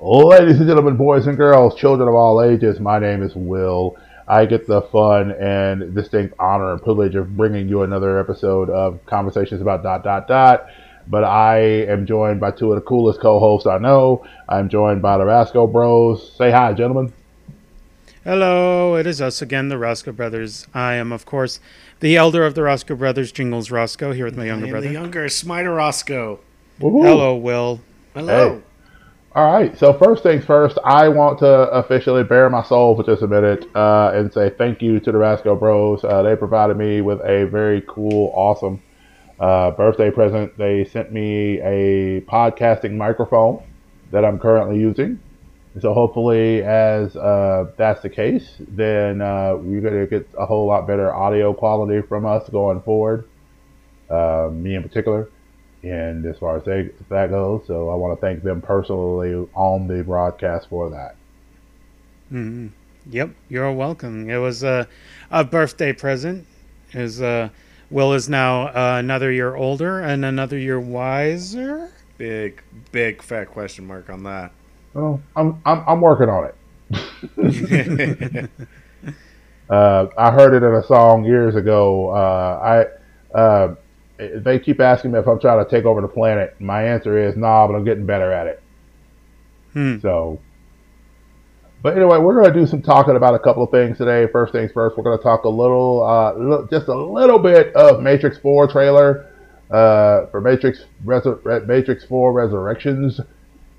Ladies and gentlemen, boys and girls, children of all ages, my name is Will. I get the fun and distinct honor and privilege of bringing you another episode of Conversations about dot dot dot. But I am joined by two of the coolest co-hosts I know. I'm joined by the Roscoe Bros. Say hi, gentlemen. Hello, it is us again, the Roscoe Brothers. I am, of course, the elder of the Roscoe Brothers, Jingles Roscoe, here with my younger I am brother. the younger Smiter Roscoe. Woohoo. Hello, Will. Hello. Hey. All right. So first things first, I want to officially bare my soul for just a minute uh, and say thank you to the Roscoe Bros. Uh, they provided me with a very cool, awesome uh, birthday present. They sent me a podcasting microphone that I'm currently using. So hopefully, as uh, that's the case, then uh, we're gonna get a whole lot better audio quality from us going forward. Uh, me in particular and as far as they, that goes. So I want to thank them personally on the broadcast for that. Mhm. Yep, you're welcome. It was a, a birthday present. Is uh, Will is now uh, another year older and another year wiser. Big, big fat question mark on that. Well, I'm I'm, I'm working on it. Uh, I heard it in a song years ago. Uh, I uh, they keep asking me if I'm trying to take over the planet. My answer is nah, but I'm getting better at it. Hmm. So, but anyway, we're going to do some talking about a couple of things today. First things first, we're going to talk a little, uh, just a little bit of Matrix Four trailer uh, for Matrix Resur- Re- Matrix Four Resurrections.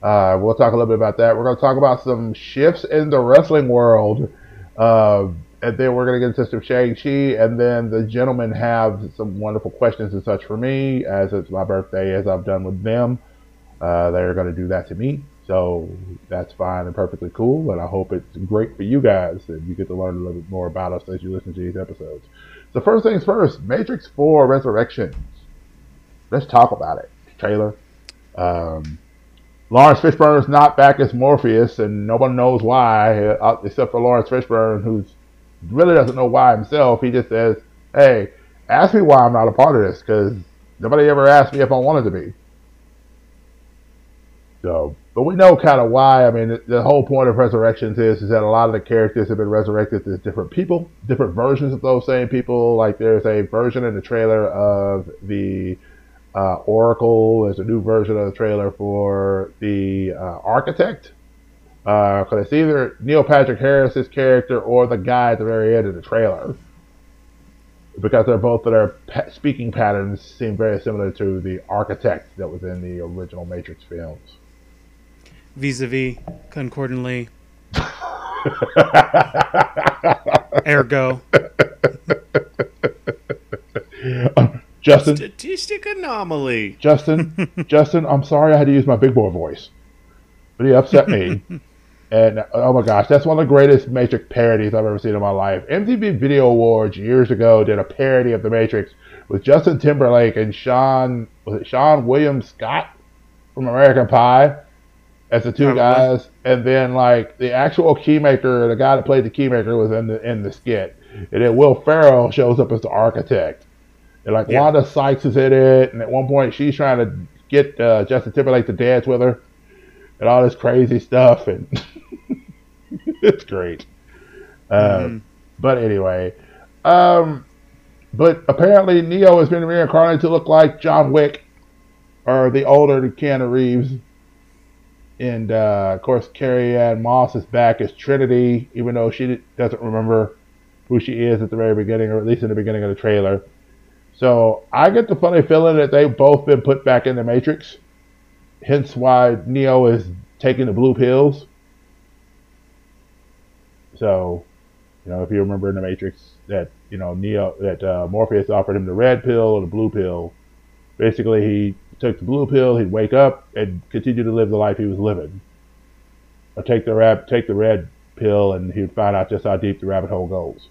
Uh, we'll talk a little bit about that. We're going to talk about some shifts in the wrestling world. Uh, and then we're going to get into some Shang-Chi. And then the gentlemen have some wonderful questions and such for me, as it's my birthday, as I've done with them. Uh, they're going to do that to me. So that's fine and perfectly cool. And I hope it's great for you guys that you get to learn a little bit more about us as you listen to these episodes. So, first things first Matrix 4 Resurrections. Let's talk about it. Trailer. Um, Laurence Fishburne is not back as Morpheus, and nobody knows why, uh, except for Laurence Fishburne, who really doesn't know why himself. He just says, "Hey, ask me why I'm not a part of this, because nobody ever asked me if I wanted to be." So, but we know kind of why. I mean, the, the whole point of Resurrections is is that a lot of the characters have been resurrected as different people, different versions of those same people. Like there's a version in the trailer of the uh, Oracle. There's a new version of the trailer for the uh, Architect. Uh, because it's either Neil Patrick Harris's character or the guy at the very end of the trailer. Because they're both their speaking patterns seem very similar to the Architect that was in the original Matrix films. Vis-a-vis, concordantly, ergo. Justin, Statistic anomaly. Justin, Justin, I'm sorry I had to use my big boy voice, but he upset me. And oh my gosh, that's one of the greatest Matrix parodies I've ever seen in my life. MTV Video Awards years ago did a parody of the Matrix with Justin Timberlake and Seann was it Seann William Scott from American Pie as the two guys, and then like the actual keymaker, the guy that played the keymaker was in the in the skit, and then Will Ferrell shows up as the architect. And like Yeah. Wanda Sykes is in it, and at one point she's trying to get uh, Justin Timberlake to dance with her, and all this crazy stuff, and it's great. Mhm. But anyway, um, but apparently Neo has been reincarnated to look like John Wick, or the older Keanu Reeves. And uh, of course, Carrie Ann Moss is back as Trinity, even though she doesn't remember who she is at the very beginning, or at least in the beginning of the trailer. So I get the funny feeling that they've both been put back in the Matrix. Hence why Neo is taking the blue pills. So, you know, if you remember in the Matrix that you know Neo that uh, Morpheus offered him the red pill or the blue pill. Basically, he took the blue pill, he'd wake up and continue to live the life he was living. Or take the rab- take the red pill, and he'd find out just how deep the rabbit hole goes.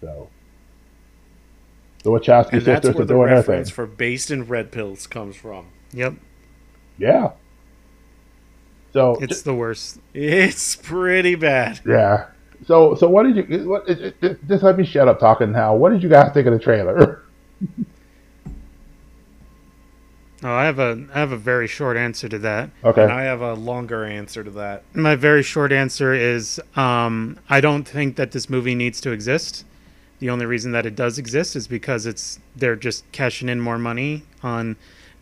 So, the Wachowski And that's sisters where the reference for based in red pills comes from. Yep, Yeah. So it's the worst. It's pretty bad. Yeah. So so what did you what just let me shut up talking now. What did you guys think of the trailer? Oh, I have a I have a very short answer to that. Okay. And I have a longer answer to that. My very short answer is um, I don't think that this movie needs to exist. The only reason that it does exist is because it's they're just cashing in more money on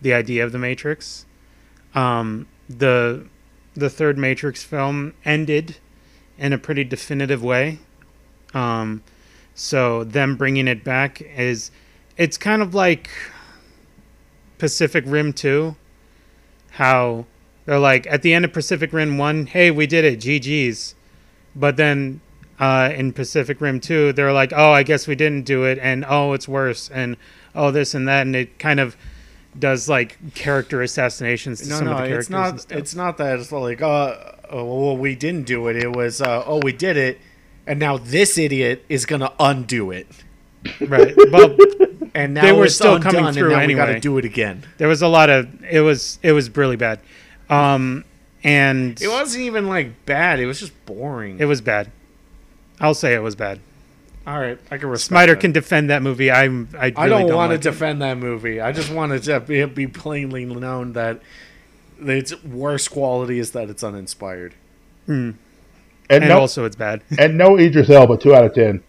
the idea of the Matrix. Um, the the third Matrix film ended in a pretty definitive way. Um, so them bringing it back is it's kind of like Pacific Rim 2 how they're like at the end of Pacific Rim 1, hey, we did it, GG's. But then uh, in Pacific Rim 2, they're like, oh, I guess we didn't do it, and oh, it's worse, and oh, this and that, and it kind of does like character assassinations to No, some no, of the characters. it's not. It's not that. It's like, uh, oh, well, we didn't do it. It was, uh, oh, we did it, and now this idiot is gonna undo it, right. Well, and now They were still undone, coming and through now We got to do it again. there was a lot of it was it was really bad, um, and It wasn't even like bad. It was just boring. it was bad. I'll say it was bad. All right, I can respect. Smiter that. can defend that movie. I'm. I, really I don't, don't want like to it. defend that movie. I just want it to be, be plainly known that its worst quality is that it's uninspired. Hmm. and and no, also it's bad. and no Idris Elba, two out of ten.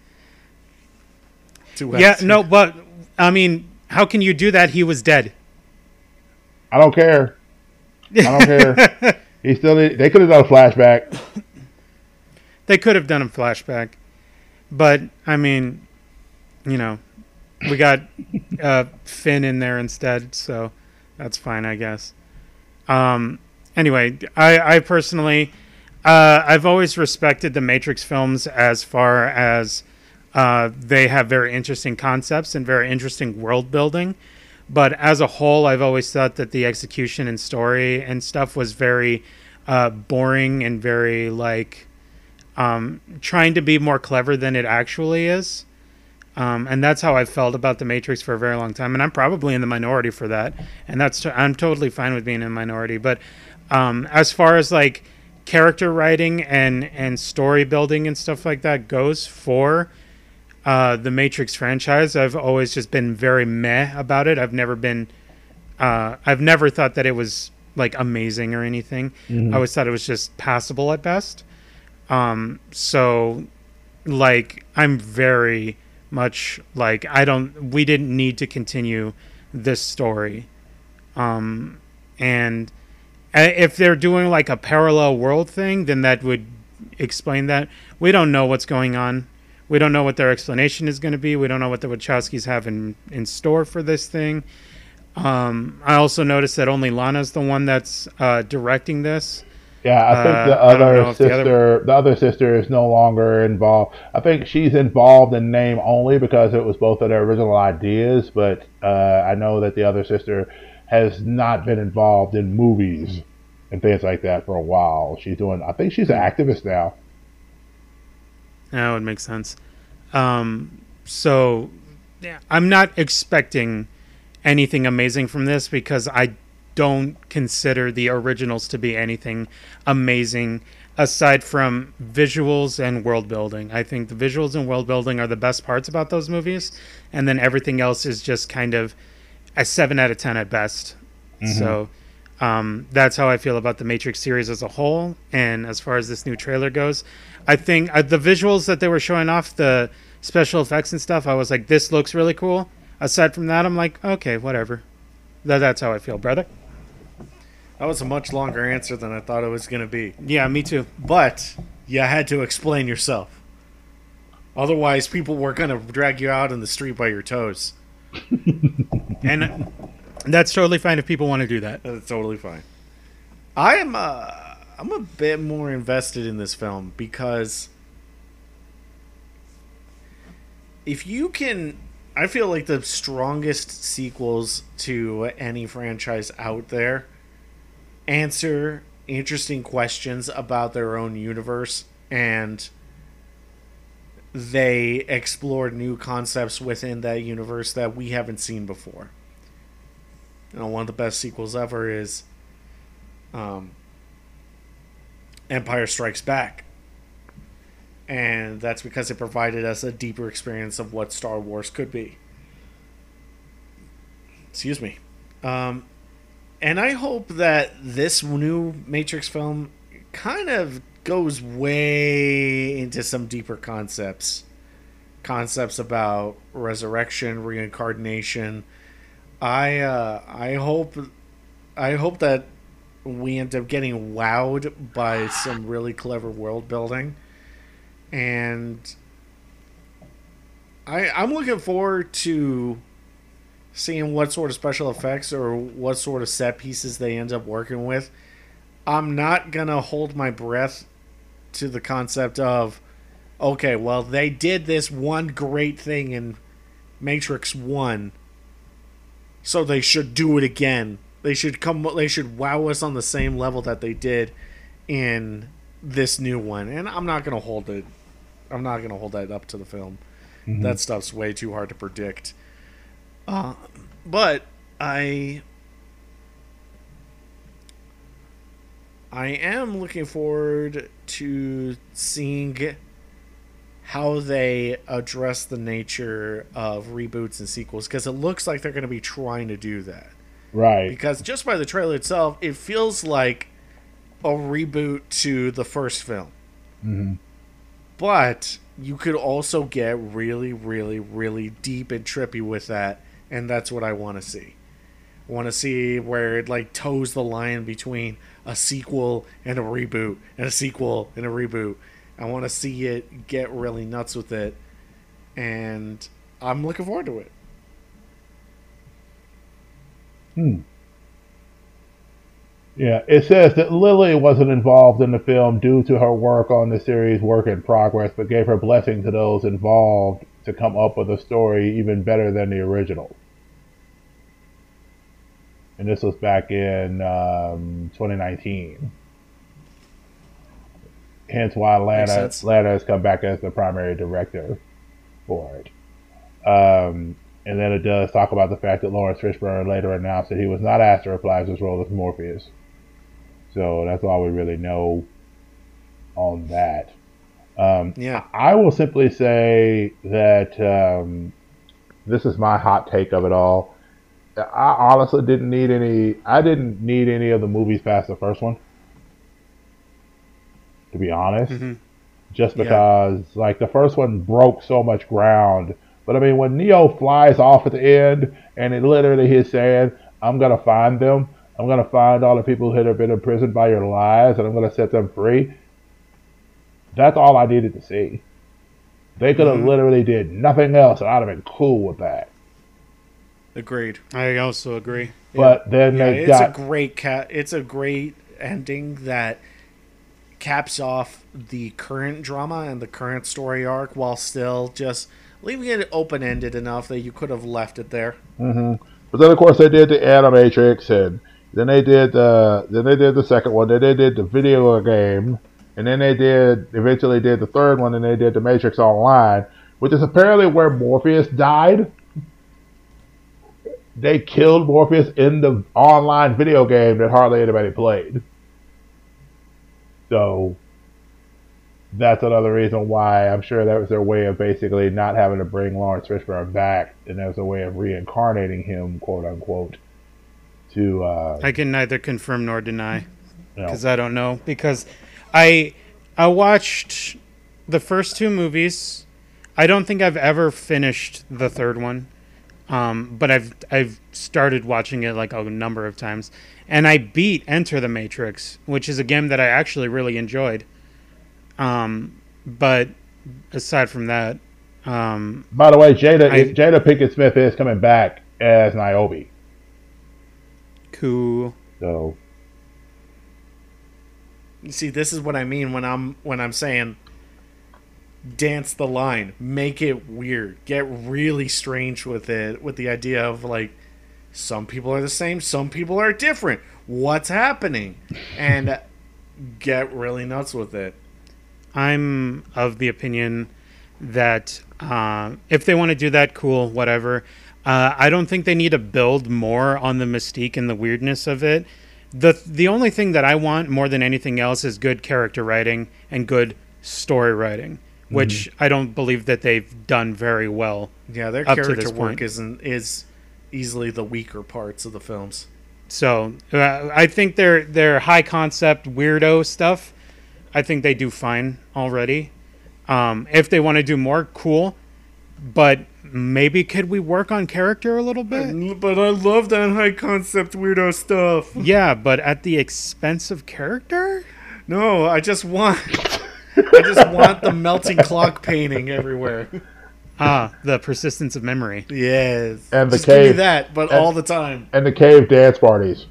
Two yeah, out of no, but I mean, how can you do that? He was dead. I don't care. I don't care. He still. They could have done a flashback. They could have done a flashback, but I mean, you know, we got uh, Finn in there instead, so that's fine, I guess. Um, anyway, I, I personally, uh, I've always respected the Matrix films as far as uh, they have very interesting concepts and very interesting world building. But as a whole, I've always thought that the execution and story and stuff was very uh, boring and very like um, trying to be more clever than it actually is. Um, and that's how I felt about the Matrix for a very long time, and I'm probably in the minority for that. And that's i I'm totally fine with being in a minority. But um, as far as like character writing and and story building and stuff like that goes for uh, the Matrix franchise, I've always just been very meh about it. I've never been, uh, I've never thought that it was like amazing or anything. I always thought it was just passable at best. Um, so like I'm very much like I don't we didn't need to continue this story. Um and if they're doing like a parallel world thing, then that would explain that. We don't know what's going on. We don't know what their explanation is going to be. We don't know what the Wachowskis have in, in store for this thing. Um, I also noticed that only Lana's the one that's uh, directing this. Yeah, I think Uh, the I other if the sister, other- the other sister, is no longer involved. I think she's involved in name only because it was both of their original ideas. But uh, I know that the other sister has not been involved in movies and things like that for a while. She's doing. I think she's an activist now. That would make sense. Um, so yeah, I'm not expecting anything amazing from this because I don't consider the originals to be anything amazing aside from visuals and world building. I think the visuals and world building are the best parts about those movies, and then everything else is just kind of a seven out of ten at best. So um, that's how I feel about the Matrix series as a whole. And as far as this new trailer goes, I think uh, the visuals that they were showing off, the special effects and stuff, I was like, this looks really cool. Aside from that, I'm like, okay, whatever. That, that's how I feel, brother. That was a much longer answer than I thought it was going to be. Yeah, me too. But you had to explain yourself. Otherwise, people were going to drag you out in the street by your toes. And that's totally fine if people want to do that. That's totally fine. I am uh I'm a bit more invested in this film because if you can I feel like the strongest sequels to any franchise out there answer interesting questions about their own universe and they explore new concepts within that universe that we haven't seen before. You know, one of the best sequels ever is um, Empire Strikes Back. And that's because it provided us a deeper experience of what Star Wars could be. Excuse me. Um, and I hope that this new Matrix film kind of goes way into some deeper concepts. Concepts about resurrection, reincarnation. I uh, I hope I hope that we end up getting wowed by some really clever world building. And I I'm looking forward to seeing what sort of special effects or what sort of set pieces they end up working with. I'm not gonna hold my breath to the concept of, okay, well they did this one great thing in Matrix One, so they should do it again. They should come. They should wow us on the same level that they did in this new one. And I'm not gonna hold it. I'm not gonna hold that up to the film. Mm-hmm. That stuff's way too hard to predict. Uh, but I I am looking forward to seeing how they address the nature of reboots and sequels because it looks like they're going to be trying to do that. Right. Because just by the trailer itself, it feels like a reboot to the first film. Mm-hmm. But you could also get really, really, really deep and trippy with that, and that's what I want to see. I want to see where it like toes the line between a sequel and a reboot, and a sequel and a reboot. I want to see it get really nuts with it, and I'm looking forward to it. Hmm. Yeah, it says that Lilly wasn't involved in the film due to her work on the series Work in Progress, but gave her blessing to those involved to come up with a story even better than the original. And this was back in um, 2019. Hence why Lana, Lana has come back as the primary director for it. Um, and then it does talk about the fact that Laurence Fishburne later announced that he was not asked to reprise his role as Morpheus. So that's all we really know on that. Um, yeah. I will simply say that um, this is my hot take of it all. I honestly didn't need any. I didn't need any of the movies past the first one. To be honest, mm-hmm. just because yeah. like the first one broke so much ground. But I mean, when Neo flies off at the end, and it literally he's saying, "I'm gonna find them. I'm gonna find all the people who have been imprisoned by your lies, and I'm gonna set them free." That's all I needed to see. They could have mm-hmm. literally did nothing else, and I'd have been cool with that. Agreed. I also agree. But yeah. then yeah, it's got... a great cat. It's a great ending that caps off the current drama and the current story arc while still just leaving it open ended enough that you could have left it there. Mm-hmm. But then, of course, they did the Animatrix, and then they did the then they did the second one. Then they did the video game, and then they did eventually did the third one, and they did the Matrix Online, which is apparently where Morpheus died they killed Morpheus in the online video game that hardly anybody played. So that's another reason why I'm sure that was their way of basically not having to bring Laurence Fishburne back, and that was a way of reincarnating him, quote unquote. To uh, I can neither confirm nor deny because no. I don't know because I I watched the first two movies. I don't think I've ever finished the third one. Um, but I've I've started watching it like a number of times, and I beat Enter the Matrix, which is a game that I actually really enjoyed. Um, but aside from that, um, by the way, Jada I, Jada Pinkett Smith is coming back as Niobe. Cool. So, see, this is what I mean when I'm when I'm saying dance the line, make it weird, get really strange with it, with the idea of like some people are the same, some people are different. What's happening? And get really nuts with it. I'm of the opinion that uh, if they want to do that, cool, whatever. Uh, I don't think they need to build more on the mystique and the weirdness of it. The The only thing that I want more than anything else is good character writing and good story writing which mm-hmm. I don't believe that they've done very well. Yeah, their character work isn't is easily the weaker parts of the films. So uh, I think their their high concept weirdo stuff, I think they do fine already. Um, if they want to do more, cool. But maybe could we work on character a little bit? But I love that high concept weirdo stuff. Yeah, but at the expense of character? No, I just want I just want the melting clock painting everywhere. Ah, the persistence of memory. Yes. And the just give me cave. that, but And- all the time. And the cave dance parties.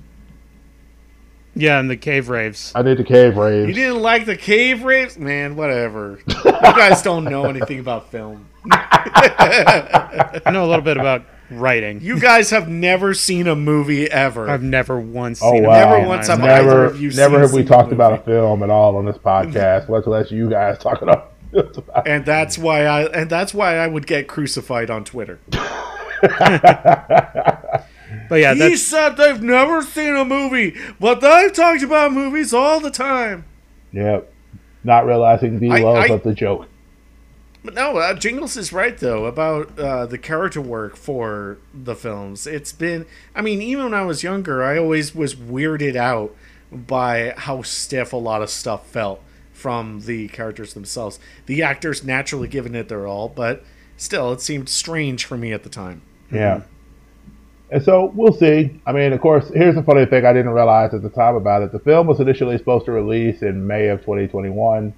Yeah, and the cave raves. I did the cave raves. You didn't like the cave raves? Man, whatever. you guys don't know anything about film. I know a little bit about writing. You guys have never seen a movie ever. I've never once Oh seen a wow! movie Never in once have life. either never, of you never seen have we a talked about a film at all on this podcast, much less you guys talking about. about and that's why I and that's why I would get crucified on Twitter. But yeah, he said they've never seen a movie, but they've talked about movies all the time. yep. Not realizing the I- love I- of the joke. But no, uh, Jingles is right though about uh, the character work for the films. It's been, I mean, even when I was younger, I always was weirded out by how stiff a lot of stuff felt from the characters themselves. The actors naturally giving it their all, but still, it seemed strange for me at the time. Yeah. And so we'll see. I mean, of course, here's the funny thing I didn't realize at the time about it. The film was initially supposed to release in May of 2021,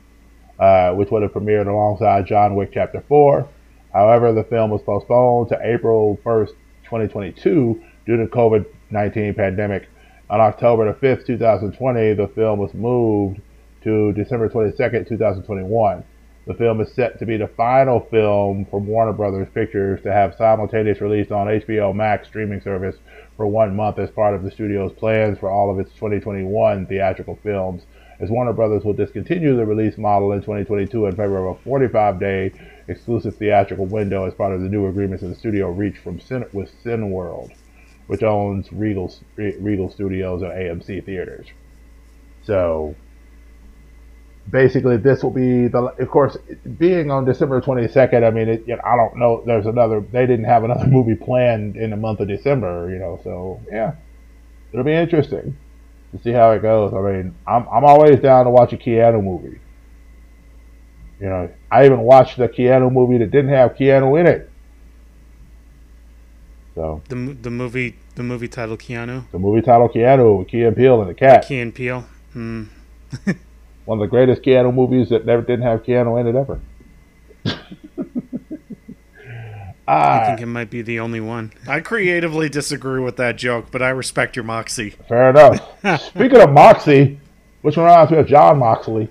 uh, which would have premiered alongside John Wick Chapter 4. However, the film was postponed to April 1st, 2022, due to COVID 19 pandemic. On October the 5th, 2020, the film was moved to December 22nd, 2021. The film is set to be the final film from Warner Brothers Pictures to have simultaneous release on HBO Max streaming service for one month as part of the studio's plans for all of its 2021 theatrical films. As Warner Brothers will discontinue the release model in 2022 in favor of a 45-day exclusive theatrical window as part of the new agreements in the studio reached from with Cineworld, which owns Regal Regal Studios and AMC theaters. So basically this will be the of course being on december 22nd i mean it, you know, i don't know there's another they didn't have another movie planned in the month of december you know so yeah. It'll be interesting to see how it goes. I mean i'm, I'm always down to watch a keanu movie. You know i even watched the keanu movie that didn't have keanu in it. So. The the movie the movie title Keanu, the movie title keanu with key and peele and the cat. Key and Peele. Hmm. one of the greatest keanu movies that never didn't have keanu in it ever I ah, think it might be the only one. I creatively disagree with that joke, but I respect your moxie. Fair enough. Speaking of Moxie, which reminds me of Jon Moxley,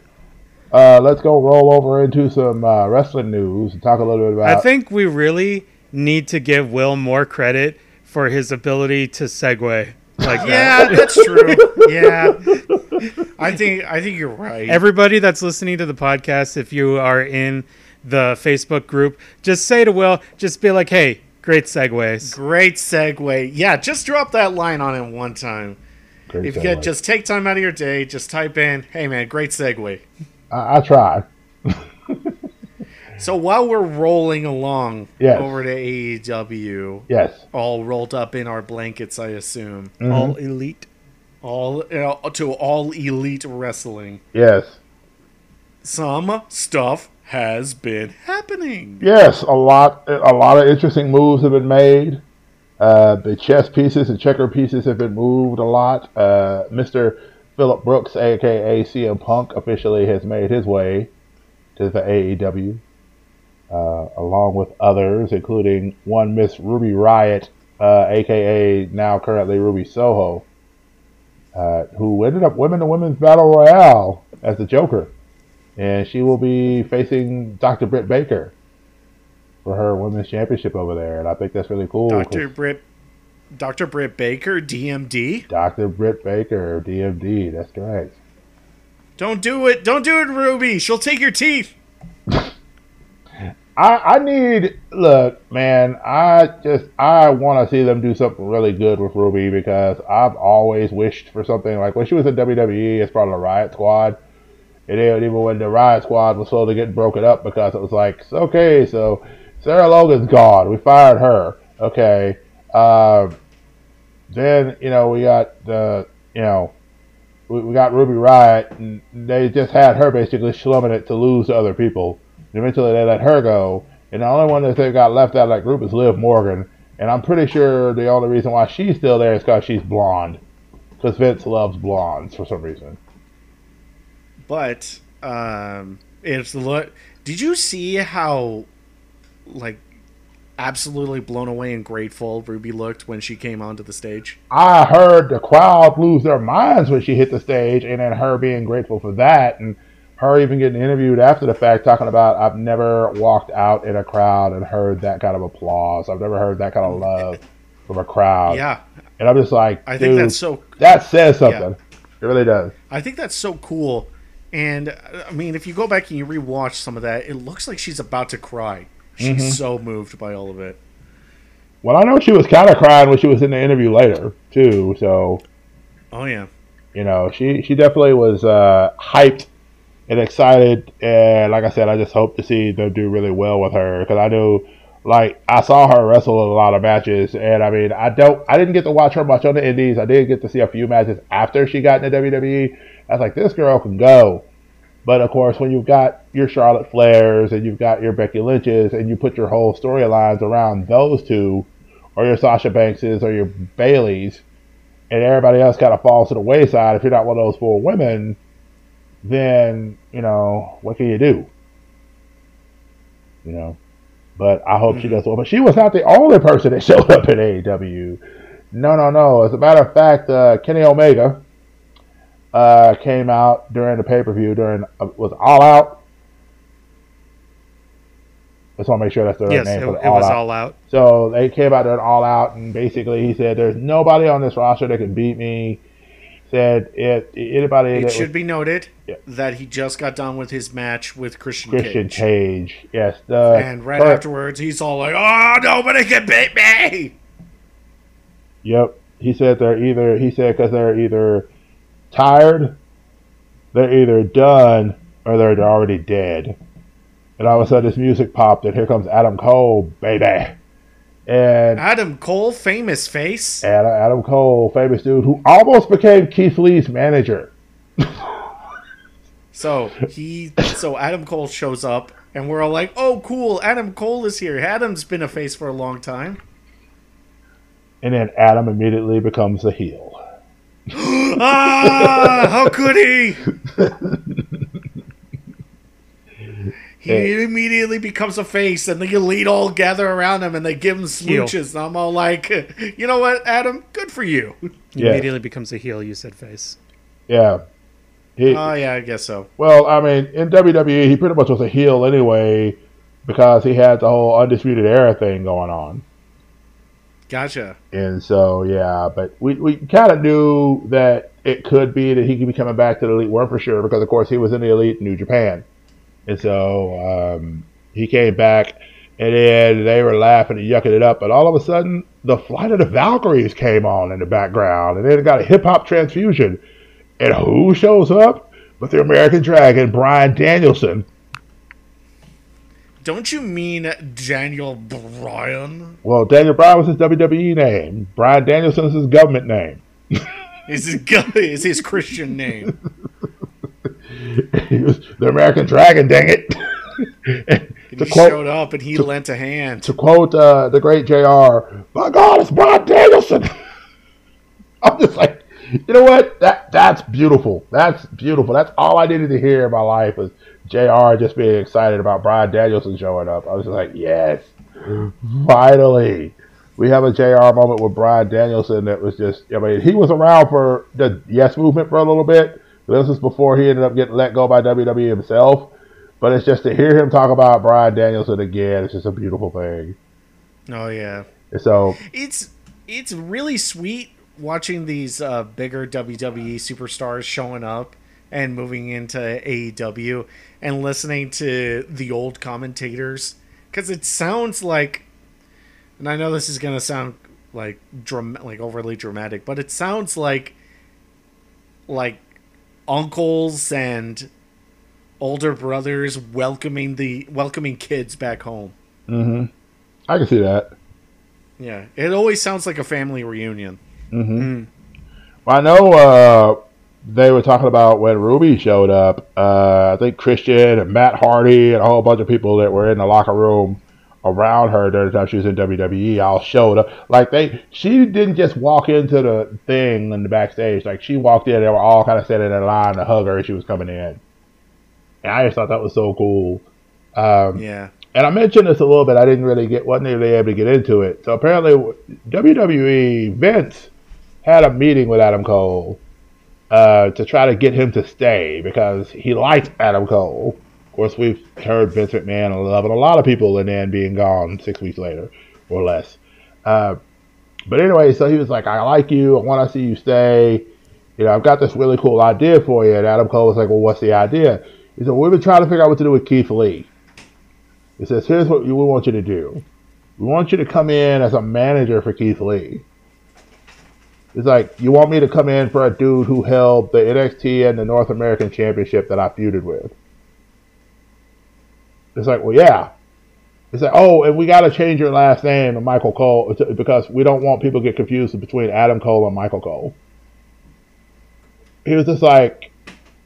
uh, let's go roll over into some uh, wrestling news and talk a little bit about. I think we really need to give Will more credit for his ability to segue like that. Yeah, that's true. Yeah, I think I think you're right. Everybody that's listening to the podcast, if you are in the Facebook group, just say to Will, just be like, "Hey, great segues." Great segue. Yeah, just drop that line on him one time. Great If you segue. get just take time out of your day, just type in, "Hey man, great segue." I, I tried. So while we're rolling along Yes. over to AEW, Yes. all rolled up in our blankets, I assume, Mhm. All elite. all uh, to all elite wrestling, Yes. some stuff has been happening. Yes. A lot. A lot of interesting moves have been made. Uh, the chess pieces and checker pieces have been moved a lot. Uh, Mr. Philip Brooks, aka CM Punk, officially has made his way to the AEW, uh, along with others, including one Miss Ruby Riott, uh, aka now currently Ruby Soho, uh, who ended up winning the Women's Battle Royale as the Joker. And she will be facing Dr. Britt Baker for her women's championship over there. And I think that's really cool. Dr. Britt Dr. Britt Baker, DMD. Dr. Britt Baker, DMD, that's correct. Don't do it. Don't do it, Ruby. She'll take your teeth. I, I need look, man. I just I want to see them do something really good with Ruby because I've always wished for something like when she was in WWE as part of the Riott Squad. And even when the Riott Squad was slowly getting broken up because it was like, okay, so Sarah Logan's gone. We fired her. Okay. Um, then you know we got the you know we, we got Ruby Riott, and they just had her basically slumming it to lose to other people. Eventually they let her go, and the only one that they got left out of that group is Liv Morgan. And I'm pretty sure the only reason why she's still there is because she's blonde, because Vince loves blondes for some reason. But um, it's look. Did you see how like absolutely blown away and grateful Ruby looked when she came onto the stage? I heard the crowd lose their minds when she hit the stage, and then her being grateful for that, and her even getting interviewed after the fact, talking about I've never walked out in a crowd and heard that kind of applause. I've never heard that kind of love from a crowd. Yeah, and I'm just like, I think that's so. that says something. It really does. I think that's so cool. And I mean, if you go back and you rewatch some of that, it looks like she's about to cry. She's Mhm. so moved by all of it. Well, I know she was kind of crying when she was in the interview later too. So Oh yeah. you know, she she definitely was uh, hyped and excited. And like I said, I just hope to see them do really well with her because I knew, like, I saw her wrestle in a lot of matches, and I mean, I don't, I didn't get to watch her much on the Indies. I did get to see a few matches after she got into WWE. I was like, this girl can go. But of course, when you've got your Charlotte Flairs and you've got your Becky Lynch's, and you put your whole storylines around those two, or your Sasha Bankses, or your Bayleys, and everybody else kind of falls to the wayside if you're not one of those four women, then, you know, what can you do? You know? But I hope she Mhm. does well. But she was not the only person that showed up at AEW. No, no, no. As a matter of fact, uh, Kenny Omega uh, came out during the pay per view during uh, was All Out. Just want to make sure that's the right yes, name it, for it All was Out. all out. So they came out there and all out, and basically he said, "There's nobody on this roster that can beat me." Said it anybody It that should was be noted Yeah. that he just got done with his match with Christian, Christian Cage. Cage, yes, the And right first- afterwards, he's all like, "Oh, nobody can beat me!" Yep, he said they're either he said because they're either tired, they're either done, or they're already dead. And all of a sudden, this music popped, and here comes Adam Cole, baby, and Adam Cole, famous face. Adam, Adam Cole, famous dude who almost became Keith Lee's manager. So he, so Adam Cole shows up, and we're all like, "Oh, cool! Adam Cole is here. Adam's been a face for a long time." And then Adam immediately becomes the heel. ah, how could he? He Hey. immediately becomes a face, and the elite all gather around him, and they give him Heel. smooches. And I'm all like, "You know what, Adam? Good for you." He Yeah. immediately becomes a heel. You said face. Yeah. He, Oh yeah, I guess so. well, I mean, in WWE, he pretty much was a heel anyway because he had the whole Undisputed Era thing going on. Gotcha. And so, yeah, but we, we kind of knew that it could be that he could be coming back to the Elite One for sure because, of course, he was in the Elite in New Japan. And so um, he came back, and then they were laughing and yucking it up. But all of a sudden, the Flight of the Valkyries came on in the background, and then it got a hip hop transfusion. And who shows up? But the American Dragon, Bryan Danielson. Don't you mean Daniel Bryan? Well, Daniel Bryan was his WWE name. Bryan Danielson is his government name. Is his is his Christian name? he was the American Dragon, dang it. To, he quote, showed up and he to- lent a hand. to quote uh, the great JR, my God, it's Bryan Danielson. I'm just like, you know what? That That's beautiful. That's beautiful. That's all I needed to hear in my life was JR just being excited about Bryan Danielson showing up. I was just like, yes, finally. We have a JR moment with Bryan Danielson that was just, I mean, he was around for the Yes movement for a little bit. This was before he ended up getting let go by WWE himself. But it's just to hear him talk about Bryan Danielson again, it's just a beautiful thing. Oh yeah. So, it's it's really sweet watching these uh, bigger WWE superstars showing up and moving into AEW and listening to the old commentators because it sounds like, and I know this is gonna sound like dram- like overly dramatic, but it sounds like like uncles and older brothers welcoming the welcoming kids back home. hmm I can see that. Yeah, it always sounds like a family reunion. Mm-hmm. Mm. Well, I know uh, they were talking about when Ruby showed up. Uh, I think Christian and Matt Hardy and a whole bunch of people that were in the locker room around her during the time she was in WWE all showed up. Like they, she didn't just walk into the thing in the backstage. Like she walked in, they were all kind of standing in line to hug her as she was coming in. And I just thought that was so cool. Um, Yeah. and I mentioned this a little bit. I didn't really get, wasn't really able to get into it. So apparently, WWE Vince had a meeting with Adam Cole uh, to try to get him to stay because he liked Adam Cole. Course, we've heard Vince McMahon loving a lot of people and then being gone six weeks later or less. Uh, but anyway, so he was like, "I like you. I want to see you stay. You know, I've got this really cool idea for you." And Adam Cole was like, "Well, what's the idea?" He said, "We've been trying to figure out what to do with Keith Lee." He says, "Here's what we want you to do. We want you to come in as a manager for Keith Lee." It's like you want me to come in for a dude who held the NXT and the North American Championship that I feuded with. It's like, well, yeah. It's like, oh, and we got to change your last name to Michael Cole because we don't want people to get confused between Adam Cole and Michael Cole. He was just like,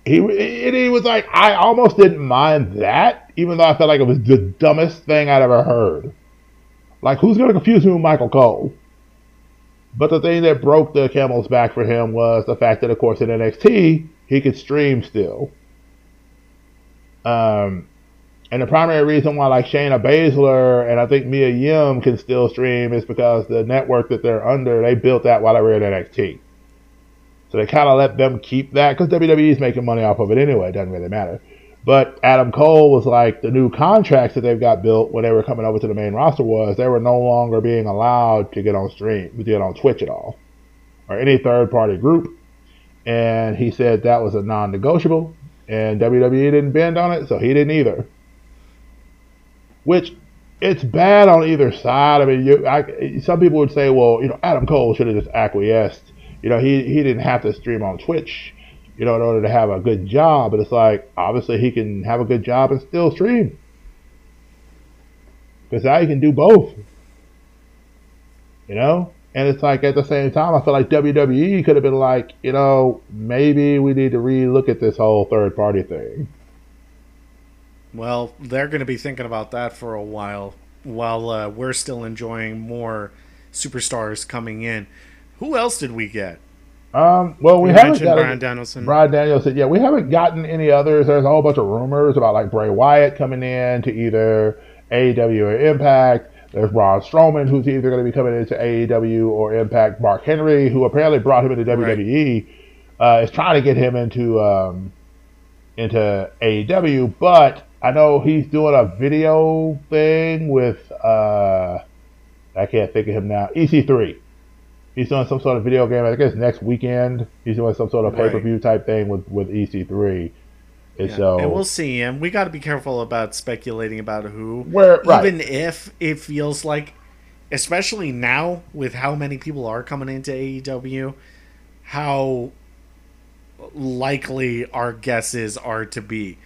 he he was like, I almost didn't mind that, even though I felt like it was the dumbest thing I'd ever heard. Like, who's going to confuse me with Michael Cole? But the thing that broke the camel's back for him was the fact that, of course, in NXT, he could stream still. Um, and the primary reason why, like Shayna Baszler and I think Mia Yim can still stream is because the network that they're under, they built that while they were in NXT. So they kind of let them keep that because WWE is making money off of it anyway. It doesn't really matter. But Adam Cole was like the new contracts that they've got built when they were coming over to the main roster was they were no longer being allowed to get on stream, to get on Twitch at all, or any third party group. And he said that was a non negotiable, and WWE didn't bend on it, so he didn't either. Which it's bad on either side. I mean, you, I, some people would say, well, you know, Adam Cole should have just acquiesced. You know, he he didn't have to stream on Twitch you know, in order to have a good job. But it's like, obviously, he can have a good job and still stream. Because now he can do both. You know? And it's like, at the same time, I feel like WWE could have been like, you know, maybe we need to re-look at this whole third party thing. Well, they're going to be thinking about that for a while while uh, we're still enjoying more superstars coming in. Who else did we get? Um, well, we You haven't mentioned got Bryan Danielson. Bryan Danielson. Yeah, we haven't gotten any others. There's a whole bunch of rumors about like Bray Wyatt coming in to either AEW or Impact. There's Braun Strowman, who's either going to be coming into AEW or Impact. Mark Henry, who apparently brought him into WWE, uh, is trying to get him into um, into AEW. But I know he's doing a video thing with uh, I can't think of him now. EC3. He's doing some sort of video game. I guess next weekend he's doing some sort of pay per view type thing with with EC3. And Yeah, so and we'll see. And we got to be careful about speculating about who. Where- right. Even if it feels like, especially now with how many people are coming into AEW, how likely our guesses are to be.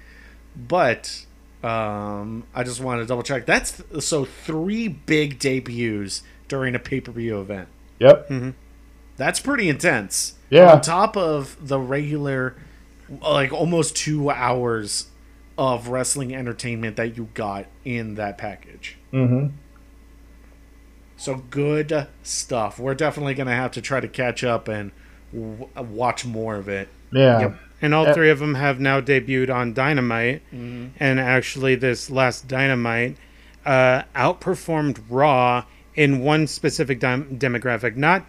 But um, I just want to double check. That's so three big debuts during a pay per view event. yep, That's pretty intense. Yeah. On top of the regular, like almost two hours of wrestling entertainment that you got in that package. hmm So good stuff. We're definitely going to have to try to catch up and w- watch more of it. yeah, Yep. And all three of them have now debuted on Dynamite. And actually, this last Dynamite uh, outperformed Raw in one specific dim- demographic. Not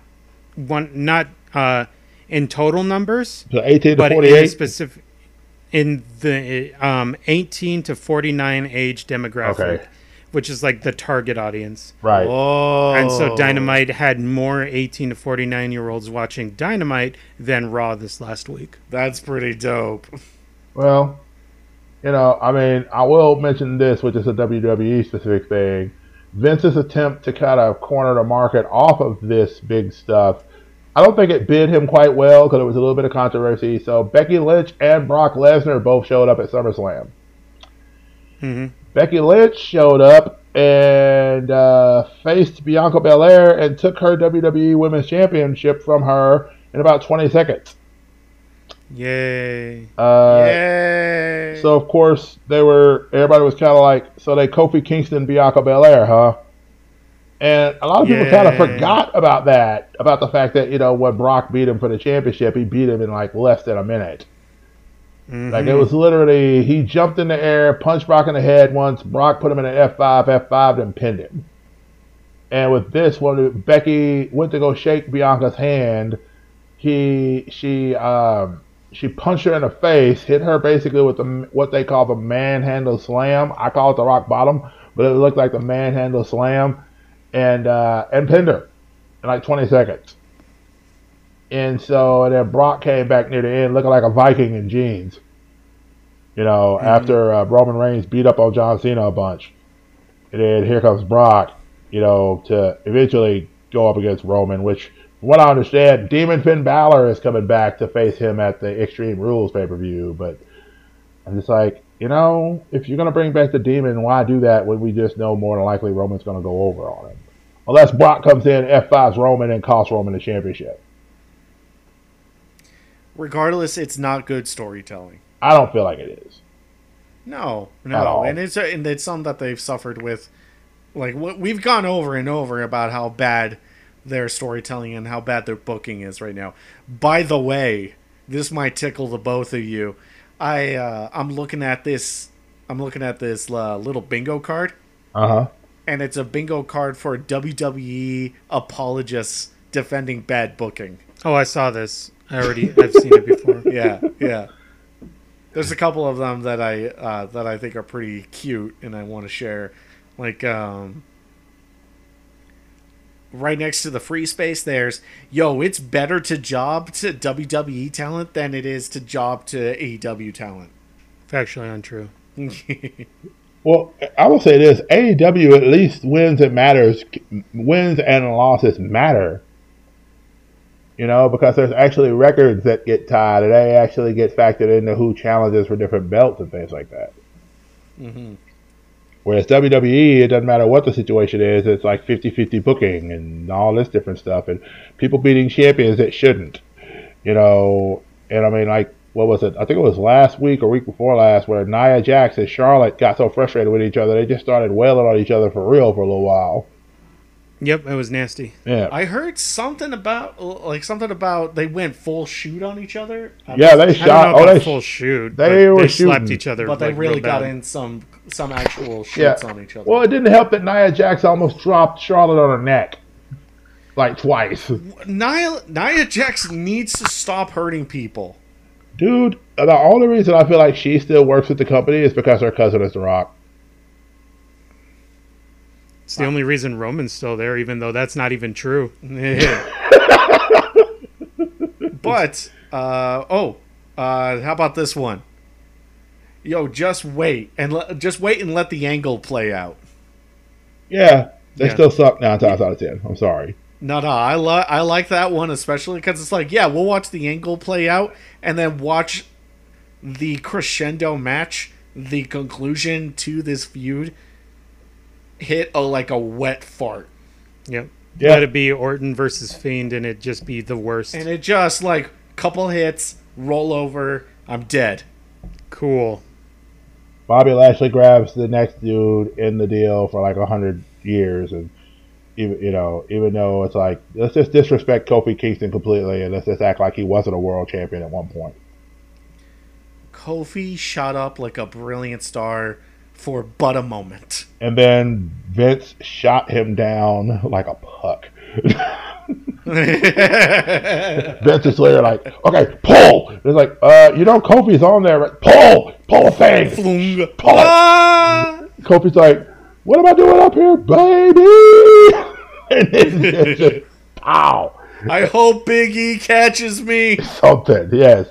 one, not uh, in total numbers, So 18 to but in 48. specific in the um, 18 to 49 age demographic, Okay. Which is like the target audience. right. Oh. And so Dynamite had more 18 to 49 year olds watching Dynamite than Raw this last week. That's pretty dope. Well, you know, I mean, I will mention this, which is a WWE specific thing. Vince's attempt to kind of corner the market off of this big stuff. I don't think it bid him quite well because it was a little bit of controversy. So Becky Lynch and Brock Lesnar both showed up at SummerSlam. hmm Becky Lynch showed up and uh, faced Bianca Belair and took her WWE Women's Championship from her in about 20 seconds. Yay. Uh, Yay! So of course they were. Everybody was kind of like, so they Kofi Kingston, Bianca Belair, huh? And a lot of people kind of forgot about that, about the fact that you know when Brock beat him for the championship, he beat him in like less than a minute. Like it was literally he jumped in the air, punched Brock in the head once. Brock put him in an F five, F five, then pinned him. And with this, when Becky went to go shake Bianca's hand, he she um, she punched her in the face, hit her basically with the what they call the manhandle slam. I call it the rock bottom, but it looked like the manhandle slam, and uh, and pinned her in like 20 seconds. And so and then Brock came back near the end looking like a Viking in jeans. You know, after uh, Roman Reigns beat up on John Cena a bunch. And then here comes Brock, you know, to eventually go up against Roman, which, from what I understand, Demon Finn Balor is coming back to face him at the Extreme Rules pay per view. But I'm just like, you know, if you're going to bring back the Demon, why do that when we just know more than likely Roman's going to go over on him? Unless Brock comes in, F5's Roman, and costs Roman the championship. Regardless, it's not good storytelling. I don't feel like it is. No, no, and it's and it's something that they've suffered with. Like what we've gone over and over about how bad their storytelling and how bad their booking is right now. By the way, this might tickle the both of you. I uh, I'm looking at this. I'm looking at this uh, little bingo card, Uh huh. and it's a bingo card for WWE apologists defending bad booking. Oh, I saw this. I already I've seen it before. yeah, yeah. There's a couple of them that I uh, that I think are pretty cute, and I want to share. Like, um, right next to the free space, there's yo. It's better to job to WWE talent than it is to job to AEW talent. Factually untrue. Well, I will say this: AEW at least wins and matters, wins and losses matter. You know, because there's actually records that get tied, and they actually get factored into who challenges for different belts and things like that. Mm-hmm. Whereas WWE, it doesn't matter what the situation is, it's like 50-50 booking and all this different stuff, and people beating champions that shouldn't. You know, and I mean, like, what was it? I think it was last week or week before last, where Nia Jax and Charlotte got so frustrated with each other, they just started wailing on each other for real for a little while. Yep, it was nasty. Yeah, I heard something about like something about they went full shoot on each other. yeah, they I shot. don't know Oh, they full shoot. they but were they slapped shooting. each other. but they like, really got bad. in some some actual Yeah. on each other. Well, it didn't help that Nia Jax almost dropped Charlotte on her neck, like twice. Nia Nia Jax needs to stop hurting people. Dude, the only reason I feel like she still works with the company is because her cousin is The Rock. It's the only reason Roman's still there, even though that's not even true. but uh, oh, uh, how about this one? Yo, just wait and le- just wait and let the angle play out. Yeah, they Yeah. still suck nine times out of ten. I'm sorry. No, no, I like I like that one especially because it's like, yeah, we'll watch the angle play out and then watch the crescendo match, the conclusion to this feud, hit a like a wet fart, Yep. Yeah. Let it be Orton versus Fiend, and it just be the worst. and it just like couple hits, roll over, I'm dead. cool. Bobby Lashley grabs the next dude in the deal for like a hundred years, and even you know, even though it's like let's just disrespect Kofi Kingston completely, and let's just act like he wasn't a world champion at one point. Kofi shot up like a brilliant star for but a moment. And then Vince shot him down like a puck. Vince is literally like, okay, pull. It's like, uh, you know, Kofi's on there, right? Pull, pull the thing. Flung. Pull it. Ah! Kofi's like, what am I doing up here, baby? and it's just, pow, I hope Big E catches me. something. Yes,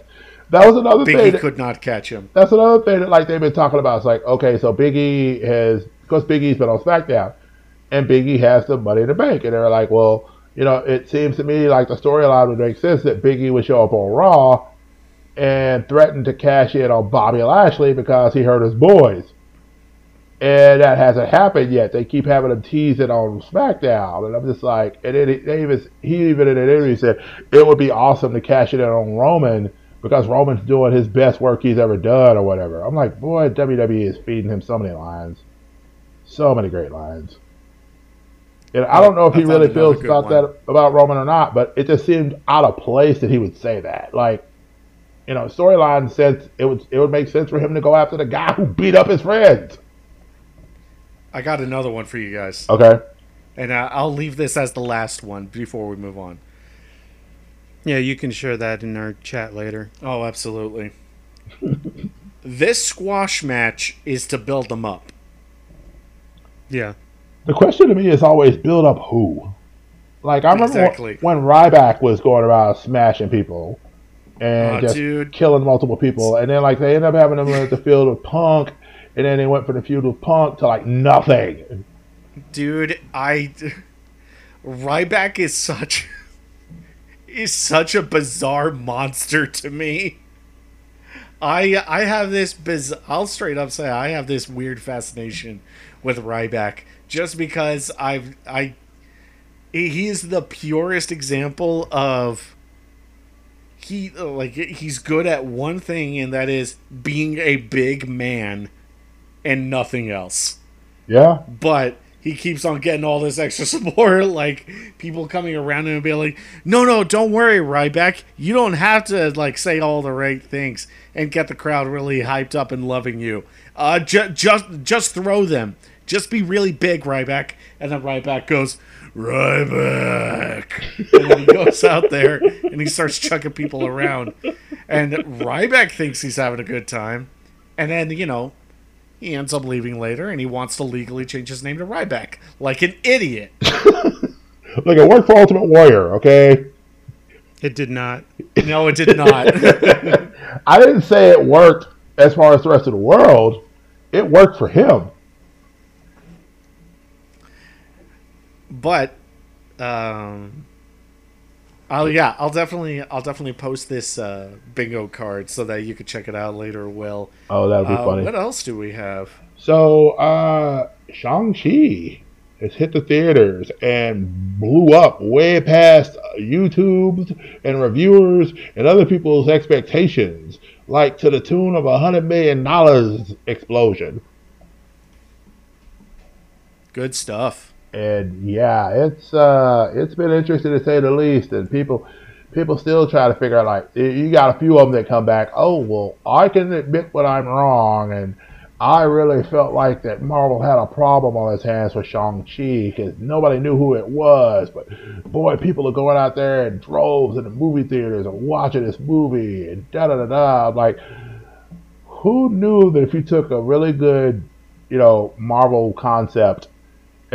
that was another Big thing. E that- could not catch him. that's another thing that like they've been talking about. It's like, okay, so Big E has because Big E's been on SmackDown, and Big E has the Money in the Bank, and they're like, well, you know, it seems to me like the storyline would make sense that Big E would show up on Raw and threaten to cash in on Bobby Lashley because he hurt his boys. and that hasn't happened yet. They keep having him tease it on SmackDown, and I'm just like, and then he, even, he even in an interview said it would be awesome to cash it in on Roman because Roman's doing his best work he's ever done or whatever. I'm like, boy, WWE is feeding him so many lines, so many great lines. And I don't know if he really feels about one. that about Roman or not, but it just seemed out of place that he would say that. Like, you know, storyline sense, it would it would make sense for him to go after the guy who beat up his friends. I got another one for you guys, Okay. and I'll leave this as the last one before we move on. Yeah, you can share that in our chat later. Oh, absolutely. this squash match is to build them up. Yeah. The question to me is always build up who. Like I remember Exactly. when, when Ryback was going around smashing people and Oh, just dude. killing multiple people, and then like they end up having them at the field with Punk, and then they went from the feud with Punk to like nothing. Dude, I Ryback is such is such a bizarre monster to me. I I have this biz I'll straight up say I have this weird fascination with Ryback just because I've I he he is the purest example of he like he's good at one thing and that is being a big man and nothing else Yeah, but he keeps on getting all this extra support, like people coming around him and being like, "No, no, don't worry, Ryback. You don't have to like say all the right things and get the crowd really hyped up and loving you. Uh, ju- just just throw them. Just be really big, Ryback." And then Ryback goes, "Ryback," and then he goes out there and he starts chucking people around, and Ryback thinks he's having a good time, and then you know he ends up leaving later and he wants to legally change his name to Ryback. Like an idiot. like it worked for Ultimate Warrior. Okay, It did not. No, it did not. I didn't say it worked as far as the rest of the world. It worked for him. but um Oh yeah, I'll definitely I'll definitely post this uh, bingo card so that you could check it out later, Will. Oh, that'd be Uh, funny. what else do we have? So, uh, Shang-Chi has hit the theaters and blew up way past YouTube's and reviewers and other people's expectations, like to the tune of a $100 million explosion. Good stuff. And yeah, it's uh, it's been interesting to say the least. And people, people still try to figure out like you got a few of them that come back. Oh well, I can admit when I'm wrong, and I really felt like that Marvel had a problem on its hands with Shang Chi because nobody knew who it was. But boy, people are going out there in droves in the movie theaters and watching this movie and da da da da. Like, who knew that if you took a really good, you know, Marvel concept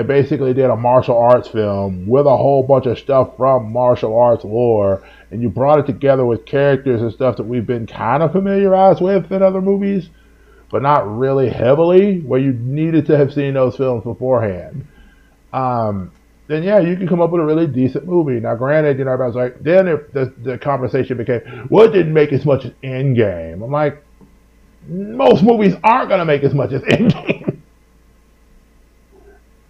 and basically did a martial arts film with a whole bunch of stuff from martial arts lore, and you brought it together with characters and stuff that we've been kind of familiarized with in other movies, but not really heavily, where you needed to have seen those films beforehand. Um, then yeah, you can come up with a really decent movie. Now, granted, you know, everybody's like, then if the, the conversation became, well, it didn't make as much as Endgame. I'm like, most movies aren't going to make as much as Endgame.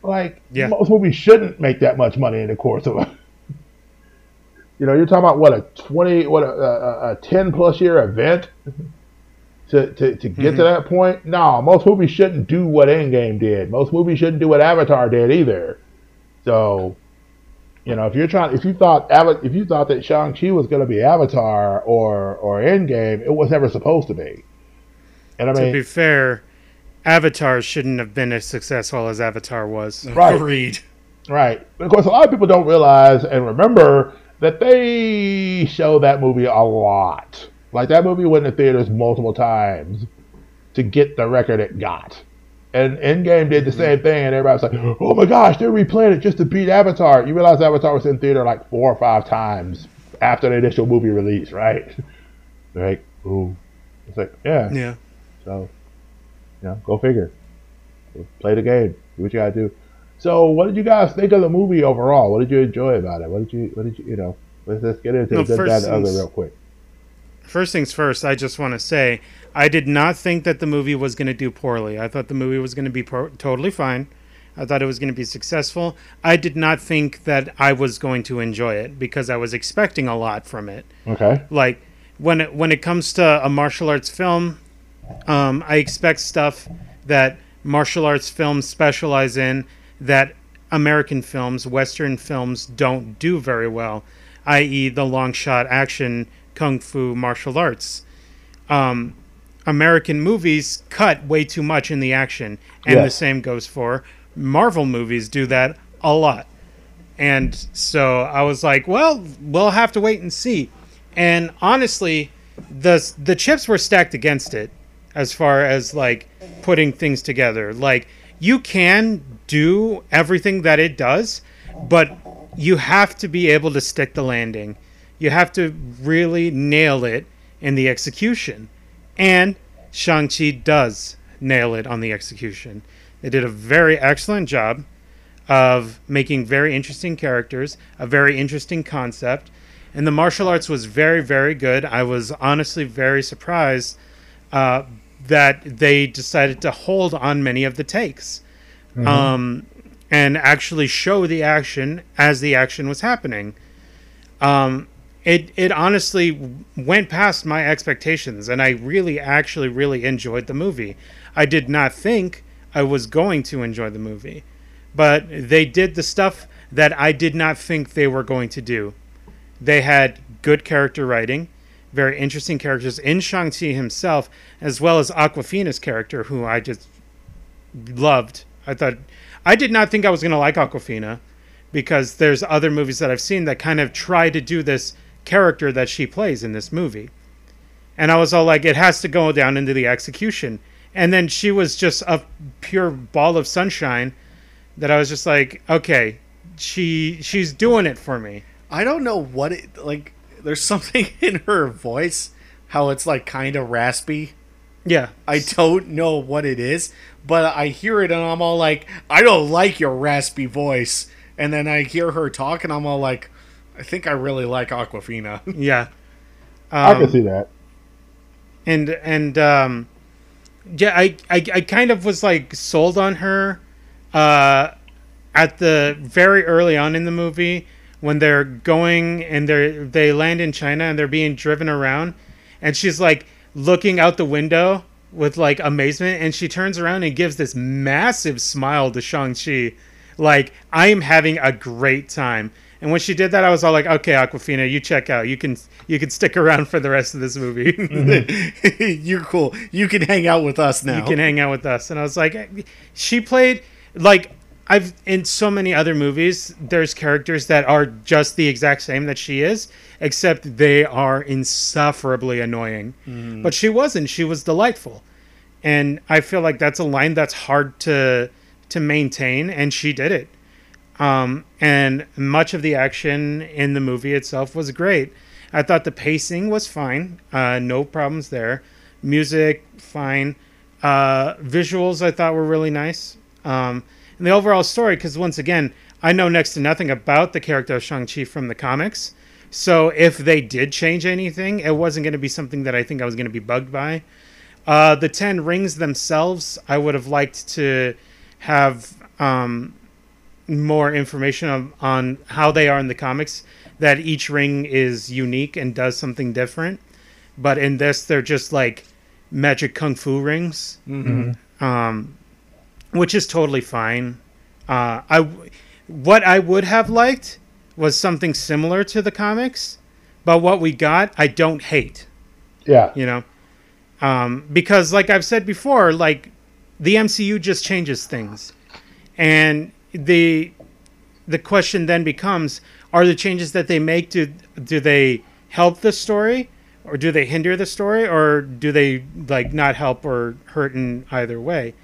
Like, Yeah. most movies shouldn't make that much money in the course of a. You know, you're talking about what a twenty, what a, a, a ten plus year event to to, to get to mm-hmm. that point. No, most movies shouldn't do what Endgame did. Most movies shouldn't do what Avatar did either. So, you know, if you're trying, if you thought if you thought that Shang Chi was going to be Avatar or or Endgame, it was never supposed to be. And I mean, To be fair, Avatar shouldn't have been as successful as Avatar was. Right. Agreed. Right. But of course, a lot of people don't realize and remember that they show that movie a lot. Like that movie went to theaters multiple times to get the record it got. And Endgame did the mm-hmm. same thing, and everybody was like, "Oh my gosh, they're replaying it just to beat Avatar." You realize Avatar was in theater like four or five times after the initial movie release, right? Like, ooh, it's like, yeah, Yeah. so, you know, go figure. Play the game. Do what you gotta do. So, what did you guys think of the movie overall? What did you enjoy about it? What did you, what did you, you know, let's, let's get into No, that, other real quick. first things first, I just want to say I did not think that the movie was going to do poorly. I thought the movie was going to be pro- totally fine. I thought it was going to be successful. I did not think that I was going to enjoy it because I was expecting a lot from it. Okay. Like when it, when it comes to a martial arts film, um, I expect stuff that martial arts films specialize in that American films, Western films don't do very well, i.e., the long shot action, kung fu, martial arts. Um, American movies cut way too much in the action, and the same goes for Marvel movies, do that a lot. And so I was like, well, we'll have to wait and see. And honestly, the the chips were stacked against it as far as like putting things together. Like you can do everything that it does, but you have to be able to stick the landing. You have to really nail it in the execution. And Shang-Chi does nail it on the execution. They did a very excellent job of making very interesting characters, a very interesting concept, and the martial arts was very, very good. I was honestly very surprised uh, that they decided to hold on many of the takes um, and actually show the action as the action was happening. Um, it it honestly went past my expectations, and I really, actually, really enjoyed the movie. I did not think I was going to enjoy the movie, but they did the stuff that I did not think they were going to do. They had good character writing, very interesting characters in Shang-Chi himself, as well as Awkwafina's character, who I just loved. I thought I did not think I was going to like Awkwafina because there's other movies that I've seen that kind of try to do this character that she plays in this movie. And I was all like, it has to go down into the execution. And then she was just a pure ball of sunshine that I was just like, okay, she she's doing it for me. I don't know what it like. There's something in her voice, how it's like kind of raspy. Yeah. I don't know what it is, but I hear it and I'm all like, I don't like your raspy voice. And then I hear her talk and I'm all like, I think I really like Awkwafina. Yeah. I Um, can see that. and and um yeah I, I i kind of was like sold on her uh at the very early on in the movie when they're going and they're they land in china and they're being driven around and she's like looking out the window with like amazement and she turns around and gives this massive smile to shang-chi like i am having a great time and when she did that i was all like okay awkwafina you check out you can you can stick around for the rest of this movie mm-hmm. You're cool. You can hang out with us now. you can hang out with us. And I was like, she played like I've in so many other movies. There's characters that are just the exact same that she is, except they are insufferably annoying. But she wasn't. She was delightful, and I feel like that's a line that's hard to to maintain, and she did it. Um, and much of the action in the movie itself was great. I thought the pacing was fine, uh, no problems there. Music, fine. Uh, visuals, I thought were really nice. Um, and the overall story, because once again, I know next to nothing about the character of Shang-Chi from the comics. So if they did change anything, it wasn't going to be something that I think I was going to be bugged by. Uh, the Ten Rings themselves, I would have liked to have um, more information on, on how they are in the comics. That each ring is unique and does something different, but in this, they're just like magic kung fu rings, um, which is totally fine. Uh, I what I would have liked was something similar to the comics, but what we got, I don't hate Yeah. you know um, because like i've said before like the mcu just changes things and the the question then becomes are the changes that they make do do they help the story or do they hinder the story or do they like not help or hurt in either way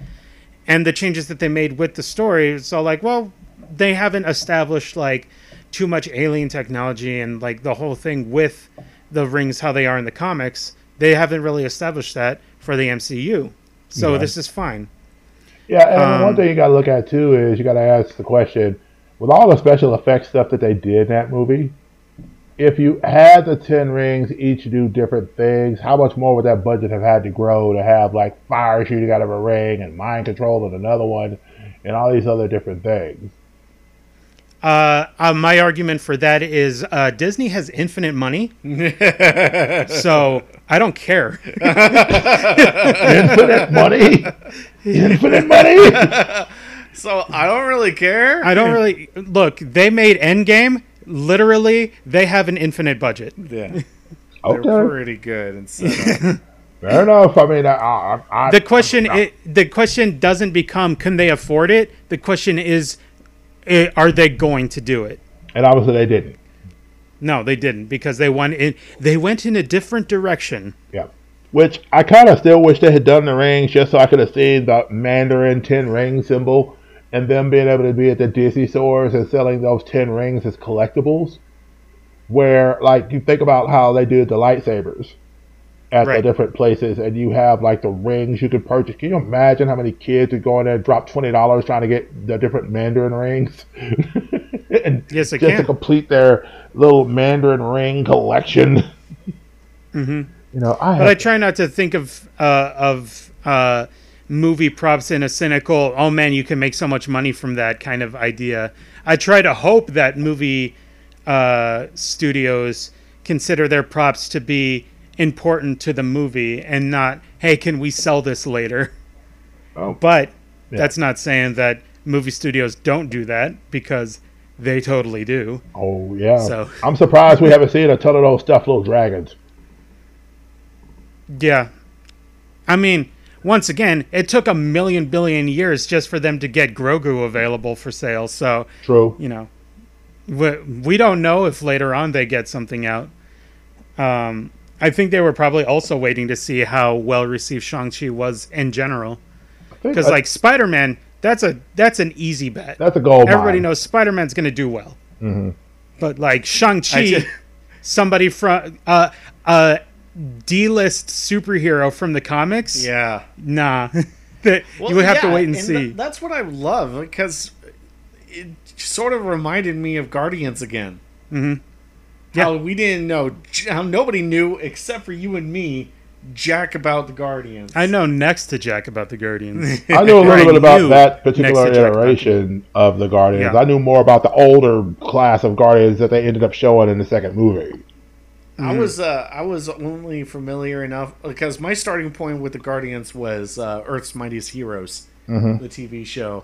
and the changes that they made with the story it's all like well they haven't established like too much alien technology and like the whole thing with the rings how they are in the comics. They haven't really established that for the mcu so Yeah. this is fine. Yeah, and one Um, thing you got to look at too is you got to ask the question: with all the special effects stuff that they did in that movie, if you had the ten rings each do different things, how much more would that budget have had to grow to have like fire shooting out of a ring and mind control in another one, and all these other different things? Uh, uh, my argument for that is uh, Disney has infinite money, so I don't care. infinite money, infinite money. So I don't really care. I don't really look. They made Endgame. Literally, they have an infinite budget. Yeah, they're Okay, pretty good and set up. fair enough. I mean, I, I, I, The question, I- i the question doesn't become can they afford it. The question is, eh, are they going to do it? and obviously they didn't. No, they didn't because they went in. They went in a different direction. Yeah. Which I kind of still wish they had done the rings just so I could have seen the Mandarin 10 ring symbol and them being able to be at the Disney stores and selling those 10 rings as collectibles. Where, like, you think about how they do the lightsabers at Right. the different places and you have, like, the rings you could purchase. Can you imagine how many kids would go in there and drop $20 trying to get the different Mandarin rings? and Yes, I just to complete their little Mandarin ring collection. hmm You know, I But I try not to think of uh, of uh, movie props in a cynical, oh man, you can make so much money from that kind of idea. I try to hope that movie uh, studios consider their props to be important to the movie and not, hey, can we sell this later? Oh. But Yeah. that's not saying that movie studios don't do that because they totally do. Oh yeah. So- I'm surprised we haven't seen a ton of those stuffed little dragons. Yeah. I mean, once again, it took a million billion years just for them to get Grogu available for sale. So, True. you know, we, we don't know if later on they get something out. Um, I think they were probably also waiting to see how well received Shang-Chi was in general. Because, like, Spider Man, that's a that's an easy bet. that's a goal. Everybody mine. knows Spider Man's going to do well. Mhm. But, like, Shang-Chi, somebody from. Uh, uh, D-list superhero from the comics. Yeah. Nah, that Well, you would have to wait and, and see. th- that's what I love because it sort of reminded me of Guardians again. Mhm. Yeah. How we didn't know, how nobody knew except for you and me, Jack about the Guardians. I know next to Jack about the Guardians. I knew a little bit about that particular to Jack iteration of the Guardians. Yeah. I knew more about the older class of Guardians that they ended up showing in the second movie. I was uh, I was only familiar enough because my starting point with the Guardians was uh, Earth's Mightiest Heroes, Mhm. the TV show,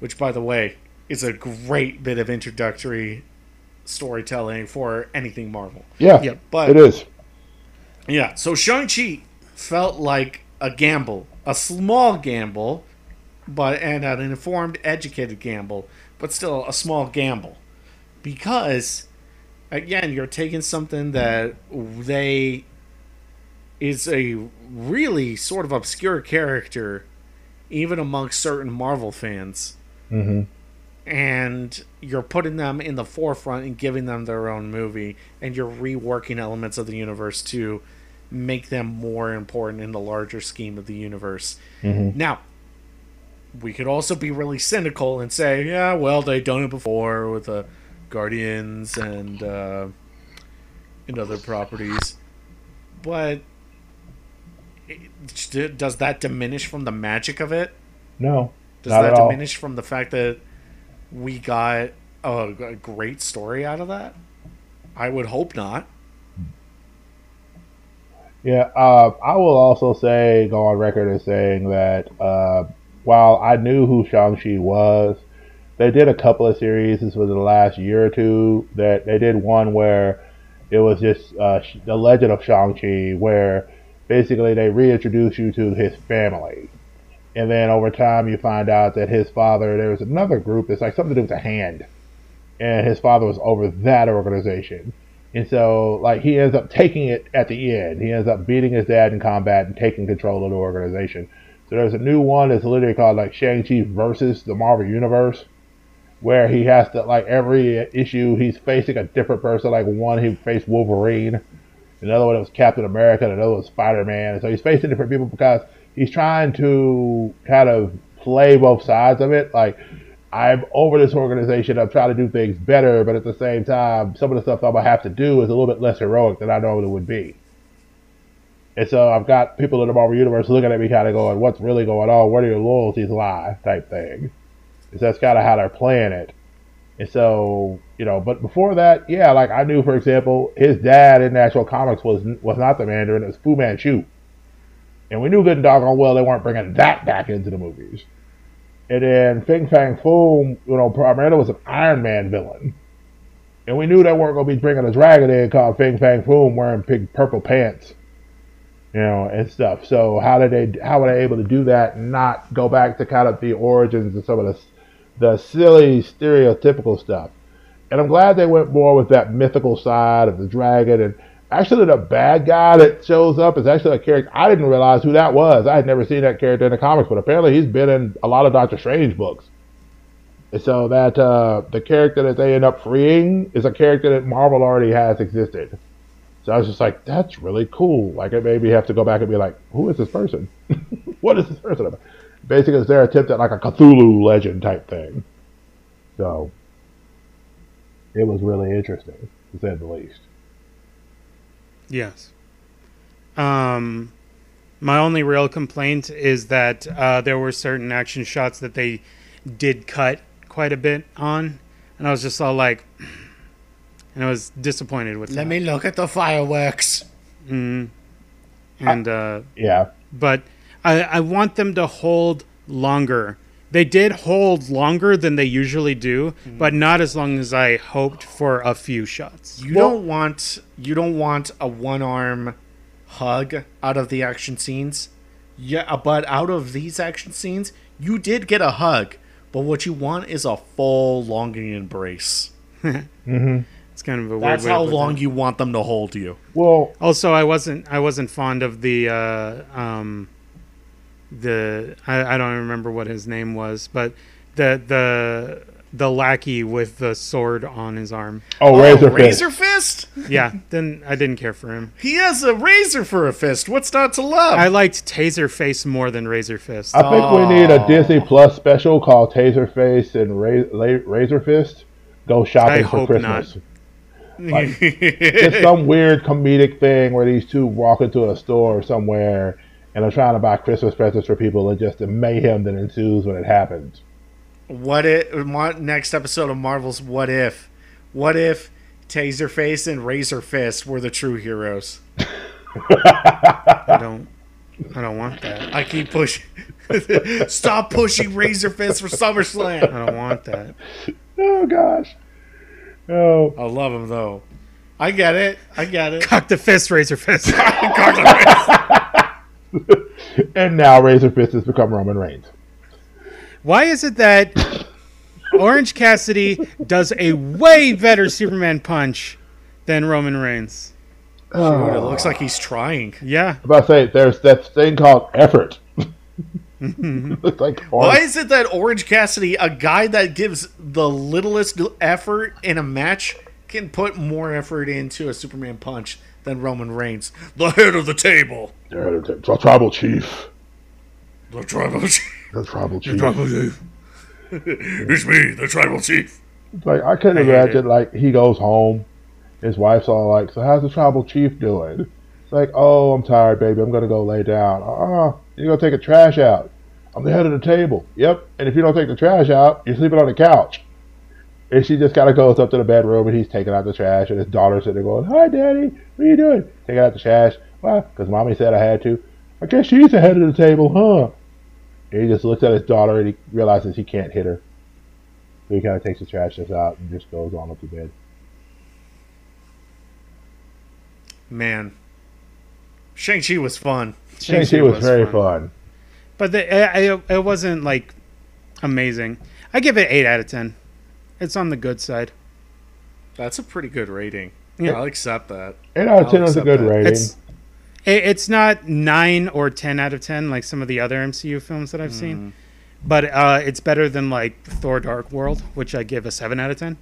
which by the way is a great bit of introductory storytelling for anything Marvel. Yeah, Yep. But it is. Yeah, so Shang-Chi felt like a gamble, a small gamble, but and an informed, educated gamble, but still a small gamble. Because again, you're taking something that they is a really sort of obscure character even amongst certain Marvel fans. Hmm and you're putting them in the forefront and giving them their own movie and you're reworking elements of the universe to make them more important in the larger scheme of the universe. Hmm now we could also be really cynical and say yeah well they've done it before with the guardians and uh, and other properties but it, does that diminish from the magic of it No, does that at all. diminish from the fact that we got a, a great story out of that? I would hope not. Yeah, uh, I will also say, go on record as saying that uh, while I knew who Shang-Chi was, they did a couple of series this was the last year or two that they did one where it was just uh, the legend of Shang-Chi, where basically they reintroduce you to his family. And then over time, you find out that his father, there was another group that's like something to do with a hand. And his father was over that organization. And so, like, he ends up taking it at the end. He ends up beating his dad in combat and taking control of the organization. So there's a new one that's literally called like Shang-Chi versus the Marvel Universe, where he has to like every issue he's facing a different person. Like one he faced Wolverine, another one was Captain America, and another was Spider Man. So he's facing different people because he's trying to kind of play both sides of it. Like I'm over this organization. I'm trying to do things better, but at the same time, some of the stuff I'm gonna have to do is a little bit less heroic than I normally would be. And so I've got people in the Marvel Universe looking at me kind of going, what's really going on? Where do your loyalties lie? type thing. That's kind of how they're playing it. And so, you know, but before that, yeah, like I knew, for example, his dad in actual comics was was not the Mandarin, it was Fu Manchu. And we knew good and doggone well they weren't bringing that back into the movies. And then Fin Fang Foom, you know, primarily was an Iron Man villain. And we knew they weren't going to be bringing a dragon in called Fin Fang Foom wearing big purple pants you know, and stuff. So how did they? How were they able to do that and not go back to kind of the origins and some of the the silly stereotypical stuff? And I'm glad they went more with that mythical side of the dragon. And actually, the bad guy that shows up is actually a character I didn't realize who that was. I had never seen that character in the comics, but apparently he's been in a lot of Doctor Strange books. And so that uh, the character that they end up freeing is a character that Marvel already has existed. So I was just like, that's really cool. Like it made me have to go back and be like, who is this person? what is this person about? Basically, it's their attempt at like a Cthulhu legend type thing. So it was really interesting, to say the least. Yes. Um, my only real complaint is that uh, there were certain action shots that they did cut quite a bit on, and I was just all like, and I was disappointed with Let that. me look at the fireworks. Mm. And uh, Yeah. but I, I want them to hold longer. They did hold longer than they usually do, but not as long as I hoped for a few shots. You Well- don't want you don't want a one arm hug out of the action scenes. Yeah, but out of these action scenes, you did get a hug. But what you want is a full longing embrace. It's kind of a weird That's way how long that. you want them to hold you. Well, Also, I wasn't I wasn't fond of the uh, um, the I, I don't remember what his name was, but the the the lackey with the sword on his arm. oh, oh Razor Fist. Razor Fist? Yeah, then I didn't care for him. He has a razor for a fist. What's not to love? I liked Taser Face more than Razor Fist. I think we need a oh. Disney Plus special called Taser Face and Ra- Razor Fist. Go shopping I for hope Christmas. It's some weird comedic thing where these two walk into a store somewhere and are trying to buy Christmas presents for people and just the mayhem that ensues when it happens. What if next episode of Marvel's What If? What if Taserface and Razor Fist were the true heroes? I don't I don't want that. I keep pushing. Stop pushing Razor Fist for SummerSlam. I don't want that. Oh gosh. Oh, I love him though. I get it. I get it. Cock the fist, Razor Fist. and now Razor Fist has become Roman Reigns. Why is it that Orange Cassidy does a way better Superman punch than Roman Reigns? Dude, it oh. looks like he's trying. Yeah. I'm about to say there's that thing called effort. Mm-hmm. Like Why is it that Orange Cassidy, a guy that gives the littlest effort in a match, can put more effort into a Superman punch than Roman Reigns, the head of the table? The tribal chief. The tribal chief. The tribal chief. chief. it's me, the tribal chief. Like I couldn't I imagine like he goes home, his wife's all like, "So how's the tribal chief doing?" It's like, "Oh, I'm tired, baby. I'm gonna go lay down." Uh, you're gonna take a trash out. I'm the head of the table. Yep. And if you don't take the trash out, you're sleeping on the couch. And she just kind of goes up to the bedroom and he's taking out the trash, and his daughter's sitting there going, "Hi, daddy. What are you doing?" Taking out the trash. Why? Because mommy said I had to. I guess she's the head of the table, huh? And he just looks at his daughter and he realizes he can't hit her. So he kind of takes the trash just out and just goes on up to bed. Man. Shang-Chi was fun. Shang-Chi was, very fun. But the, it, it, it wasn't like amazing. I give it 8 out of 10. It's on the good side. That's a pretty good rating. Yeah. I'll accept that. 8 out of 10 was a good that. rating. It's it, it's not 9 or 10 out of 10 like some of the other MCU films that I've seen. But uh, it's better than like Thor Dark World, which I give a 7 out of 10.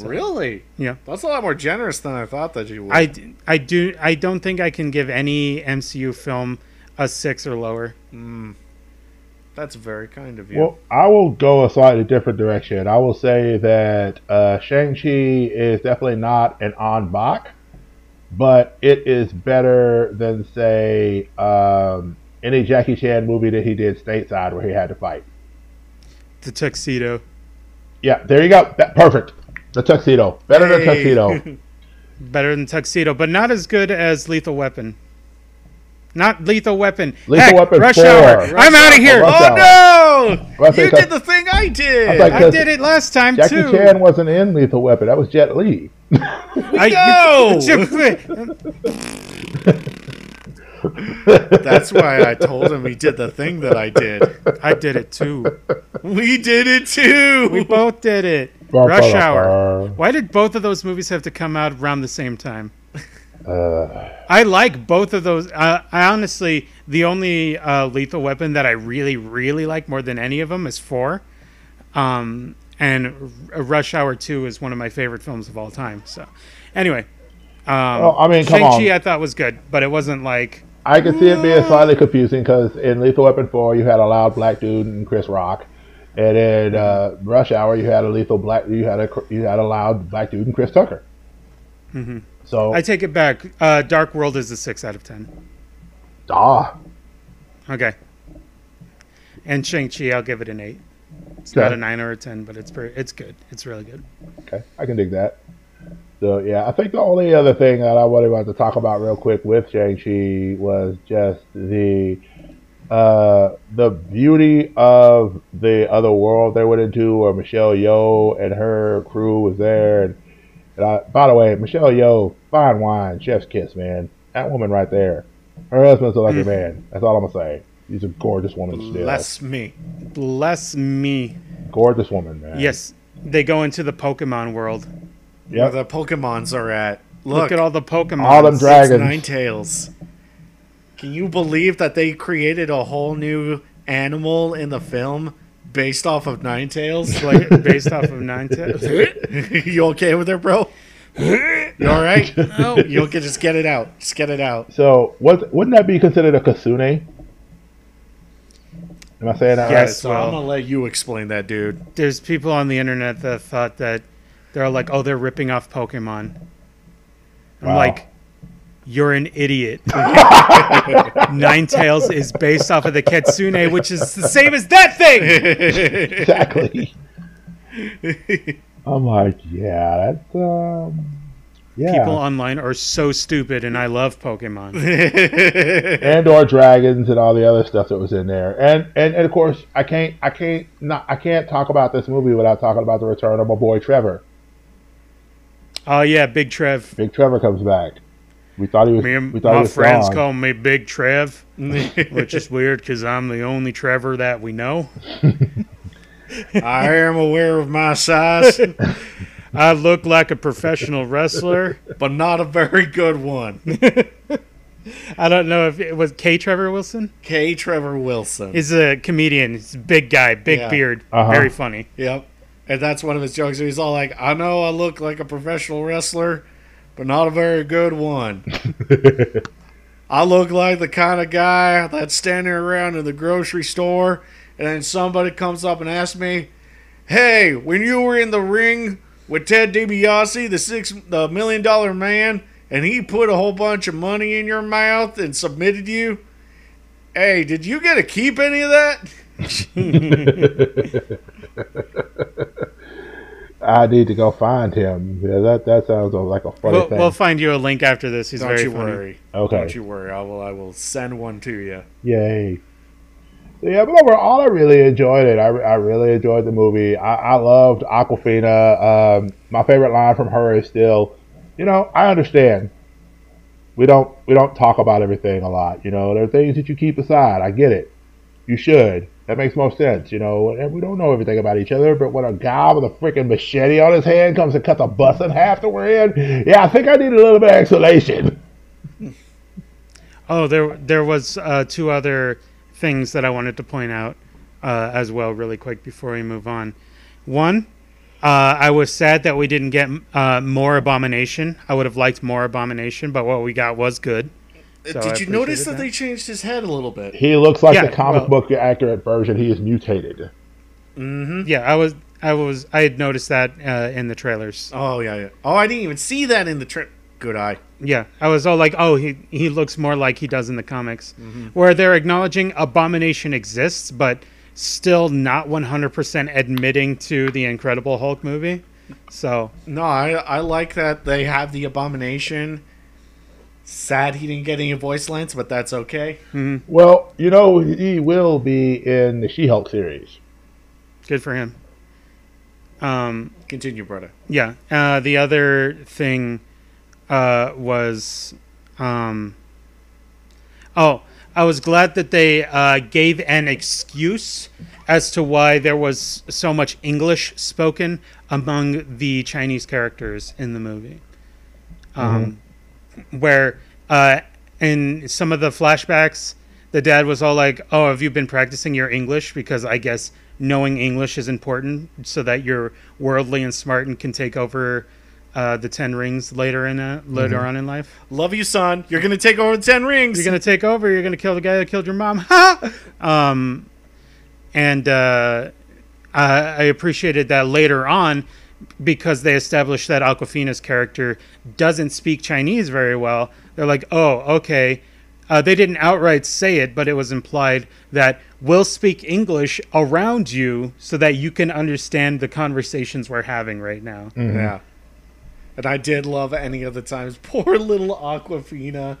Really? Yeah. That's a lot more generous than I thought that you would. I, I do I don't think I can give any MCU film a 6 or lower. That's very kind of you. Well, I will go a slightly different direction. I will say that uh, Shang-Chi is definitely not an Ong-Bak, but it is better than, say, um, any Jackie Chan movie that he did stateside where he had to fight. The tuxedo. Yeah, there you go. That, perfect. The tuxedo. Better than tuxedo. Better than tuxedo, but not as good as Lethal Weapon. Not Lethal Weapon. Lethal Heck, Weapon Rush 4. Hour. Rush I'm out of here. Rush oh, Hour. oh no! Well, You did the thing I did. I thought- I did it last time Jackie too. Chan wasn't in Lethal Weapon. That was Jet Li. I, know. That's why I told him he did the thing that I did. I did it too. We did it too. We both did it. Rush Hour. Why did both of those movies have to come out around the same time? Uh, I like both of those. Uh, I honestly, the only uh, Lethal Weapon that I really, really like more than any of them is four. Um, and R- Rush Hour Two is one of my favorite films of all time. So, anyway, um, Well, I mean, come Shang-Chi. I thought was good, but it wasn't like I can see it being slightly confusing because in Lethal Weapon 4, you had a loud black dude and Chris Rock. And in uh, Rush Hour, you had a lethal black, you had a you had a loud black dude and Chris Tucker. So, I take it back. Uh, Dark World is a six out of ten. ah, Okay. And Shang Chi, I'll give it an eight. It's not a nine or a ten, but it's very, it's good. It's really good. okay, I can dig that. So yeah, I think the only other thing that I wanted to talk about real quick with Shang Chi was just the uh, the beauty of the other world they went into, where Michelle Yeoh and her crew was there. And, and I, by the way, Michelle Yeoh, fine wine, chef's kiss, man. That woman right there. Her husband's a lucky mm. man. That's all I'm gonna say. She's a gorgeous woman still. Bless me. Bless me. Gorgeous woman, man. Yes, they go into the Pokemon world. Yeah. The Pokemons are at. Look, Look, at all the Pokemon. All them dragons. Nine tails. Can you believe that they created a whole new animal in the film based off of Nine Tails, like based off of Nine Tails. you okay with it, bro? You all right? No. You can just get it out. Just get it out. So, what wouldn't that be considered a kasune? Am I saying that Yes. right? so well- I'm gonna let you explain that, dude. There's people on the internet that thought that they're like, oh, they're ripping off Pokemon. I'm Wow. like, you're an idiot. Nine Tails is based off of the Kitsune, which is the same as that thing. exactly. I'm like, yeah, that's um, yeah, People online are so stupid, and I love Pokemon. and or dragons and all the other stuff that was in there, and, and and of course, I can't, I can't, not, I can't talk about this movie without talking about the return of my boy Trevor. Oh yeah, Big Trev. Big Trevor comes back. We thought he was. Me and we thought he my was friends gone. call me Big Trev, which is weird because I'm the only Trevor that we know. I am aware of my size, I look like a professional wrestler. but not a very good one. I don't know if it was K. Trevor Wilson. K. Trevor Wilson. He's a comedian. He's a big guy, big Yeah. beard, Uh-huh. very funny. Yep. And that's one of his jokes. He's all like, I know I look like a professional wrestler, but not a very good one. I look like the kind of guy that's standing around in the grocery store, and then somebody comes up and asks me, Hey, when you were in the ring with Ted DiBiase, the six the million dollar man, and he put a whole bunch of money in your mouth and submitted you, hey, did you get to keep any of that? I need to go find him. Yeah, that that sounds like a funny We'll, thing. we'll find you a link after this. He's Don't very you funny. worry. Okay. Don't you worry. I will. I will send one to you. Yay. So, yeah, but overall, I really enjoyed it. I, I really enjoyed the movie. I, I loved Awkwafina. Um, my favorite line from her is still, you know, I understand. We don't we don't talk about everything a lot. You know, there are things that you keep aside. I get it. You should. That makes most sense. You know, and we don't know everything about each other. But when a guy with a freaking machete on his hand comes and cuts a bus in half that we're in, yeah, I think I need a little bit of explanation. Oh, there there was uh, two other things that I wanted to point out uh, as well, really quick before we move on. One, uh, I was sad that we didn't get uh, more Abomination. I would have liked more Abomination, but what we got was good. So Did you notice appreciated that they changed his head a little bit? He looks like Yeah, the comic well- book accurate version. He is mutated. Mm-hmm. Yeah, I was, I was, I had noticed that uh, in the trailers. Oh yeah, yeah. Oh, I didn't even see that in the trip. Good eye. Yeah, I was all like, oh, he he looks more like he does in the comics, where they're acknowledging Abomination exists, but still not 100% admitting to the Incredible Hulk movie. So No, I I like that they have the abomination. Sad he didn't get any voice lines, but that's okay. Well, you know, he will be in the She-Hulk series. good for him. Um, Continue, brother. Yeah. Uh, the other thing uh, was, um, oh, I was glad that they uh, gave an excuse as to why there was so much English spoken among the Chinese characters in the movie. Um, Where uh, in some of the flashbacks, the dad was all like, "Oh, have you been practicing your English? Because I guess knowing English is important so that you're worldly and smart and can take over uh, the Ten Rings later in uh, later on in life. Love you, son. You're gonna take over the ten rings. You're gonna take over. You're gonna kill the guy that killed your mom. Ha! Um, and uh, I, I appreciated that later on because they established that Awkwafina's character doesn't speak Chinese very well. They're like, oh, okay. Uh, they didn't outright say it, but it was implied that we'll speak English around you so that you can understand the conversations we're having right now. Yeah. And I did love any of the times poor little Awkwafina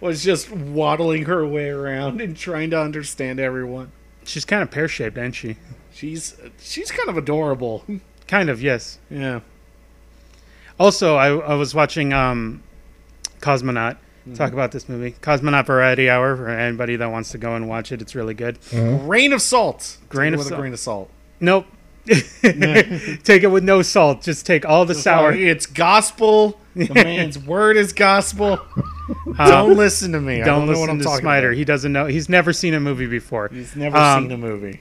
was just waddling her way around and trying to understand everyone. She's kind of pear shaped, ain't she? She's she's kind of adorable. Kind of, yes. Yeah. Also, I, I was watching um, Cosmonaut. Talk about this movie, Cosmonaut Variety Hour, for anybody that wants to go and watch it. It's really good. Grain of salt. Grain Take it of with salt. a grain of salt. Nope. take it with no salt. Just take all the sour. It's gospel. The man's word is gospel. don't listen to me. Don't don't know what listen I'm to talking Smiter. about. He doesn't know. He's never seen a movie before. He's never Um, seen a movie.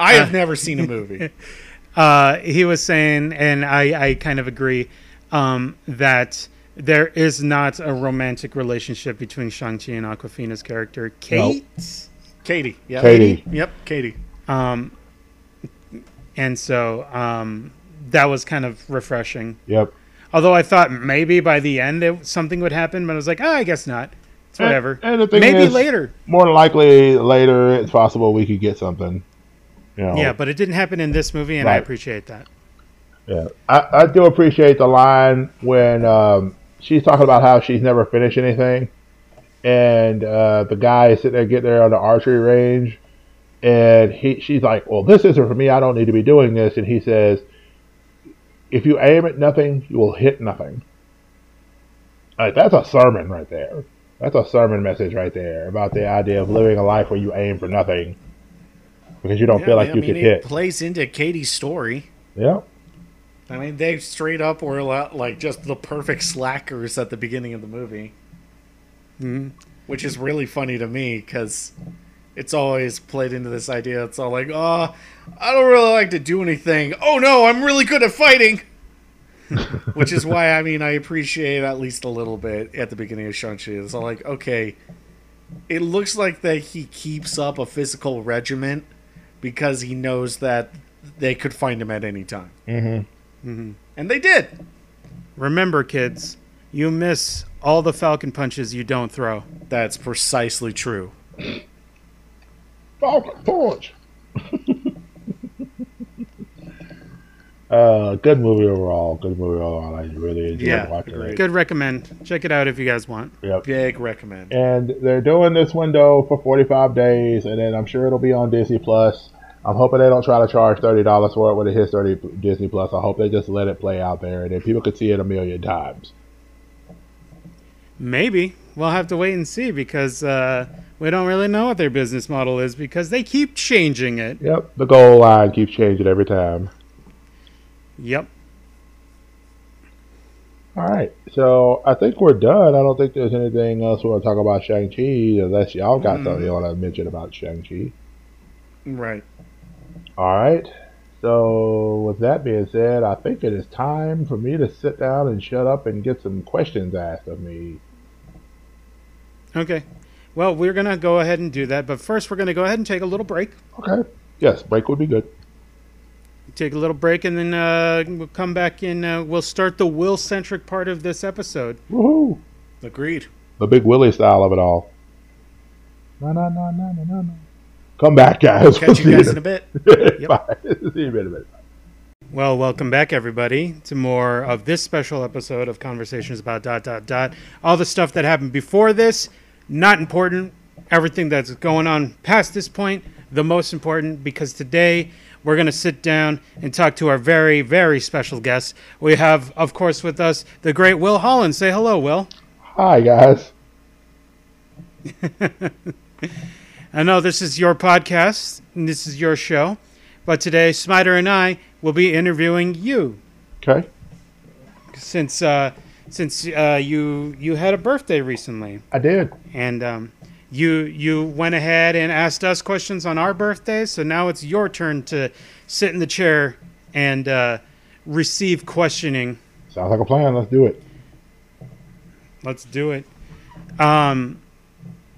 I have never seen a movie. uh, he was saying, and I, I kind of agree, um, that there is not a romantic relationship between Shang-Chi and Awkwafina's character. Kate? Katie. Yeah. Katie. Yep, Katie. Um, and so um, that was kind of refreshing. Yep. Although I thought maybe by the end it, something would happen, but I was like, oh, I guess not. It's And- whatever. and the thing maybe is- later. More than likely, later it's possible we could get something. You know, Yeah, but it didn't happen in this movie, and I appreciate that. Yeah, I, I do appreciate the line when um, she's talking about how she's never finished anything, and uh, the guy is sitting there getting there on the archery range, and he she's like, "Well, this isn't for me. I don't need to be doing this." And he says, "If you aim at nothing, you will hit nothing." Like that's a sermon right there. That's a sermon message right there about the idea of living a life where you aim for nothing because you don't Yeah, feel like I you mean, can it hit. plays into Katie's story. Yeah. I mean, they straight up were lo- like just the perfect slackers at the beginning of the movie, Mhm. which is really funny to me because it's always played into this idea. It's all like, oh, I don't really like to do anything. Oh no, I'm really good at fighting. which is why I mean I appreciate at least a little bit at the beginning of Shang-Chi. It's all like, okay, it looks like that he keeps up a physical regiment because he knows that they could find him at any time. Mm-hmm. And they did. Remember, kids, you miss all the Falcon punches you don't throw. That's precisely true. Falcon Punch. uh, good movie overall. Good movie overall. I really enjoyed Yeah, watching agreed. it. Good recommend. Check it out if you guys want. Yep. Big recommend. And they're doing this window for 45 days, and then I'm sure it'll be on Disney Plus. I'm hoping they don't try to charge thirty dollars for it when it hits 30 Disney Plus. I hope they just let it play out there, and then people could see it a million times. Maybe. We'll have to wait and see because uh, we don't really know what their business model is because they keep changing it. Yep. The goal line keeps changing every time. Yep. All right, so I think we're done. I don't think there's anything else we want to talk about Shang-Chi, unless y'all got mm-hmm. something you want to mention about Shang-Chi. Right. All right, so with that being said, I think it is time for me to sit down and shut up and get some questions asked of me. Okay. Well, we're going to go ahead and do that, but first we're going to go ahead and take a little break. Okay. Yes, break would be good. Take a little break and then uh, we'll come back and uh, we'll start the Will centric part of this episode. Woohoo! Agreed. The big Willie style of it all. No, no, no, no, no, no, no. Come back, guys. Catch you guys in a bit. Bye. See you in a minute. Well, welcome back, everybody, to more of this special episode of Conversations about dot dot dot. All the stuff that happened before this, not important. Everything that's going on past this point, the most important, because today we're going to sit down and talk to our very, very special guest. We have, of course, with us the great Will Holland. Say hello, Will. Hi, guys. I know this is your podcast and this is your show, but today Smider and I will be interviewing you Okay. since uh, since uh, you you had a birthday recently, I did. and um, you you went ahead and asked us questions on our birthdays. So now it's your turn to sit in the chair and uh, receive questioning. Sounds like a plan. Let's do it. Let's do it. Um,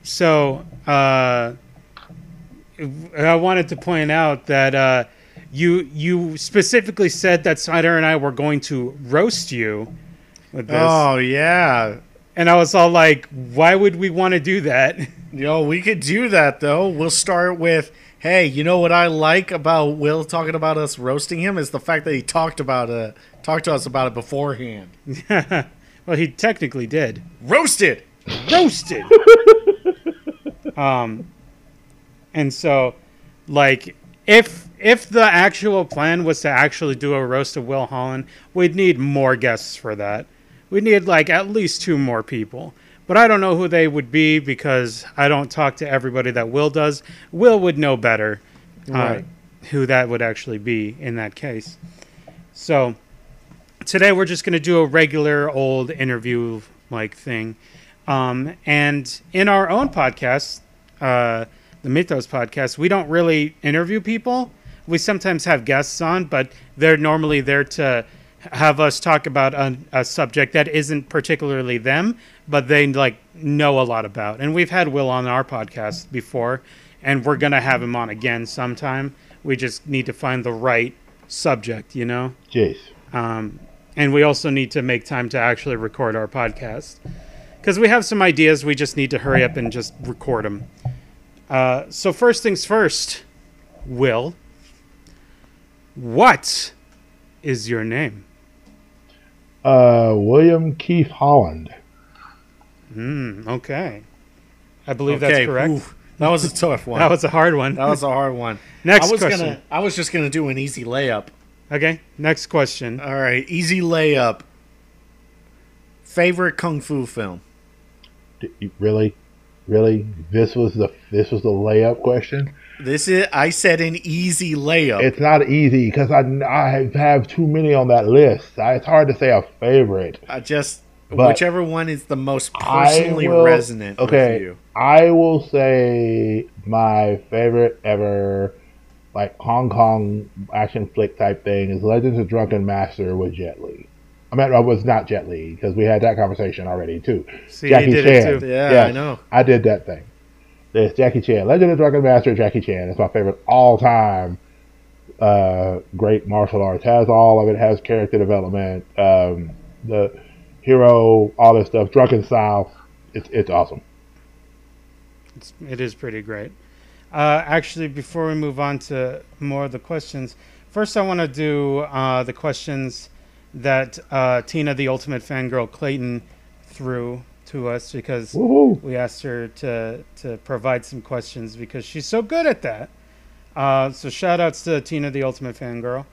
so uh, I wanted to point out that uh, you you specifically said that Snyder and I were going to roast you with this, Oh yeah. And I was all like, "Why would we want to do that?" Yo, we could do that though. We'll start with Hey, you know what I like about Will talking about us roasting him is the fact that he talked about it, talked to us about it beforehand. well, he technically did. Roasted. roasted. um, and so, like, if if the actual plan was to actually do a roast of Will Holland, we'd need more guests for that. We'd need like at least two more people. But I don't know who they would be because I don't talk to everybody that Will does. Will would know better uh, Right. who that would actually be in that case. So today we're just going to do a regular old interview like thing. Um, and in our own podcast, uh, the Mythos podcast, we don't really interview people. We sometimes have guests on, but they're normally there to have us talk about a, a subject that isn't particularly them, but they like know a lot about. And we've had Will on our podcast before, and we're gonna have him on again sometime. We just need to find the right subject, you know. Jeez. Um, and we also need to make time to actually record our podcast because we have some ideas. We just need to hurry up and just record them. Uh, so first things first, Will, what is your name? Uh, William Keith Holland. Hmm. Okay. I believe Okay, that's correct. oof. that was a tough one. That was a hard one. That was a hard one. Next I was question. gonna I was just gonna do an easy layup. Okay. Next question. All right, easy layup. Favorite kung fu film? Really, really. This was the this was the layup question. This is I said an easy layup. It's not easy because I I have too many on that list. I, it's hard to say a favorite. I just But whichever one is the most personally will- resonant okay. I will say my favorite ever, like Hong Kong action flick type thing, is Legends of Drunken Master with Jet Li. I mean, I was not Jet Li because we had that conversation already too. See, Jackie Chan. it too. Yeah, Yes, I know. I did that thing. There's Jackie Chan, Legend of Drunken Master, Jackie Chan. It's my favorite all time. Uh, great martial arts has all of it. Has character development. Um, the hero, all this stuff. Drunken style. It's it's awesome. It's, it is pretty great. Uh, actually, before we move on to more of the questions, first I want to do uh, the questions that uh, Tina, the ultimate fangirl Clayton, threw to us because Woohoo! we asked her to to provide some questions because she's so good at that. Uh, so shout outs to Tina, the ultimate fangirl.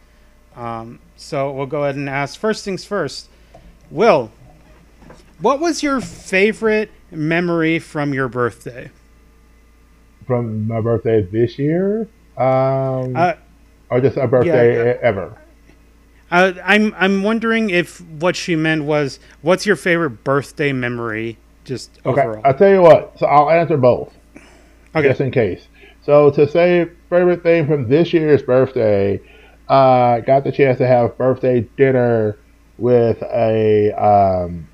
Um, so we'll go ahead and ask. First things first. Will, what was your favorite memory from your birthday? From my birthday this year, um, Uh, or just a birthday yeah. e- ever. Uh, I'm I'm wondering if what she meant was what's your favorite birthday memory, just Okay, overall. I'll tell you what. So I'll answer both. okay, just in case. So to say favorite thing from this year's birthday, uh, got the chance to have birthday dinner with a um,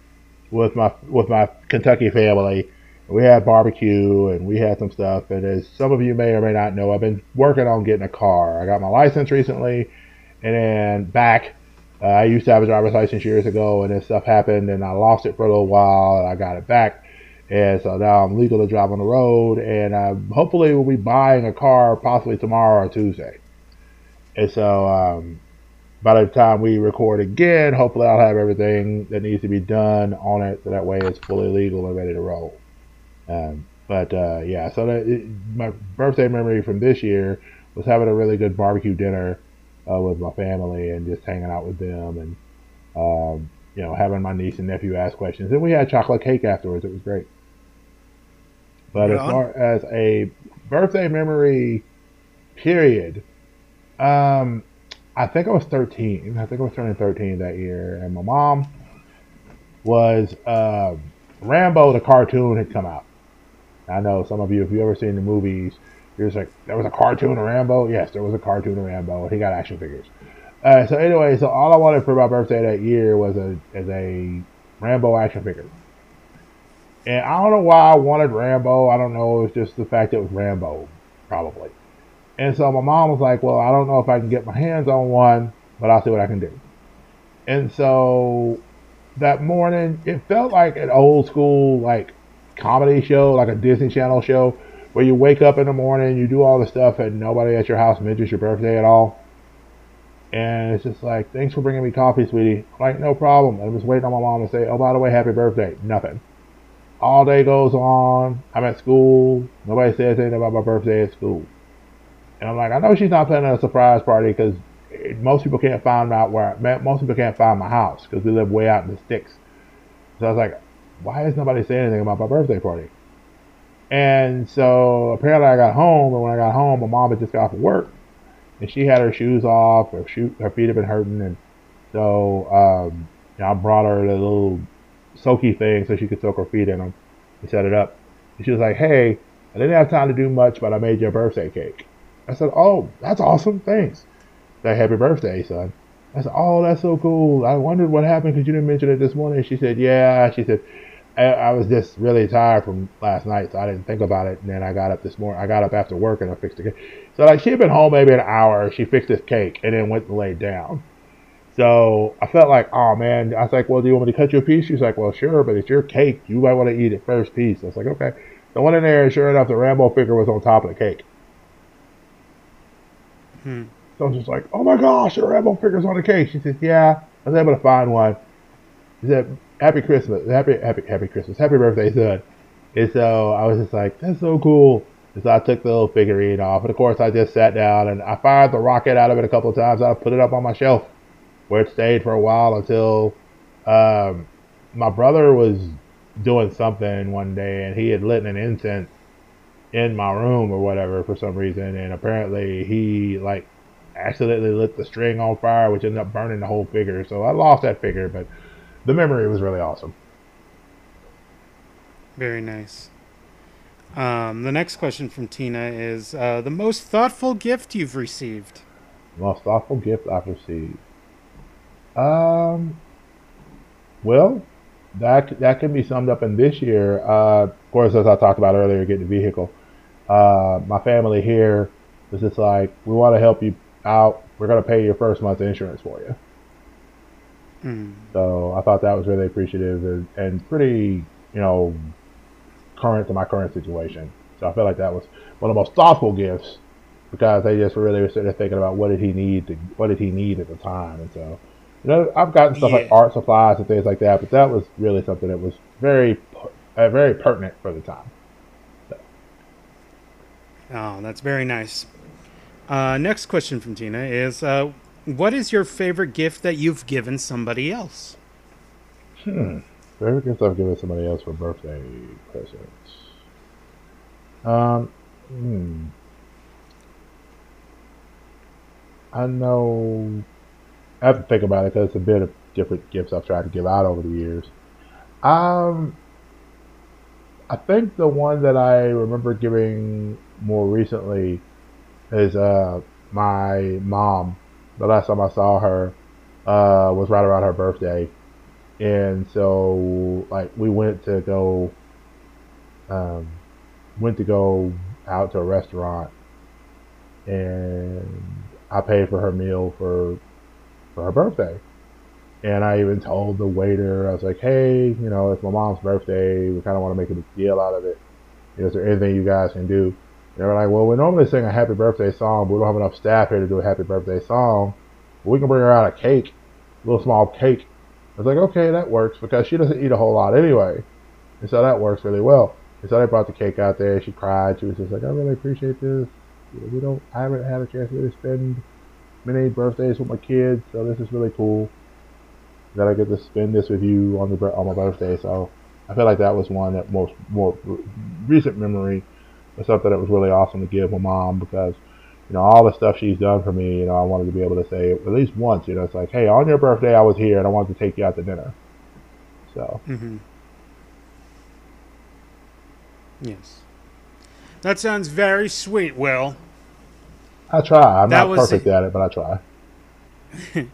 with my with my Kentucky family, We had barbecue and we had some stuff. And as some of you may or may not know, I've been working on getting a car. I got my license recently, and then back. Uh, I used to have a driver's license years ago, and then stuff happened, and I lost it for a little while, and I got it back. And so now I'm legal to drive on the road, and I hopefully will be buying a car possibly tomorrow or Tuesday. And so um, by the time we record again, hopefully I'll have everything that needs to be done on it, so that way it's fully legal and ready to roll. Um, but uh, yeah, so that, it, my birthday memory from this year was having a really good barbecue dinner uh, with my family and just hanging out with them and um, you know having my niece and nephew ask questions and we had chocolate cake afterwards. It was great. But as far as a birthday memory, period, um, I think I was 13. I think I was turning 13 that year, and my mom was uh, Rambo the cartoon had come out. I know some of you, if you ever seen the movies, you're like, there was a cartoon of Rambo. Yes, there was a cartoon of Rambo. He got action figures. Uh, so anyway, so all I wanted for my birthday that year was a as a Rambo action figure. And I don't know why I wanted Rambo. I don't know. It's just the fact it was Rambo, probably. And so my mom was like, well, I don't know if I can get my hands on one, but I'll see what I can do. And so that morning, it felt like an old school, like, comedy show, like a Disney Channel show, where you wake up in the morning, you do all the stuff, and nobody at your house mentions your birthday at all. And it's just like, thanks for bringing me coffee, sweetie. I'm like, no problem. I'm just waiting on my mom to say, oh, by the way, happy birthday. Nothing. All day goes on. I'm at school. Nobody says anything about my birthday at school. And I'm like, I know she's not planning a surprise party because most people can't find out where most people can't find my house because we live way out in the sticks. So I was like, why is nobody saying anything about my birthday party? And so apparently I got home, and when I got home, my mom had just got off of work, and she had her shoes off, her shoe, her feet had been hurting, and so um, you know, I brought her the little soaky thing so she could soak her feet in them and set it up. And she was like, "Hey, I didn't have time to do much, but I made you a birthday cake." I said, "Oh, that's awesome, thanks." That happy birthday, son. I said, "Oh, that's so cool. I wondered what happened because you didn't mention it this morning." She said, "Yeah." She said, I, I, was just really tired from last night, so I didn't think about it. And then I got up this morning. I got up after work and I fixed the cake. So like she had been home maybe an hour. She fixed this cake and then went and laid down. So I felt like, oh man. I was like, well, do you want me to cut you a piece? She's like, well, sure, but it's your cake. You might want to eat it first piece. I was like, okay. So I went in there and sure enough, the Rambo figure was on top of the cake. Hmm. So I was just like, oh my gosh, the Rambo figure's on the cake. She said, yeah. I was able to find one. She said, happy Christmas, happy, happy, happy Christmas, happy birthday, son. And so I was just like, that's so cool. And so I took the little figurine off. And of course, I just sat down and I fired the rocket out of it a couple of times. I put it up on my shelf where it stayed for a while until um, my brother was doing something one day and he had lit an incense in my room or whatever for some reason. And apparently he like accidentally lit the string on fire, which ended up burning the whole figure. So I lost that figure, but the memory was really awesome. Very nice. Um, the next question from Tina is uh, the most thoughtful gift you've received. Most thoughtful gift I've received. Um. Well, that that can be summed up in this year. Uh, of course, as I talked about earlier, getting the vehicle. Uh, my family here was just like, we want to help you out. We're going to pay your first month's insurance for you. Mm. So I thought that was really appreciative and, and pretty, you know, current to my current situation. So I felt like that was one of the most thoughtful gifts because they just really were sitting there thinking about what did he need to, what did he need at the time, and so you know I've gotten stuff yeah. like art supplies and things like that, but that was really something that was very, uh, very pertinent for the time. So. Oh, that's very nice. Uh, next question from Tina is uh, what is your favorite gift that you've given somebody else? Hmm. Favorite gift I've given somebody else for birthday presents. Um. Hmm. I know. I have to think about it because it's a bit of different gifts I've tried to give out over the years. Um. I think the one that I remember giving more recently is uh my mom the last time I saw her uh, was right around her birthday, and so like we went to go um, went to go out to a restaurant, and I paid for her meal for for her birthday. And I even told the waiter, I was like, hey, you know, it's my mom's birthday. We kind of want to make a big deal out of it. Is there anything you guys can do? They were like, well, we normally sing a happy birthday song, but we don't have enough staff here to do a happy birthday song. But we can bring her out a cake, a little small cake. I was like, okay, that works because she doesn't eat a whole lot anyway. And so that works really well. And so they brought the cake out there. She cried. She was just like, I really appreciate this. We don't, I haven't had a chance to really spend many birthdays with my kids, so this is really cool that I get to spend this with you on the on my birthday. So I feel like that was one that most more recent memory something that was really awesome to give my mom because you know all the stuff she's done for me. You know, I wanted to be able to say at least once. You know, it's like, hey, on your birthday I was here and I wanted to take you out to dinner. So. Mm-hmm. Yes. That sounds very sweet, Will. I try. I'm that not perfect the... at it, but I try.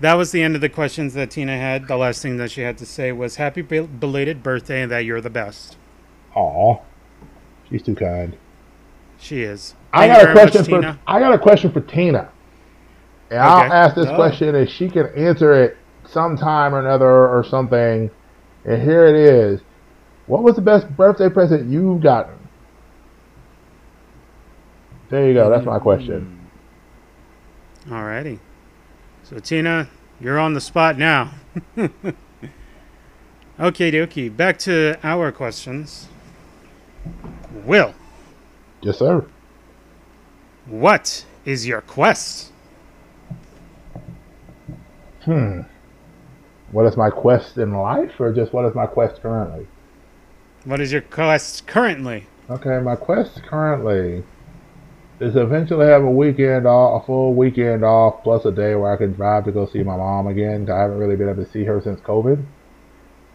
that was the end of the questions that Tina had. The last thing that she had to say was happy belated birthday and that you're the best. Aw. She's too kind. She is. Thank I got a question much, for Tina. I got a question for Tina. And okay. I'll ask this oh. question and she can answer it sometime or another or something. And here it is. What was the best birthday present you've gotten? There you go. That's my question. Mm. Alrighty. So Tina, you're on the spot now. okay, dokie. Back to our questions. Will. Yes, sir. What is your quest? Hmm. What is my quest in life, or just what is my quest currently? What is your quest currently? Okay, my quest currently is eventually have a weekend off, a full weekend off, plus a day where I can drive to go see my mom again. I haven't really been able to see her since COVID.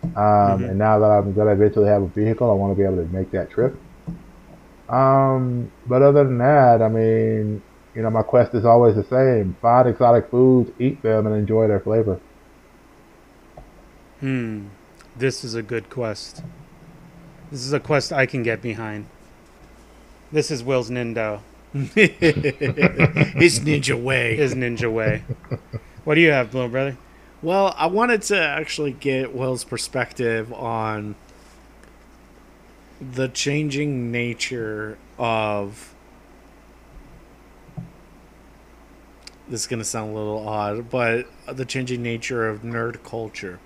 Um, mm-hmm. And now that I'm going to eventually have a vehicle, I want to be able to make that trip. Um, but other than that, I mean, you know, my quest is always the same: find exotic foods, eat them, and enjoy their flavor. Hmm, this is a good quest. This is a quest I can get behind. This is Will's Nindo. His ninja way. His ninja way. What do you have, little brother? Well, I wanted to actually get Will's perspective on the changing nature of. This is going to sound a little odd, but the changing nature of nerd culture.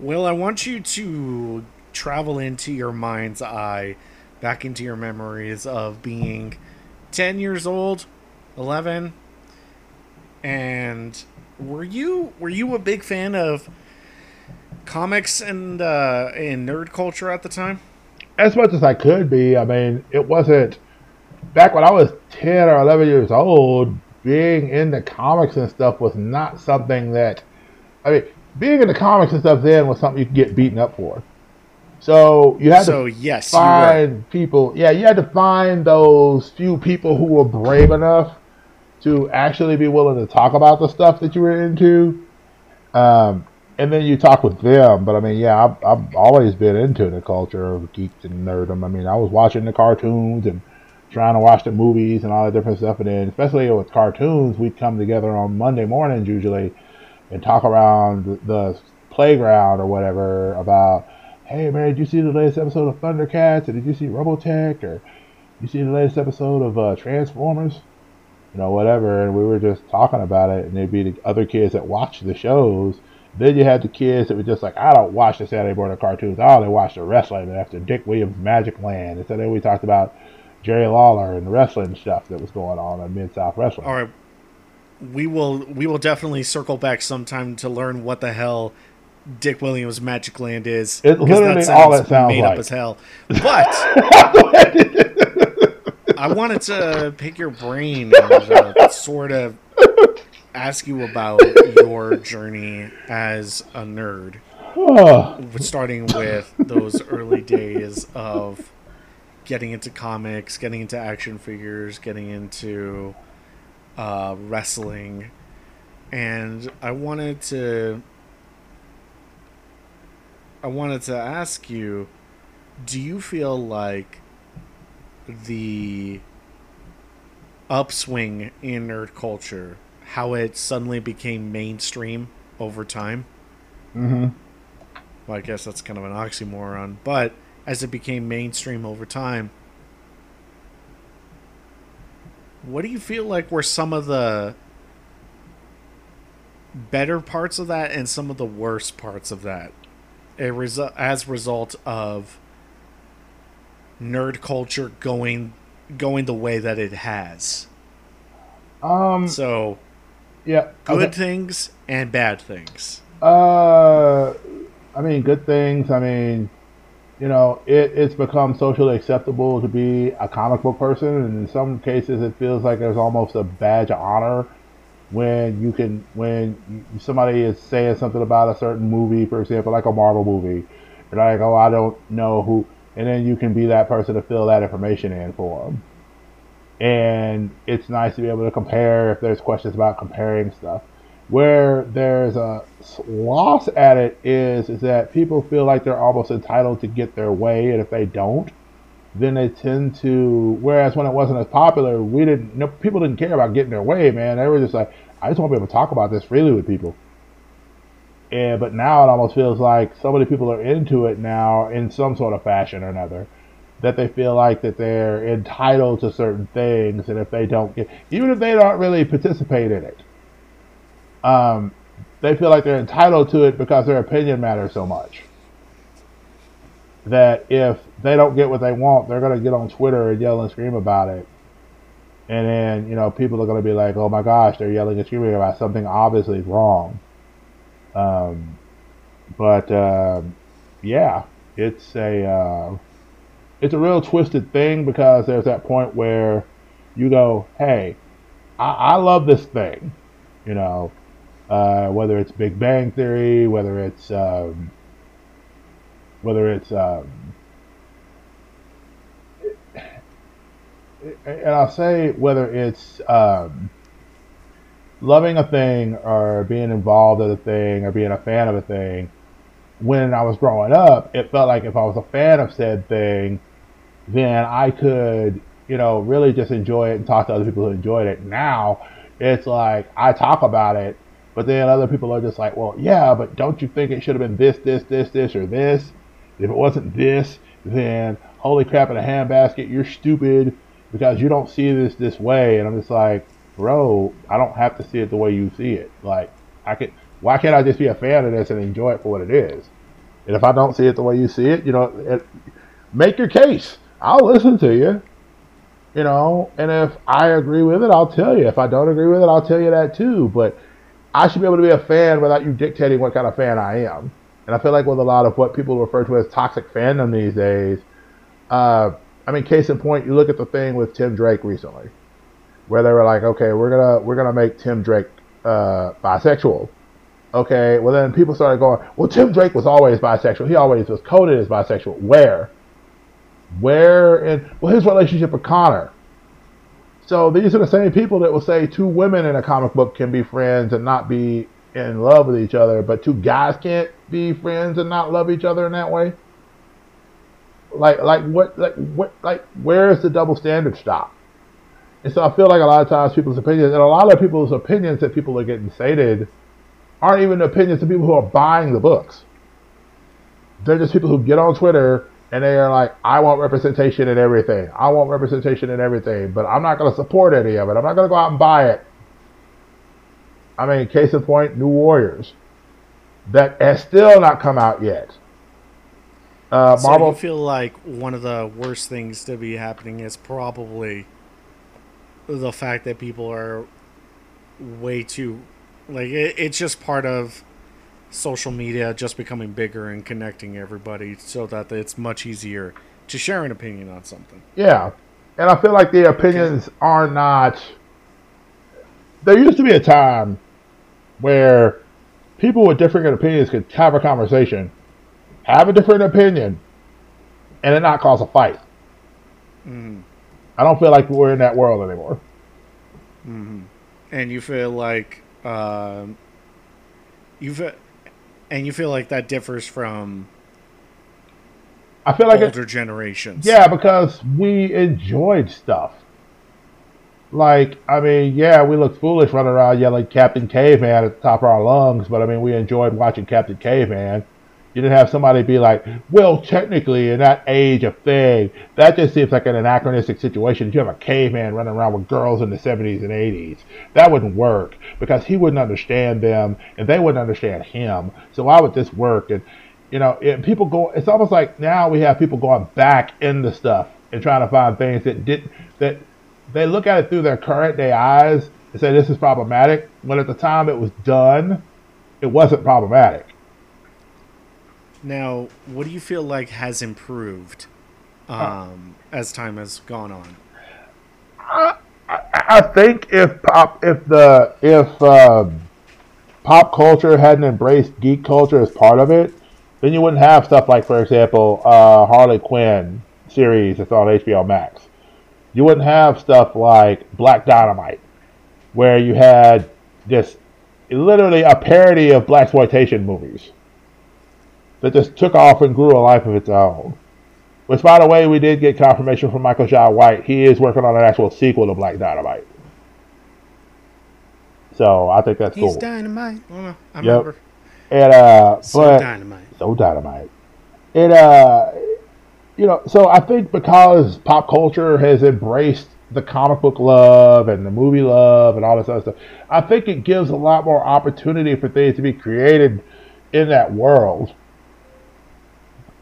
Well, I want you to travel into your mind's eye, back into your memories of being 10 years old, 11. And were you were you a big fan of comics and uh and nerd culture at the time? As much as I could be. I mean, it wasn't back when I was 10 or 11 years old, being into comics and stuff was not something that I mean, being into comics and stuff then was something you could get beaten up for. So you had so, to yes, find people. Yeah, you had to find those few people who were brave enough to actually be willing to talk about the stuff that you were into. Um, and then you talk with them. But I mean, yeah, I've, I've always been into the culture of geeks and nerdom. I mean, I was watching the cartoons and trying to watch the movies and all that different stuff. And then, especially with cartoons, we'd come together on Monday mornings usually and talk around the, playground or whatever about hey man, did you see the latest episode of Thundercats? Or did you see Robotech? Or you see the latest episode of uh, Transformers? You know, whatever. And we were just talking about it, and there'd be the other kids that watch the shows. Then you had the kids that were just like, I don't watch the Saturday morning cartoons. I only watch the wrestling after Dick Williams' Magic Land. And so then we talked about Jerry Lawler and the wrestling stuff that was going on in Mid South Wrestling. All right, we will we will definitely circle back sometime to learn what the hell Dick Williams' Magic Land is. It's literally all it sounds made like. up as hell. But I wanted to pick your brain and uh, sort of ask you about your journey as a nerd. Starting with those early days of getting into comics, getting into action figures, getting into uh, wrestling. And I wanted to I wanted to ask you do you feel like the upswing in nerd culture, how it suddenly became mainstream over time? Mm-hmm. Well, I guess that's kind of an oxymoron, but as it became mainstream over time, what do you feel like were some of the better parts of that and some of the worst parts of that a resu- as a result of nerd culture going going the way that it has Um. so Yeah. good okay. things and bad things Uh, I mean, good things. I mean, you know, it, it's become socially acceptable to be a comic book person, and in some cases, it feels like there's almost a badge of honor when you can when somebody is saying something about a certain movie, for example, like a Marvel movie. You're like, oh, I don't know who, and then you can be that person to fill that information in for them. And it's nice to be able to compare if there's questions about comparing stuff where there's a loss at it is is that people feel like they're almost entitled to get their way, and if they don't, then they tend to. Whereas when it wasn't as popular, we didn't. No, people didn't care about getting their way, man. They were just like, I just want to be able to talk about this freely with people. And but now it almost feels like so many people are into it now in some sort of fashion or another. That they feel like that they're entitled to certain things, and if they don't get, even if they don't really participate in it, um, they feel like they're entitled to it because their opinion matters so much. That if they don't get what they want, they're going to get on Twitter and yell and scream about it. And then, you know, people are going to be like, oh my gosh, they're yelling and screaming about something obviously wrong. Um, but, um, yeah, it's a, uh, it's a real twisted thing because there's that point where you go, hey, I, I love this thing, you know, uh, whether it's Big Bang Theory, whether it's um, whether it's um, and I'll say whether it's um, loving a thing or being involved in a thing or being a fan of a thing. When I was growing up, it felt like if I was a fan of said thing, then I could, you know, really just enjoy it and talk to other people who enjoyed it. Now, it's like I talk about it, but then other people are just like, well, yeah, but don't you think it should have been this, this, this, this, or this? If it wasn't this, then holy crap in a handbasket, you're stupid because you don't see this this way. And I'm just like, bro, I don't have to see it the way you see it. Like, I could, why can't I just be a fan of this and enjoy it for what it is? And if I don't see it the way you see it, you know, it, make your case. I'll listen to you. You know, and if I agree with it, I'll tell you. If I don't agree with it, I'll tell you that too. But I should be able to be a fan without you dictating what kind of fan I am. And I feel like with a lot of what people refer to as toxic fandom these days, uh, I mean, case in point, you look at the thing with Tim Drake recently, where they were like, okay, we're gonna we're gonna make Tim Drake uh, bisexual. Okay, well then people started going, well, Tim Drake was always bisexual. He always was coded as bisexual. Where? Where in well his relationship with Conner. So these are the same people that will say two women in a comic book can be friends and not be in love with each other, but two guys can't be friends and not love each other in that way. Like like what like what like where is the double standard stop? And so I feel like a lot of times people's opinions and a lot of people's opinions that people are getting stated aren't even opinions of people who are buying the books. They're just people who get on Twitter and they are like, I want representation in everything. I want representation in everything, but I'm not going to support any of it. I'm not going to go out and buy it. I mean, case in point, New Warriors. That has still not come out yet. Uh, So Marvel. you feel like one of the worst things to be happening is probably the fact that people are way too like it, it's just part of social media just becoming bigger and connecting everybody so that it's much easier to share an opinion on something. Yeah. And I feel like the opinions are not. There used to be a time where people with different opinions could have a conversation, have a different opinion, and it not cause a fight. Mm. I don't feel like we're in that world anymore. hmm And you feel like um, you fe- and you feel like that differs from I feel like older it, generations. yeah, because we enjoyed stuff. Like, I mean, yeah, we looked foolish running around yelling Captain Caveman at the top of our lungs, but I mean, we enjoyed watching Captain Caveman. You didn't have somebody be like, well, technically, in that age of thing, that just seems like an anachronistic situation. You have a caveman running around with girls in the 70s and 80s. That wouldn't work because he wouldn't understand them and they wouldn't understand him. So why would this work? And, you know, it, people go, it's almost like now we have people going back into stuff and trying to find things that didn't, that they look at it through their current day eyes and say this is problematic. When at the time it was done, it wasn't problematic. Now, what do you feel like has improved um, as time has gone on? I, I think if pop if the if um, pop culture hadn't embraced geek culture as part of it, then you wouldn't have stuff like, for example, uh, Harley Quinn series that's on HBO Max. You wouldn't have stuff like Black Dynamite, where you had just literally a parody of black exploitation movies that just took off and grew a life of its own. Which, by the way, we did get confirmation from Michael Jai White. He is working on an actual sequel to Black Dynamite. So I think that's He's cool. dynamite. Well, I Yep. remember. And uh, So but dynamite. so dynamite. It uh, you know, so I think because pop culture has embraced the comic book love and the movie love and all this other stuff, I think it gives a lot more opportunity for things to be created in that world.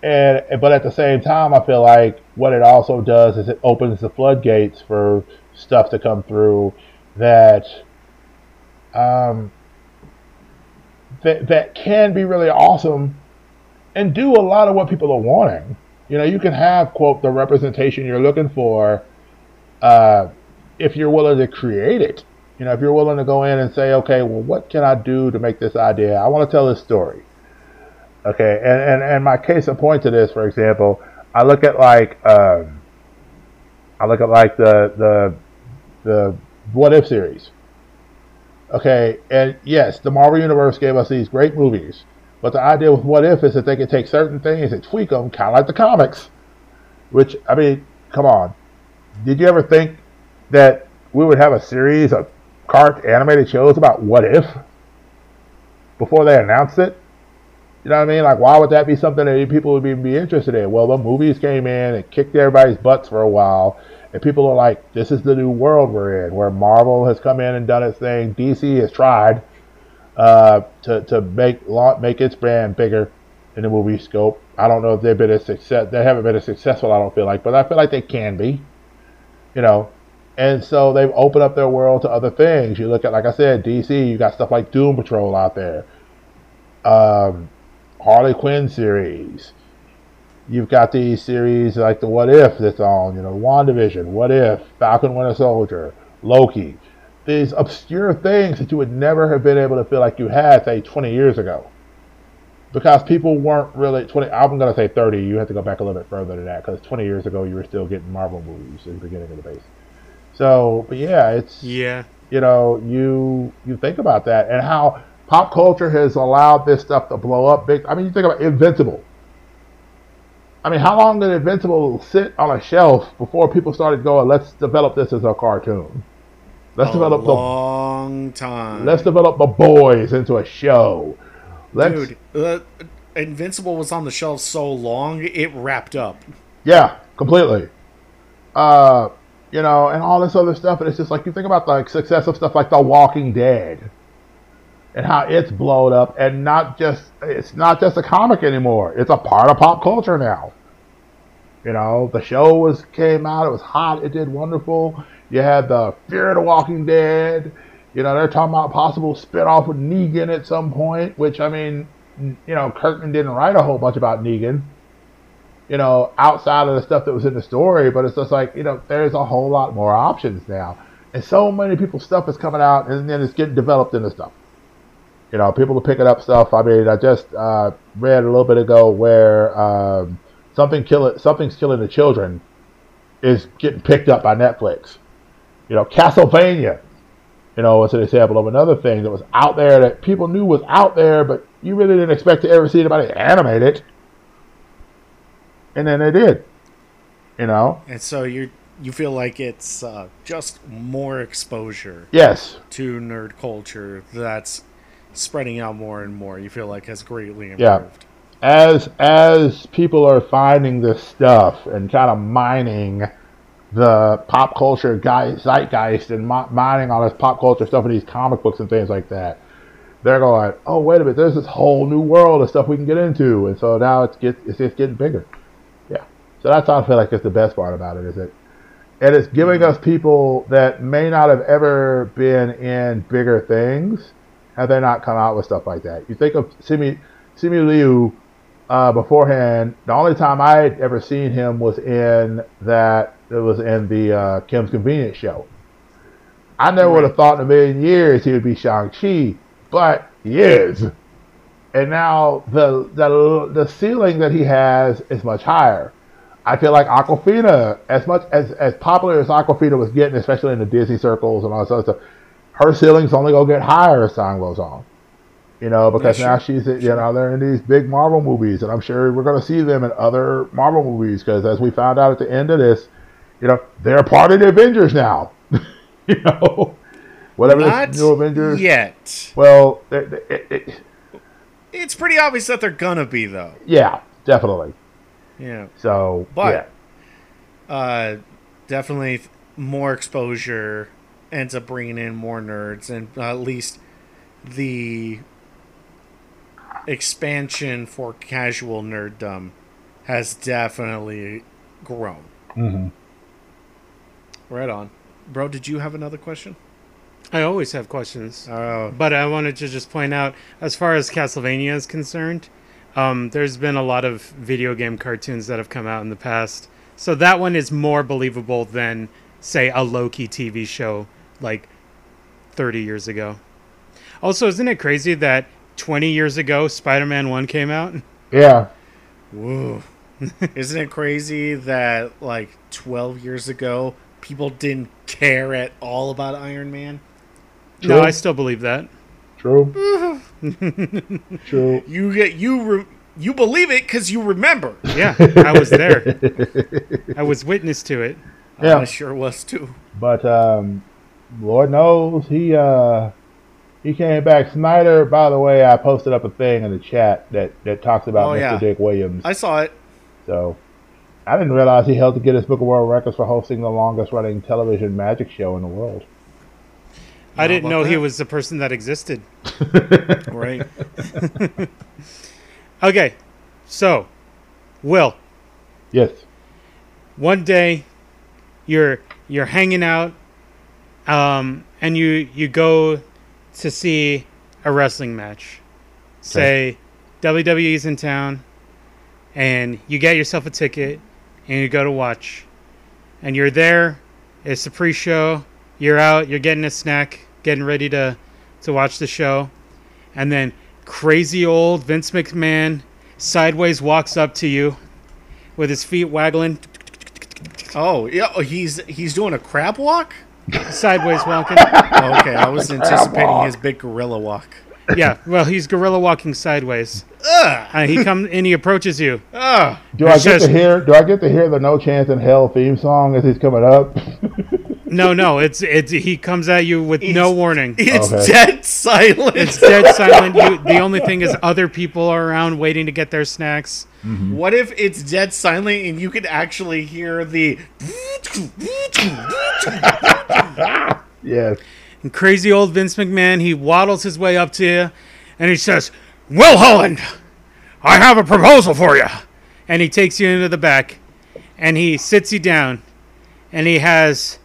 And but at the same time, I feel like what it also does is it opens the floodgates for stuff to come through that um, that that can be really awesome and do a lot of what people are wanting. You know, you can have quote the representation you're looking for uh, if you're willing to create it. You know, if you're willing to go in and say, okay, well, what can I do to make this idea? I want to tell this story. Okay, and, and, and my case in point to this, for example, I look at like um, I look at like the the the What If series. Okay, and yes, the Marvel Universe gave us these great movies, but the idea with What If is that they can take certain things and tweak them, kind of like the comics. Which I mean, come on, did you ever think that we would have a series of cart animated shows about What If before they announced it? You know what I mean? Like, why would that be something that people would be, be interested in? Well, the movies came in and kicked everybody's butts for a while, and people are like, this is the new world we're in, where Marvel has come in and done its thing. DC has tried uh, to, to make make its brand bigger in the movie scope. I don't know if they've been a success. They haven't been as successful, I don't feel like, but I feel like they can be. You know, and so they've opened up their world to other things. You look at, like I said, DC. You got stuff like Doom Patrol out there. Um, Harley Quinn series. You've got these series like the What If that's on, you know, WandaVision, What If, Falcon Winter Soldier, Loki. These obscure things that you would never have been able to feel like you had, say, 20 years ago. Because people weren't really 20. I'm going to say 30. You have to go back a little bit further than that because 20 years ago you were still getting Marvel movies in the beginning of the base. So, but yeah, it's Yeah. you know, you you think about that and how pop culture has allowed this stuff to blow up big. I mean, you think about Invincible. I mean, how long did Invincible sit on a shelf before people started going, "Let's develop this as a cartoon. Let's a develop the long time. let's develop the boys into a show." Let's Dude, uh, Invincible was on the shelf so long it wrapped up. Yeah, completely. Uh, you know, and all this other stuff, and it's just like you think about the success of stuff like The Walking Dead, and how it's blown up, and not just it's not just a comic anymore; it's a part of pop culture now. You know, the show was came out; it was hot, it did wonderful. You had the Fear of the Walking Dead. You know, they're talking about possible spinoff with Negan at some point, which I mean, you know, Kirkman didn't write a whole bunch about Negan you know, outside of the stuff that was in the story, but it's just like, you know, there's a whole lot more options now. And so many people's stuff is coming out and then it's getting developed into stuff. You know, people are picking up stuff. I mean, I just uh, read a little bit ago where um, something kill something's killing the children is getting picked up by Netflix. You know, Castlevania, you know, was an example of another thing that was out there that people knew was out there, but you really didn't expect to ever see anybody animate it and then they did. You know, And so you you feel like it's uh, just more exposure yes, to nerd culture that's spreading out more and more. You feel like has greatly improved. Yeah. as as people are finding this stuff and kind of mining the pop culture guy zeitgeist and mi- mining all this pop culture stuff in these comic books and things like that, they're going, oh wait a minute, there's this whole new world of stuff we can get into, and so now it's get it's just getting bigger. Yeah, so that's how I feel like it's the best part about it is it, and it's giving us people that may not have ever been in bigger things, have they not come out with stuff like that. You think of Simi Simu Liu uh, beforehand, the only time I had ever seen him was in that it was in the uh, Kim's Convenience show. I never would have thought in a million years he would be Shang Chi, but he is. And now the the the ceiling that he has is much higher. I feel like Awkwafina, as much as as popular as Awkwafina was getting, especially in the Disney circles and all this other stuff, her ceiling's only gonna get higher as time goes on. You know, because Yeah, now sure. she's you know they're in these big Marvel movies, and I'm sure we're gonna see them in other Marvel movies because as we found out at the end of this, you know they're part of the Avengers now. you know, whatever Not this new Avengers. yet. Well, they're- it, it, It's pretty obvious that they're gonna be though. yeah, definitely. Yeah. So, But- yeah. uh, definitely more exposure ends up bringing in more nerds, and at least the expansion for casual nerddom has definitely grown. hmm Right on, bro. Did you have another question? I always have questions. Uh, But I wanted to just point out, as far as Castlevania is concerned, um, there's been a lot of video game cartoons that have come out in the past. So that one is more believable than, say, a Loki TV show like 30 years ago. Also, isn't it crazy that 20 years ago Spider Man 1 came out? Yeah. whoa! Isn't it crazy that like 12 years ago people didn't care at all about Iron Man? No, I still believe that. True. True. You get you re- you believe it because you remember. Yeah, I was there. I was witness to it. Yeah. I sure was too. But um, Lord knows he uh, he came back. Snyder, by the way, I posted up a thing in the chat that, that talks about Oh, Mr. yeah. Dick Williams. I saw it. So I didn't realize he held the Guinness Book of World Records for hosting the longest running television magic show in the world. I How didn't about know he was the person that existed. Right. Okay, so, Will, Yes. one day you're you're hanging out, um, and you you go to see a wrestling match. Say WWE's in town, and you get yourself a ticket, and you go to watch, and you're there. It's the pre-show. You're out. You're getting a snack, getting ready to to watch the show, and then crazy old Vince McMahon sideways walks up to you with his feet waggling, Oh yeah, oh, he's he's doing a crab walk. Sideways walking. Okay, I was anticipating his big gorilla walk. Yeah, well, he's gorilla walking sideways. Ugh, Uh, he comes and he approaches you. ugh. Do I get just- to hear? Do I get to hear the No Chance in Hell theme song as he's coming up? No, no, it's it's he comes at you with no warning. It's Okay. dead silent. It's dead silent. You, the only thing is other people are around waiting to get their snacks. What if it's dead silent and you could actually hear the? yes. And crazy old Vince McMahon, he waddles his way up to you, and he says, "Will Holland, I have a proposal for you." And he takes you into the back, and he sits you down, and he has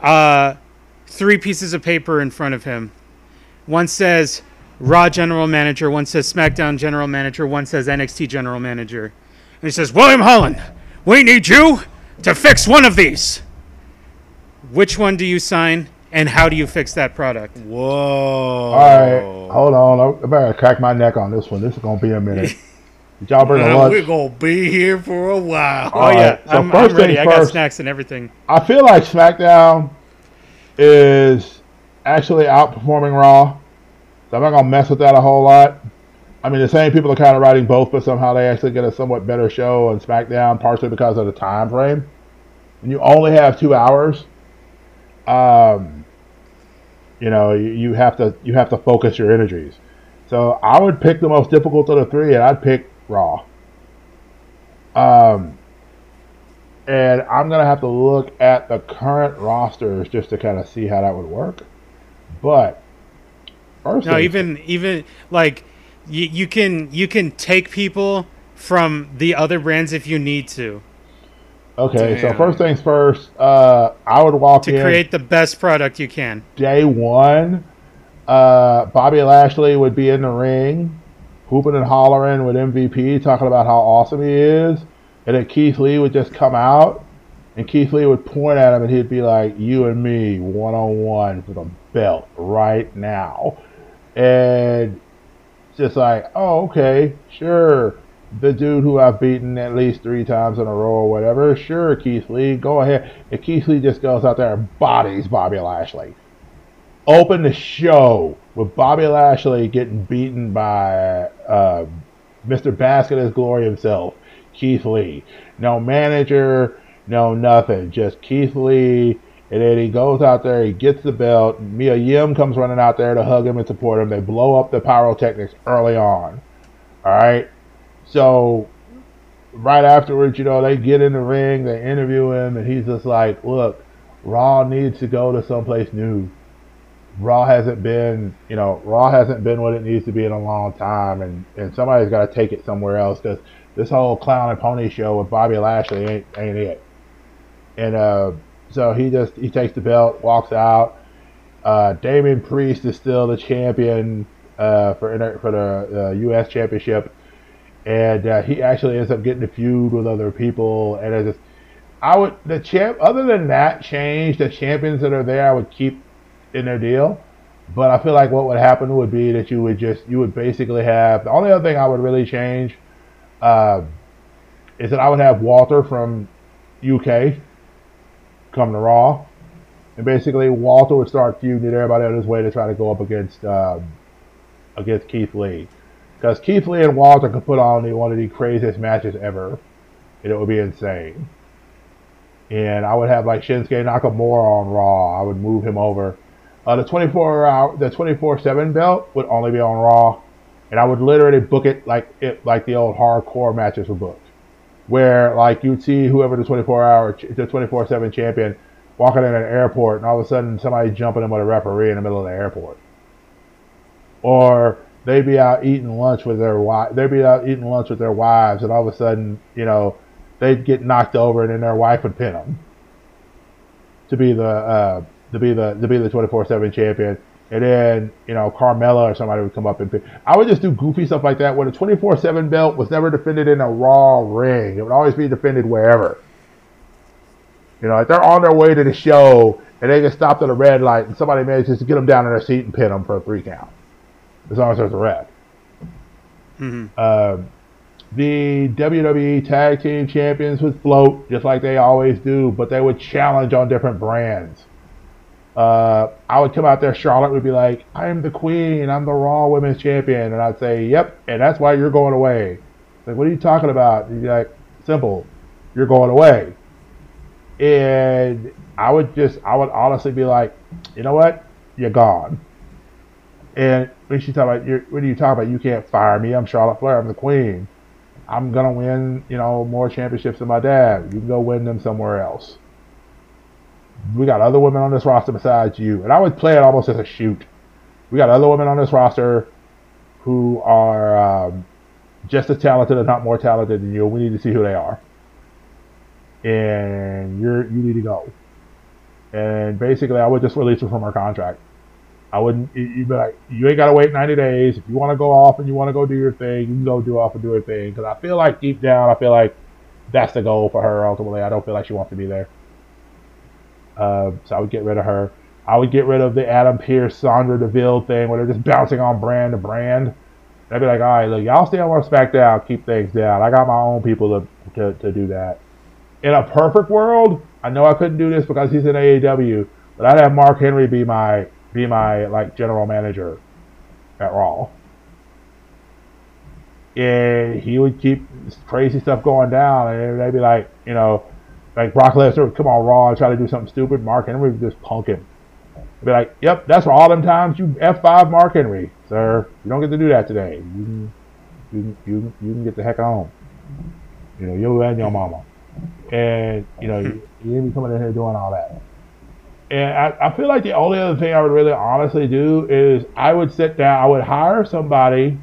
uh, three pieces of paper in front of him. One says Raw General Manager, one says SmackDown General Manager, one says NXT General Manager. And he says, William Holland, we need you to fix one of these. Which one do you sign, and how do you fix that product? Whoa! All right. Hold on. I better crack my neck on this one. This is gonna be a minute. Did y'all bring a Uh, we're gonna be here for a while. Oh, All yeah, right, so I'm, first I'm ready. things I got first. snacks and everything. I feel like SmackDown is actually outperforming Raw. So I'm not gonna mess with that a whole lot. I mean, the same people are kind of writing both, but somehow they actually get a somewhat better show on SmackDown, partially because of the time frame. And you only have two hours. Um, you know, you, you have to you have to focus your energies. So I would pick the most difficult of the three, and I'd pick Raw. Um, and I'm gonna have to look at the current rosters just to kind of see how that would work. But first, no, even even like you, you can you can take people from the other brands if you need to. Okay, Damn. so first things first, uh, I would walk in to in create the best product you can. Day one, uh, Bobby Lashley would be in the ring, hooping and hollering with MVP, talking about how awesome he is, and then Keith Lee would just come out, and Keith Lee would point at him, and he'd be like, "You and me, one on one for the belt right now," and just like, "Oh, okay, sure." The dude who I've beaten at least three times in a row or whatever. Sure, Keith Lee, go ahead. And Keith Lee just goes out there and bodies Bobby Lashley. Open the show with Bobby Lashley getting beaten by uh, Mr. Basket as glory himself, Keith Lee. No manager, no nothing. Just Keith Lee. And then he goes out there, he gets the belt. Mia Yim comes running out there to hug him and support him. They blow up the pyrotechnics early on. All right so right afterwards, you know, they get in the ring, they interview him, and he's just like, look, Raw needs to go to someplace new. Raw hasn't been, you know, Raw hasn't been what it needs to be in a long time, and, and somebody's got to take it somewhere else because this whole clown and pony show with Bobby Lashley ain't ain't it. And uh, so he just he takes the belt, walks out. Uh, Damian Priest is still the champion uh, for for the uh, U.S. Championship and uh, he actually ends up getting a feud with other people. And I just, I would the champ. Other than that change, the champions that are there, I would keep in their deal. But I feel like what would happen would be that you would just you would basically have the only other thing I would really change uh, is that I would have Walter from UK come to Raw, and basically Walter would start feuding with everybody on his way to try to go up against um, against Keith Lee. Because Keith Lee and Walter could put on one of the craziest matches ever, and it would be insane. And I would have like Shinsuke Nakamura on Raw. I would move him over. Uh, the 24 hour, the 24/7 belt would only be on Raw, and I would literally book it like it like the old hardcore matches were booked, where like you'd see whoever the 24 hour, the 24/7 champion walking in an airport, and all of a sudden somebody jumping him with a referee in the middle of the airport, or they'd be out eating lunch with their wife. They'd be out eating lunch with their wives, and all of a sudden, you know, they'd get knocked over, and then their wife would pin them to be the uh, to be the to be the 24/7 champion. And then, you know, Carmella or somebody would come up and pick. I would just do goofy stuff like that where the 24 7 belt was never defended in a Raw ring. It would always be defended wherever. You know, if they're on their way to the show and they get stopped at a red light and somebody manages to get them down in their seat and pin them for a three count as long as there's a ref. Mm-hmm. Uh, the WWE Tag Team Champions would float just like they always do, but they would challenge on different brands. Uh, I would come out there, Charlotte would be like, I'm the queen, I'm the Raw Women's Champion. And I'd say, Yep, and that's why you're going away. Like, what are you talking about? And you'd be like, Simple, you're going away. And I would just, I would honestly be like, You know what? You're gone. And when she talk about, what do you talk about? You can't fire me. I'm Charlotte Flair. I'm the queen. I'm gonna win, you know, more championships than my dad. You can go win them somewhere else. We got other women on this roster besides you, and I would play it almost as a shoot. We got other women on this roster who are um, just as talented, if not more talented than you. We need to see who they are, and you're you need to go. And basically, I would just release her from her contract. I wouldn't. You'd be like, you ain't got to wait 90 days. If you want to go off and you want to go do your thing, you can go do off and do your thing. Because I feel like deep down, I feel like that's the goal for her ultimately. I don't feel like she wants to be there. Uh, so I would get rid of her. I would get rid of the Adam Pearce, Sonya Deville thing where they're just bouncing on brand to brand. I'd be like, all right, look, y'all stay on SmackDown, keep things down. I got my own people to, to, to do that. In a perfect world, I know I couldn't do this because he's in AEW, but I'd have Mark Henry be my be my like general manager at Raw. and he would keep crazy stuff going down, and they'd be like, you know, like Brock Lesnar would come on Raw and try to do something stupid. Mark Henry would just punk him. He'd be like, "Yep, that's for all them times you F5 Mark Henry, sir. You don't get to do that today. You can, you can, you can, you can get the heck on. You know, you and your mama, and you know, you, you didn't be coming in here doing all that." And I, I feel like the only other thing I would really honestly do is I would sit down, I would hire somebody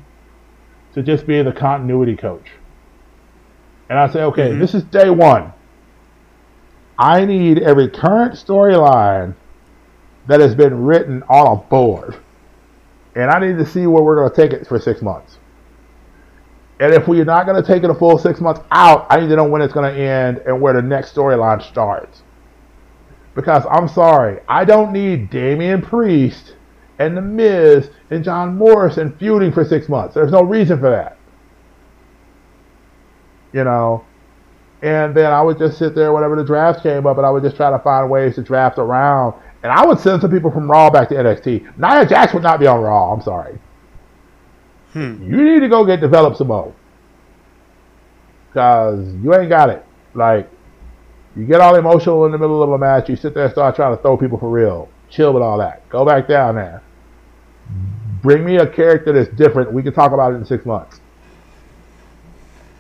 to just be the continuity coach. And I say, okay, Mhm. this is day one. I need every current storyline that has been written on a board. And I need to see where we're going to take it for six months. And if we're not going to take it a full six months out, I need to know when it's going to end and where the next storyline starts. Because I'm sorry, I don't need Damian Priest and The Miz and John Morrison feuding for six months. There's no reason for that. You know? And then I would just sit there whenever the draft came up and I would just try to find ways to draft around. And I would send some people from Raw back to NXT. Nia Jax would not be on Raw, I'm sorry. Hmm. You need to go get developed some more. Because you ain't got it. Like, you get all emotional in the middle of a match, you sit there and start trying to throw people for real. Chill with all that. Go back down there. Bring me a character that's different. We can talk about it in six months.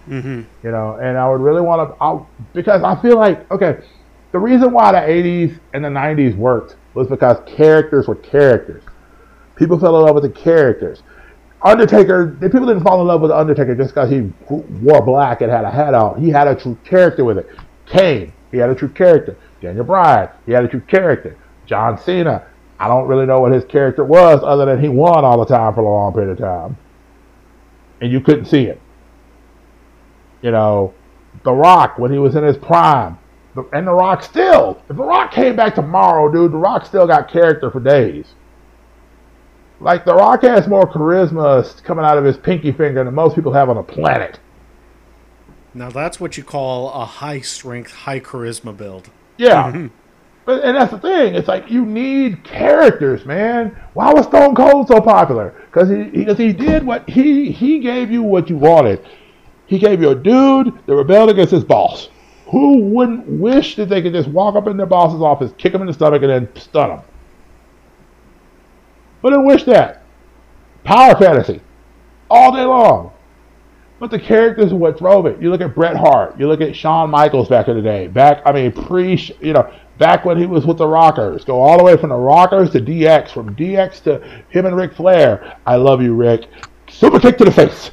Mm-hmm. You know, and I would really want to, I, because I feel like, okay, the reason why the 80s and the 90s worked was because characters were characters. People fell in love with the characters. Undertaker, the people didn't fall in love with the Undertaker just because he wore black and had a hat on. He had a true character with it. Kane, he had a true character. Daniel Bryan, he had a true character. John Cena, I don't really know what his character was other than he won all the time for a long period of time. And you couldn't see it. You know, The Rock when he was in his prime. And The Rock still, if The Rock came back tomorrow, dude, The Rock still got character for days. Like, The Rock has more charisma coming out of his pinky finger than most people have on the planet. Now that's what you call a high strength, high charisma build. Yeah. Mm-hmm. But, and that's the thing. It's like you need characters, man. Why was Stone Cold so popular? Because he, because he did what he he gave you what you wanted. He gave you a dude that rebelled against his boss. Who wouldn't wish that they could just walk up in their boss's office, kick him in the stomach, and then stun him? But then wish that. Power fantasy. All day long. But the characters are what drove it. You look at Bret Hart. You look at Shawn Michaels back in the day. Back, I mean, pre, you know, back when he was with the Rockers. Go all the way from the Rockers to DX. From DX to him and Ric Flair. I love you, Rick. Super kick to the face.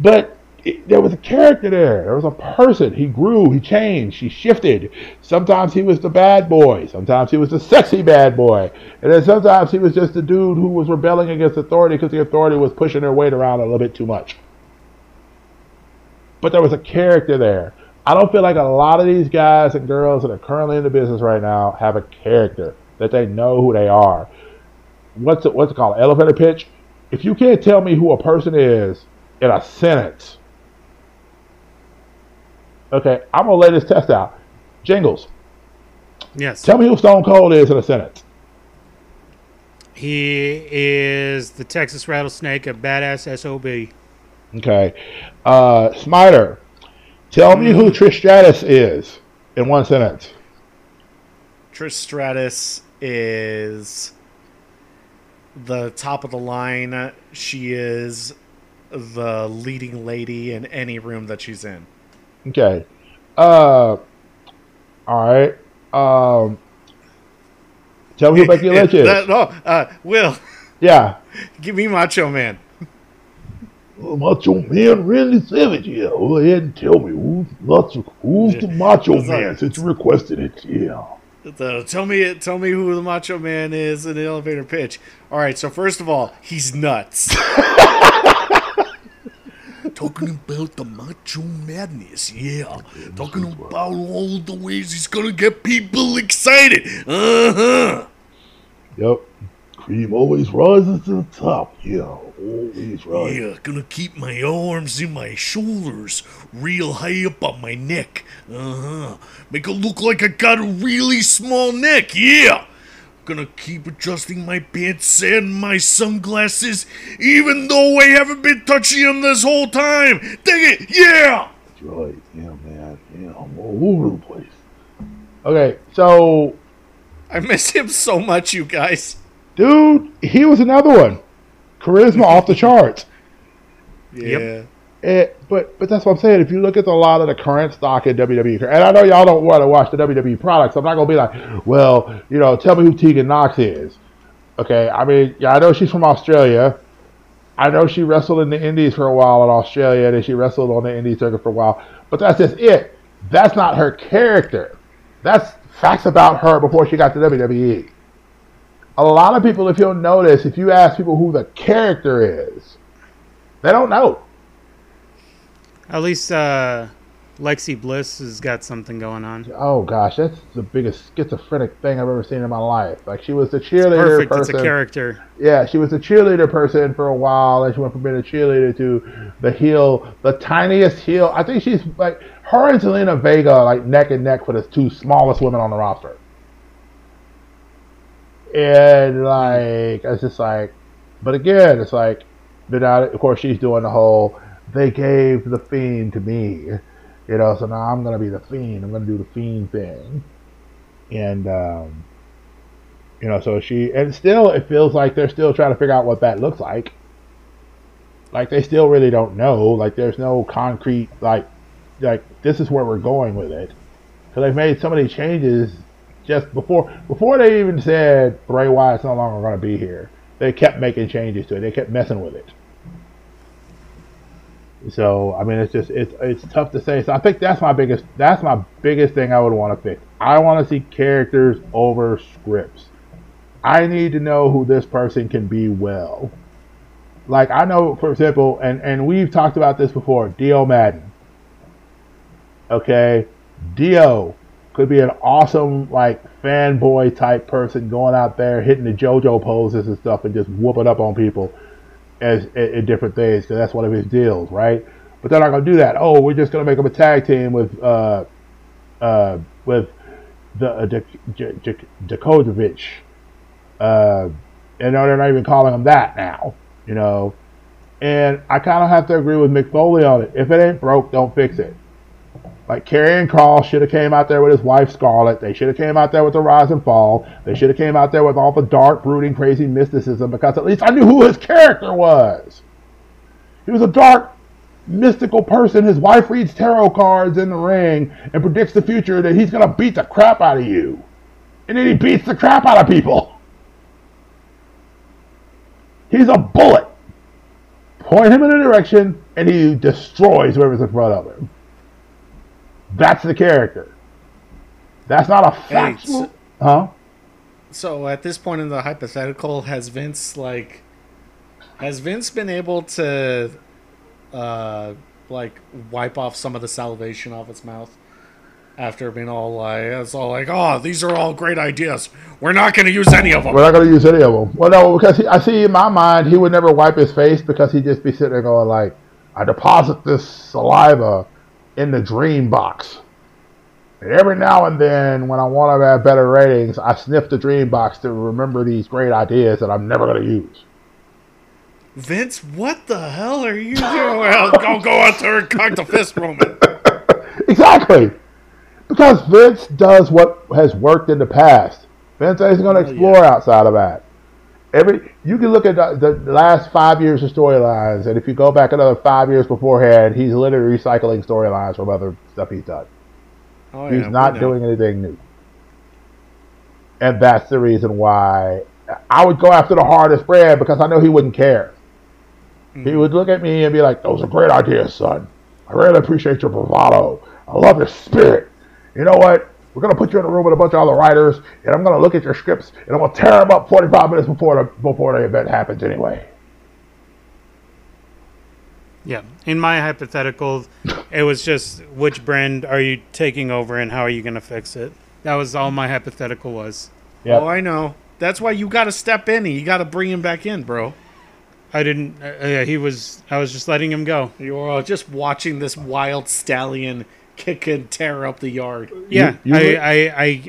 But it, there was a character there. There was a person. He grew. He changed. He shifted. Sometimes he was the bad boy. Sometimes he was the sexy bad boy. And then sometimes he was just the dude who was rebelling against authority because the authority was pushing their weight around a little bit too much but there was a character there. I don't feel like a lot of these guys and girls that are currently in the business right now have a character that they know who they are. What's it, what's it called? Elevator pitch. If you can't tell me who a person is in a sentence, okay, I'm gonna lay this test out. Jingles. Yes. Tell me who Stone Cold is in a sentence. He is the Texas Rattlesnake, a badass SOB. Okay. Uh, Smiter. Tell me who Trish Stratus is in one sentence. Trish Stratus is the top of the line. She is the leading lady in any room that she's in. Okay. Uh, all right. Um, tell me who Becky Lynch is. That- no, uh, Will, yeah. give me Macho Man. Macho Man Randy Savage. Yeah. Go ahead and tell me who's Macho, who's the Macho Man like- since you requested it. Yeah. Tell me, tell me who the Macho Man is in the elevator pitch. All right, so first of all, he's nuts. Talking about the macho madness, yeah. Talking about all the ways he's gonna get people excited. Uh huh. Yep. Cream always rises to the top. Yeah. Always rises. Yeah, gonna keep my arms and my shoulders real high up on my neck. Uh huh. Make it look like I got a really small neck. Yeah. gonna keep adjusting my pants and my sunglasses, even though I haven't been touching them this whole time. Dig it, yeah. That's right. Yeah, man. Yeah, I'm all over the place. Okay, so I miss him so much, you guys. dude, he was another one. Charisma off the charts. Yeah. It, but but that's what I'm saying. If you look at a lot of the current stock in WWE, and I know y'all don't want to watch the WWE products, I'm not gonna be like, well, you know, tell me who Tegan Nox is. Okay, I mean, yeah, I know she's from Australia. I know she wrestled in the Indies for a while in Australia, and then she wrestled on the Indie circuit for a while. But that's just it. That's not her character. That's facts about her before she got to WWE. A lot of people, if you'll notice, if you ask people who the character is, they don't know. At least uh, Lexi Bliss has got something going on. Oh gosh, that's the biggest schizophrenic thing I've ever seen in my life. Like she was the cheerleader Perfect. It's a character. Yeah, she was the cheerleader person for a while, and she went from being a cheerleader to the heel, the tiniest heel. I think she's like her and Zelina Vega, like neck and neck for the two smallest women on the roster. And like it's just like, but again, it's like, but now of course she's doing the whole. They gave the fiend to me, you know. So now I'm gonna be the fiend. I'm gonna do the fiend thing, and um, you know. So she and still it feels like they're still trying to figure out what that looks like. Like they still really don't know. Like there's no concrete like like this is where we're going with it. Because they've made so many changes just before before they even said Bray Wyatt's no longer going to be here. They kept making changes to it. They kept messing with it. So I mean, it's just it's it's tough to say. So I think that's my biggest that's my biggest thing I would want to fix. I want to see characters over scripts. I need to know who this person can be well. Like I know, for example, and and we've talked about this before. Dio Maddin. Okay, Dio could be an awesome like fanboy type person going out there hitting the JoJo poses and stuff and just whooping up on people as in different things because that's one of his deals, right? But they're not gonna do that. Oh, we're just gonna make him a tag team with uh uh with the uh, Dakotovich. Uh, and no, they're not even calling him that now, you know. And I kind of have to agree with Mick Foley on it. If it ain't broke, don't fix it. Like Karrion Kross should have came out there with his wife Scarlet. They should have came out there with the rise and fall. They should have came out there with all the dark, brooding, crazy mysticism because at least I knew who his character was. He was a dark, mystical person. His wife reads tarot cards in the ring and predicts the future that he's gonna beat the crap out of you, and then he beats the crap out of people. He's a bullet. Point him in a direction, and he destroys whoever's in front of him. That's the character. That's not a factual. so- huh? So at this point in the hypothetical, has Vince like has Vince been able to uh like wipe off some of the salivation off its mouth after being all like it's all like, oh, these are all great ideas. We're not gonna use any of them. We're not going to use any of them. Well, no, because he, I see in my mind he would never wipe his face because he'd just be sitting there going like, I deposit this saliva in the dream box. And every now and then, when I want to have better ratings, I sniff the dream box to remember these great ideas that I'm never going to use. Vince, what the hell are you doing? Well, go go out there and cock the fist moment. Exactly. Because Vince does what has worked in the past. Vince isn't going to explore outside of that. Every you can look at the, the last five years of storylines, and if you go back another five years beforehand, he's literally recycling storylines from other stuff he's done. Oh, He's yeah, we not doing anything new. And that's the reason why I would go after the hardest brand because I know he wouldn't care. Hmm. He would look at me and be like, Those are great ideas, son. I really appreciate your bravado. I love your spirit. You know what? We're gonna put you in a room with a bunch of other writers, and I'm gonna look at your scripts, and I'm gonna tear them up 45 minutes before the before the event happens. Anyway, Yeah. In my hypothetical, it was just which brand are you taking over and how are you going to fix it? That was all my hypothetical was. yeah. Oh, I know. That's why you got to step in and you got to bring him back in, bro. I didn't. Uh, uh, he was. I was just letting him go. You're uh, just watching this wild stallion kick and tear up the yard. Yeah, you I, would- I,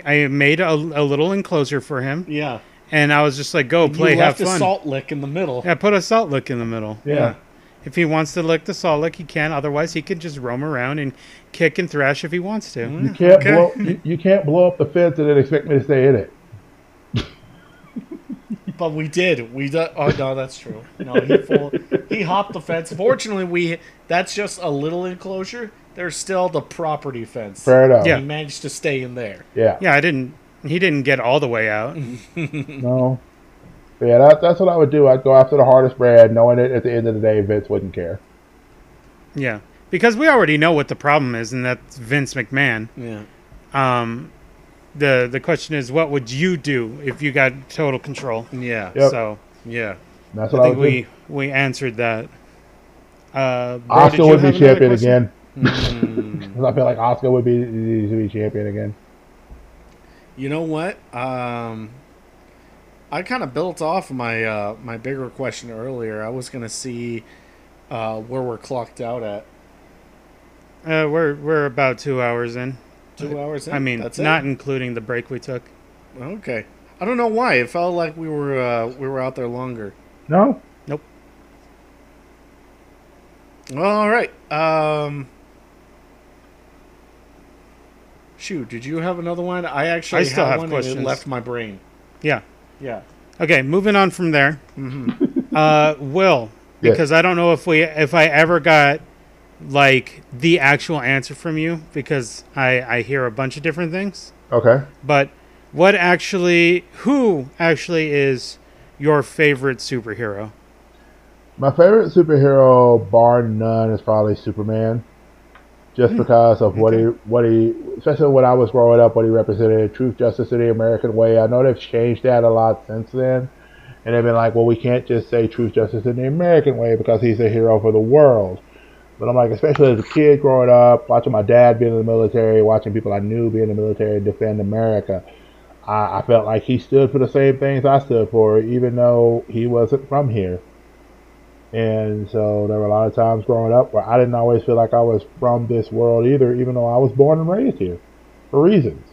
I, I made a, a little enclosure for him, Yeah. and I was just like, "Go play, you have left a fun." salt lick in the middle. Yeah, put a salt lick in the middle. Yeah. If he wants to lick the salt lick, he can. Otherwise, he can just roam around and kick and thrash if he wants to. Mm-hmm. You can't Okay. blow. You, you can't blow up the fence and then expect me to stay in it. But we did. We do- oh no, that's true. No, he full, he hopped the fence. Fortunately, we that's just a little enclosure. There's still the property fence. Fair enough. Yeah. He managed to stay in there. Yeah. Yeah, I didn't. He didn't get all the way out. No. But yeah, that, that's what I would do. I'd go after the hardest brand, knowing that at the end of the day, Vince wouldn't care. Yeah, because we already know what the problem is, and that's Vince McMahon. Yeah. Um, the the question is, what would you do if you got total control? Yeah. Yep. So Yeah. That's I what I, think would we do. we answered that. Uh, bro, Oscar would be champion again. Mm. 'Cause I feel like Oscar would be needs to be champion again. You know what? Um, I kind of built off my uh, my bigger question earlier. I was gonna see uh, where we're clocked out at. Uh, we're we're about two hours in. Two hours. In? I mean, That's not it? including the break we took. okay. I don't know why. It felt like we were uh, we were out there longer. No, Nope. All right. Um, shoot, did you have another one? I actually I still had have one questions. and it left my brain. Yeah. Yeah. Okay, moving on from there. Mm-hmm. Uh, Will, Yes. because I don't know if we if I ever got like the actual answer from you because I I hear a bunch of different things. okay. But what actually who actually is your favorite superhero? My favorite superhero, bar none, is probably Superman. Just hmm. because of what he, what he, especially when I was growing up, what he represented, truth, justice, and the American way. I know they've changed that a lot since then, and they've been like, well, we can't just say truth, justice, and the American way because he's a hero for the world. But I'm like, especially as a kid growing up, watching my dad be in the military, watching people I knew be in the military defend America, I, I felt like he stood for the same things I stood for, even though he wasn't from here. And so there were a lot of times growing up where I didn't always feel like I was from this world either, even though I was born and raised here for reasons.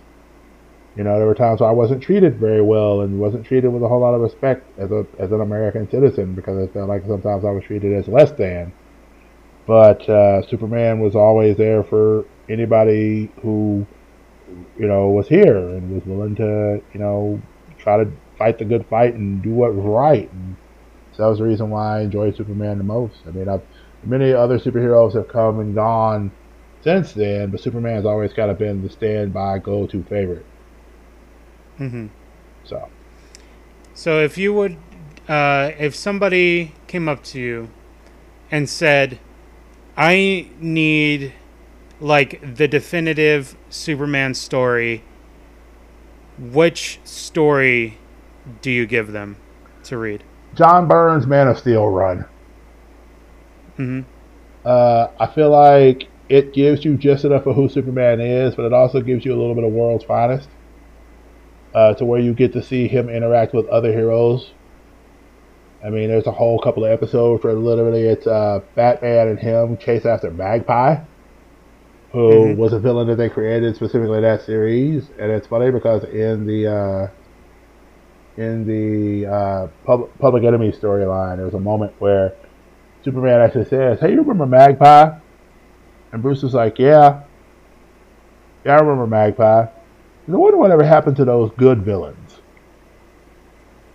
You know, there were times where I wasn't treated very well and wasn't treated with a whole lot of respect as a as an American citizen because I felt like sometimes I was treated as less than. But uh, Superman was always there for anybody who, you know, was here and was willing to, you know, try to fight the good fight and do what was right. And so that was the reason why I enjoyed Superman the most. I mean, I've, many other superheroes have come and gone since then, but Superman's always kind of been the standby go-to favorite. hmm So So if you would, uh, if somebody came up to you and said, "I need like the definitive Superman story," which story do you give them to read? John Byrne's Man of Steel run. hmm Uh, I feel like it gives you just enough of who Superman is, but it also gives you a little bit of world's finest. Uh, to where you get to see him interact with other heroes. I mean, there's a whole couple of episodes where literally it's uh, Batman and him chase after Magpie, who Mhm. was a villain that they created specifically in that series. And it's funny because in the uh, in the uh, Pub- Public Enemy storyline, there was a moment where Superman actually says, "Hey, you remember Magpie?" And Bruce is like, "Yeah, yeah, I remember Magpie." And I wonder whatever happened to those good villains.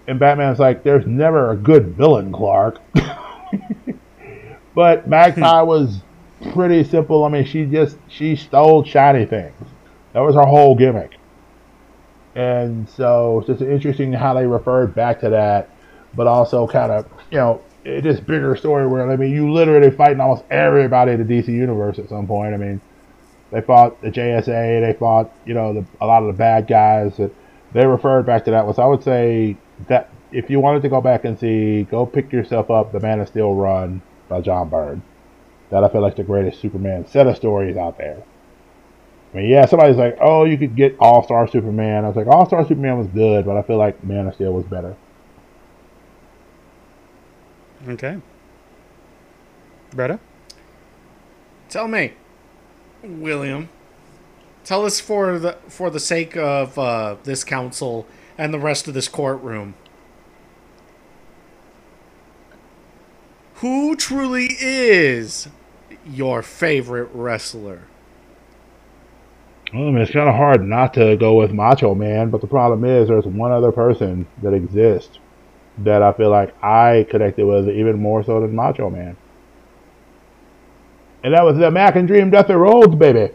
And Batman's like, "There's never a good villain, Clark." but Magpie was pretty simple. I mean, she just she stole shiny things. That was her whole gimmick. And so it's just interesting how they referred back to that, but also kind of, you know, it this bigger story where I mean, you literally fighting almost everybody in the DC universe at some point. I mean, they fought the JSA, they fought, you know, the, a lot of the bad guys. That they referred back to that. Was I would say that if you wanted to go back and see, go pick yourself up the Man of Steel run by John Byrne. That I feel like the greatest Superman set of stories out there. I mean, yeah, somebody's like, oh, you could get All Star Superman. I was like, All Star Superman was good, but I feel like Man of Steel was better. Okay. Bretta? Tell me, William, tell us for the for the sake of uh, this council and the rest of this courtroom, who truly is your favorite wrestler? Well, I mean, it's kind of hard not to go with Macho Man, but the problem is there's one other person that exists that I feel like I connected with even more so than Macho Man. And that was the American Dream Dusty Rhodes, baby.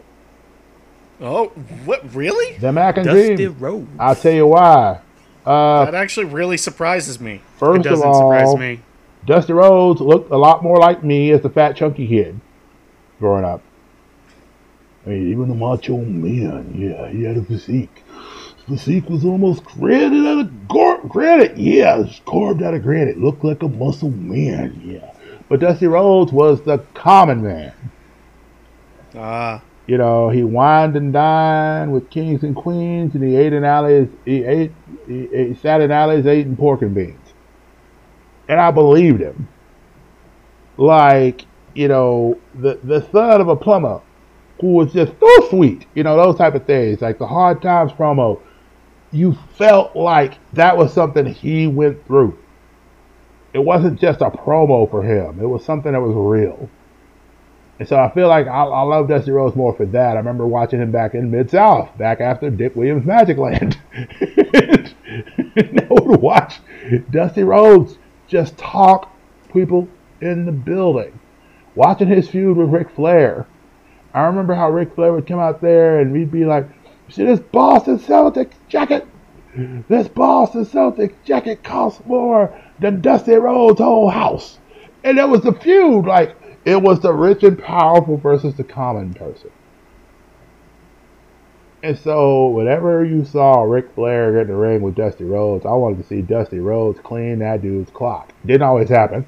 Oh, what? Really? The American Dusty Dream. Dusty Rhodes. I'll tell you why. Uh, That actually really surprises me. First of doesn't all, surprise me. Dusty Rhodes looked a lot more like me as a fat, chunky kid growing up. I mean, even the Macho Man, yeah, he had a physique. His physique was almost granite out of gar- granite. Yeah, it was carved out of granite. Looked like a muscle man, yeah. But Dusty Rhodes was the common man. Ah, You know, he wined and dined with kings and queens, and he ate in alleys. He ate, he, he sat in alleys eating pork and beans. And I believed him. Like, you know, the the son of a plumber who was just so sweet. You know, those type of things. Like the Hard Times promo. You felt like that was something he went through. It wasn't just a promo for him. It was something that was real. And so I feel like I, I love Dusty Rhodes more for that. I remember watching him back in Mid South, back after Dick Williams Magic Land. and I would watch Dusty Rhodes just talk people in the building. Watching his feud with Ric Flair. I remember how Ric Flair would come out there and we'd be like, see this Boston Celtics jacket? This Boston Celtics jacket costs more than Dusty Rhodes' whole house. And that was the feud. Like, it was the rich and powerful versus the common person. And so, whenever you saw Ric Flair get in the ring with Dusty Rhodes, I wanted to see Dusty Rhodes clean that dude's clock. Didn't always happen.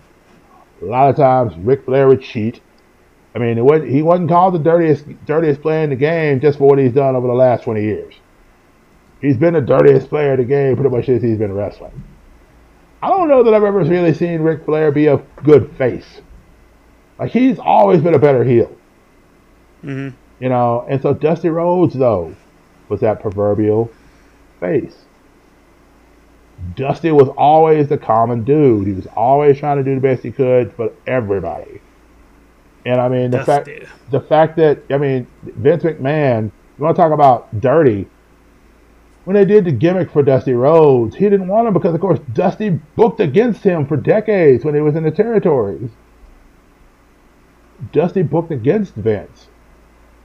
A lot of times, Ric Flair would cheat. I mean, it was, he wasn't called the dirtiest, dirtiest player in the game just for what he's done over the last 20 years. He's been the dirtiest player in the game pretty much since he's been wrestling. I don't know that I've ever really seen Ric Flair be a good face. Like he's always been a better heel, hmm you know. And so Dusty Rhodes though was that proverbial face. Dusty was always the common dude. He was always trying to do the best he could for everybody. And I mean the fact the fact that I mean Vince McMahon, you want to talk about dirty? When they did the gimmick for Dusty Rhodes, he didn't want him because of course Dusty booked against him for decades when he was in the territories. Dusty booked against Vince.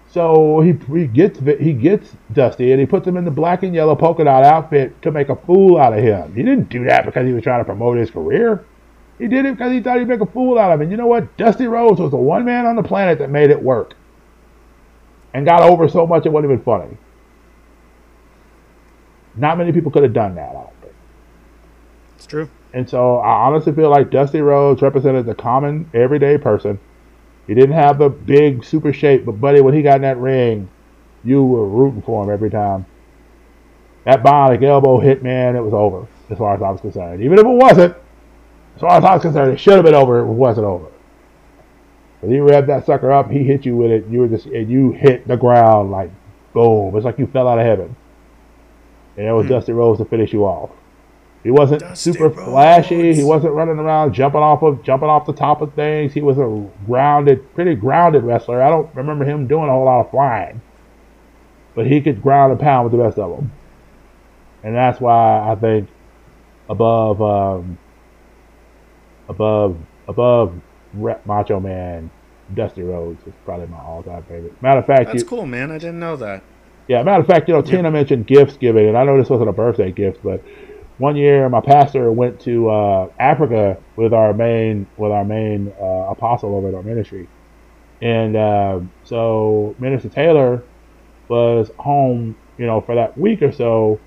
So he, he gets he gets Dusty and he puts him in the black and yellow polka dot outfit to make a fool out of him. He didn't do that because he was trying to promote his career. He did it because he thought he'd make a fool out of him. And you know what? Dusty Rhodes was the one man on the planet that made it work. And got over so much it wasn't even funny. Not many people could have done that, I don't think. It's true. And so I honestly feel like Dusty Rhodes represented the common, everyday person. He didn't have the big, super shape, but buddy, when he got in that ring, you were rooting for him every time. That bionic elbow hit, man, it was over, as far as I was concerned. Even if it wasn't, as far as I was concerned, it should have been over. It wasn't over. But he revved that sucker up, he hit you with it. You were just, and you hit the ground like boom. It's like you fell out of heaven. And it was Hmm. Dusty Rhodes to finish you off. He wasn't Dusty super flashy. He wasn't running around jumping off of jumping off the top of things. He was a grounded, pretty grounded wrestler. I don't remember him doing a whole lot of flying, but he could ground and pound with the best of them, and that's why I think above, um, above, above Macho Man, Dusty Rhodes is probably my all-time favorite. Matter of fact, that's you, cool, man. I didn't know that. yeah, matter of fact, you know, Tina mentioned gifts giving, and I know this wasn't a birthday gift, but one year my pastor went to uh, Africa with our main with our main uh, apostle over at our ministry, and uh, so Minister Taylor was home, you know, for that week or so,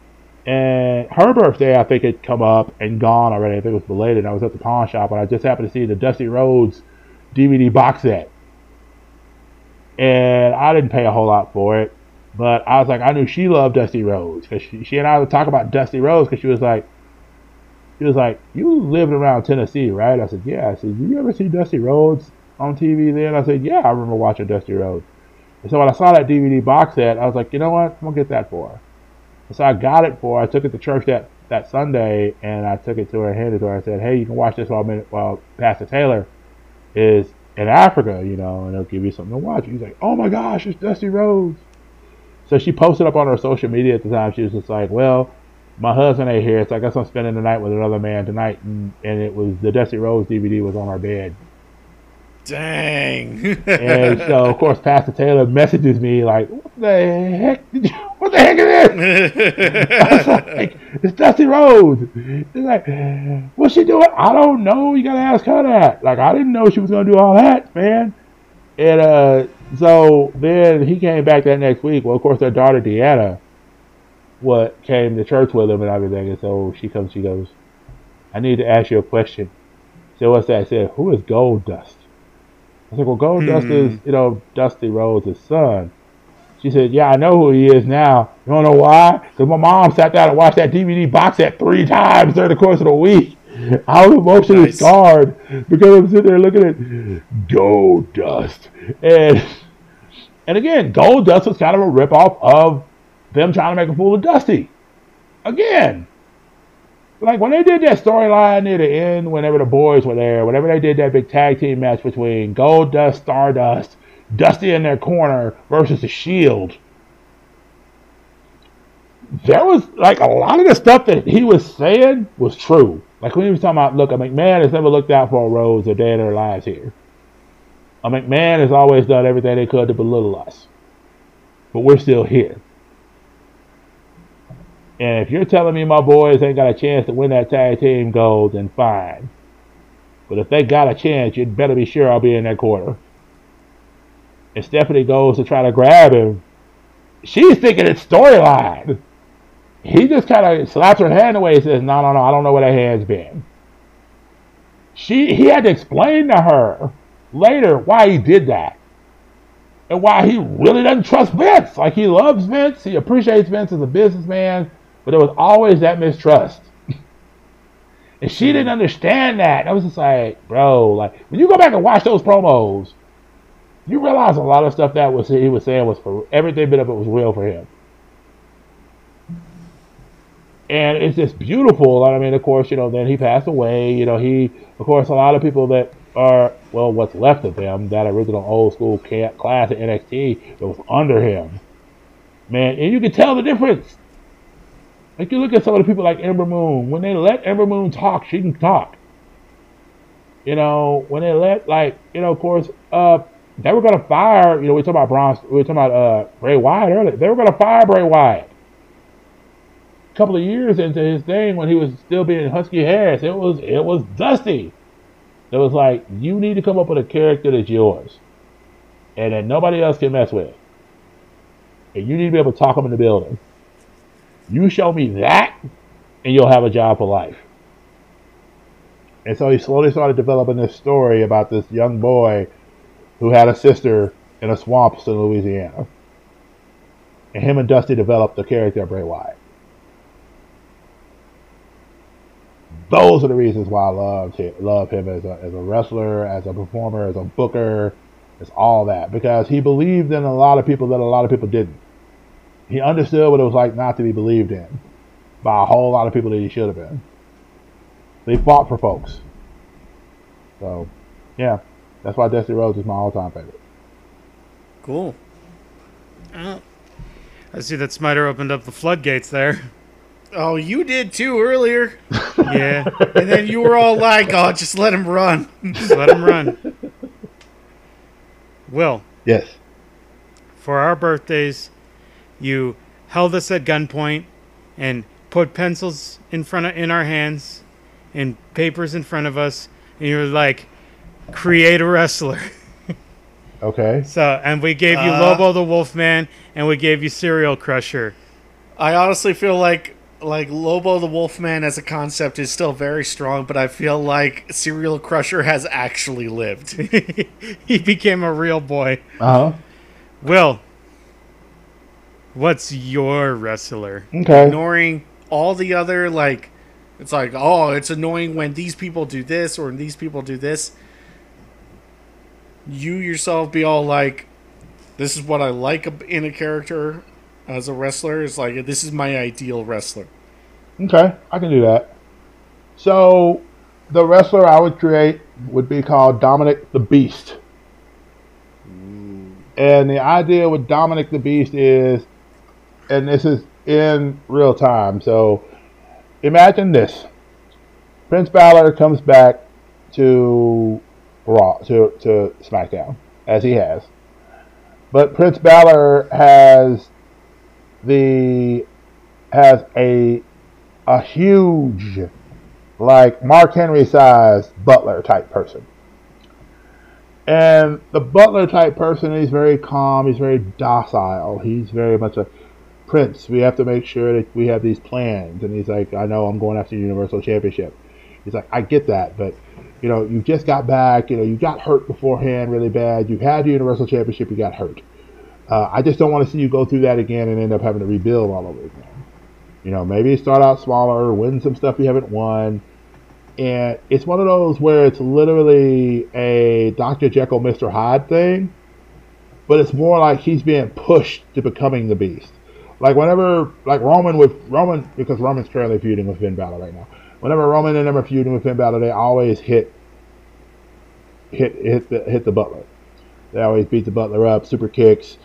and her birthday I think had come up and gone already. I think it was belated. I was at the pawn shop and I just happened to see the Dusty Rhodes DVD box set, and I didn't pay a whole lot for it. But I was like, I knew she loved Dusty Rhodes because she, she and I would talk about Dusty Rhodes because she was like, she was like, you lived around Tennessee, right? I said, yeah. I said, you ever see Dusty Rhodes on TV then? I said, yeah, I remember watching Dusty Rhodes. And so when I saw that DVD box set, I was like, you know what? I'm gonna get that for her. And so I got it for her. I took it to church that, that Sunday and I took it to her and handed it to her. I said, hey, you can watch this while, I'm in, while Pastor Taylor is in Africa, you know, and it'll give you something to watch. He's like, oh my gosh, it's Dusty Rhodes. So she posted up on her social media at the time. She was just like, well, my husband ain't here, so I guess I'm spending the night with another man tonight. And, and it was the Dusty Rhodes DVD was on our bed. Dang. And so, of course, Pastor Taylor messages me like, "What the heck? Did you, what the heck is this?" I was like, "It's Dusty Rhodes." He's like, "What's she doing?" I don't know. You gotta ask her that. Like, I didn't know she was gonna do all that, man. And uh, so then he came back that next week. Well, of course, their daughter Deanna, what came to church with him and everything. And so she comes, she goes, "I need to ask you a question." So what's that? I said, "Who is Goldust?" I said, well, Goldust is, hmm. you know, Dusty Rhodes' son. She said, yeah, I know who he is now. You don't know why? Because my mom sat down and watched that DVD box set three times during the course of the week. I was emotionally Nice. scarred because I'm sitting there looking at Goldust. And and again, Goldust was kind of a ripoff of them trying to make a fool of Dusty. Again. Like when they did that storyline near the end, whenever the boys were there, whenever they did that big tag team match between Goldust, Stardust, Dusty in their corner versus the Shield, there was like a lot of the stuff that he was saying was true. Like when he was talking about, look, a McMahon has never looked out for a Rhodes or day in their lives here. A McMahon has always done everything they could to belittle us. But we're still here. And if you're telling me my boys ain't got a chance to win that tag team gold, then fine. But if they got a chance, you'd better be sure I'll be in that quarter. And Stephanie goes to try to grab him. She's thinking it's storyline. He just kind of slaps her hand away and says, No, no, no, I don't know where that hand's been. She, he had to explain to her later why he did that. And why he really doesn't trust Vince. Like he loves Vince, he appreciates Vince as a businessman, but there was always that mistrust. and she didn't understand that. I was just like, bro, like when you go back and watch those promos, you realize a lot of stuff that was he was saying was for everything bit of it was real for him. And it's just beautiful. I mean, of course, you know, then he passed away. You know, he, of course, a lot of people that are, well, what's left of him, that original old school class at NXT that was under him. Man, and you can tell the difference. Like, you look at some of the people like Ember Moon. When they let Ember Moon talk, she can talk. You know, when they let, like, you know, of course, uh, they were to fire, you know, we talking about Braun, we were talking about uh, Bray Wyatt earlier. They were to fire Bray Wyatt a couple of years into his thing when he was still being Husky Harris. It was, it was Dusty. It was like, you need to come up with a character that's yours and that nobody else can mess with. And you need to be able to talk them in the building. You show me that, and you'll have a job for life. And so he slowly started developing this story about this young boy who had a sister in a swamp in Louisiana. And him and Dusty developed the character of Bray Wyatt. Those are the reasons why I love him, love him as a, as a wrestler, as a performer, as a booker, as all that. Because he believed in a lot of people that a lot of people didn't. He understood what it was like not to be believed in by a whole lot of people that he should have been. They fought for folks. So, yeah, that's why Dusty Rhodes is my all-time favorite. Cool. Oh. I see that Smiter opened up the floodgates there. Oh, you did too earlier. Yeah, And then you were all like, oh, just let him run. just let him run. Will, Yes. for our birthdays, you held us at gunpoint and put pencils in front of in our hands and papers in front of us, and you were like, "Create a wrestler." Okay. So, and we gave you Uh. Lobo the Wolfman, and we gave you Serial Crusher. I honestly feel like like Lobo the Wolfman as a concept is still very strong, but I feel like Serial Crusher has actually lived. he became a real boy. Uh huh. Will, what's your wrestler? Okay. Ignoring all the other like it's like, oh, it's annoying when these people do this or these people do this. You yourself be all like, this is what I like in a character as a wrestler. It's like this is my ideal wrestler. Okay, I can do that. So, the wrestler I would create would be called Dominic the Beast. And the idea with Dominic the Beast is, and this is in real time. So, imagine this: Prince Balor comes back to Raw to to SmackDown as he has, but Prince Balor has the has a a huge like Mark Henry size butler type person. And the butler type person is very calm, he's very docile, he's very much a prince. We have to make sure that we have these plans. And he's like, I know I'm going after the Universal Championship. He's like, I get that, but you know, you just got back, you know, you got hurt beforehand really bad. You had the Universal Championship, you got hurt. Uh, I just don't want to see you go through that again and end up having to rebuild all over again. You know, maybe start out smaller, win some stuff you haven't won, and it's one of those where it's literally a Dr. Jekyll, Mr. Hyde thing, but it's more like he's being pushed to becoming the Beast. Like whenever, like Roman with Roman, because Roman's currently feuding with Finn Balor right now. Whenever Roman and them are feuding with Finn Balor, they always hit, hit, hit the hit the Butler. They always beat the Butler up, super kicks,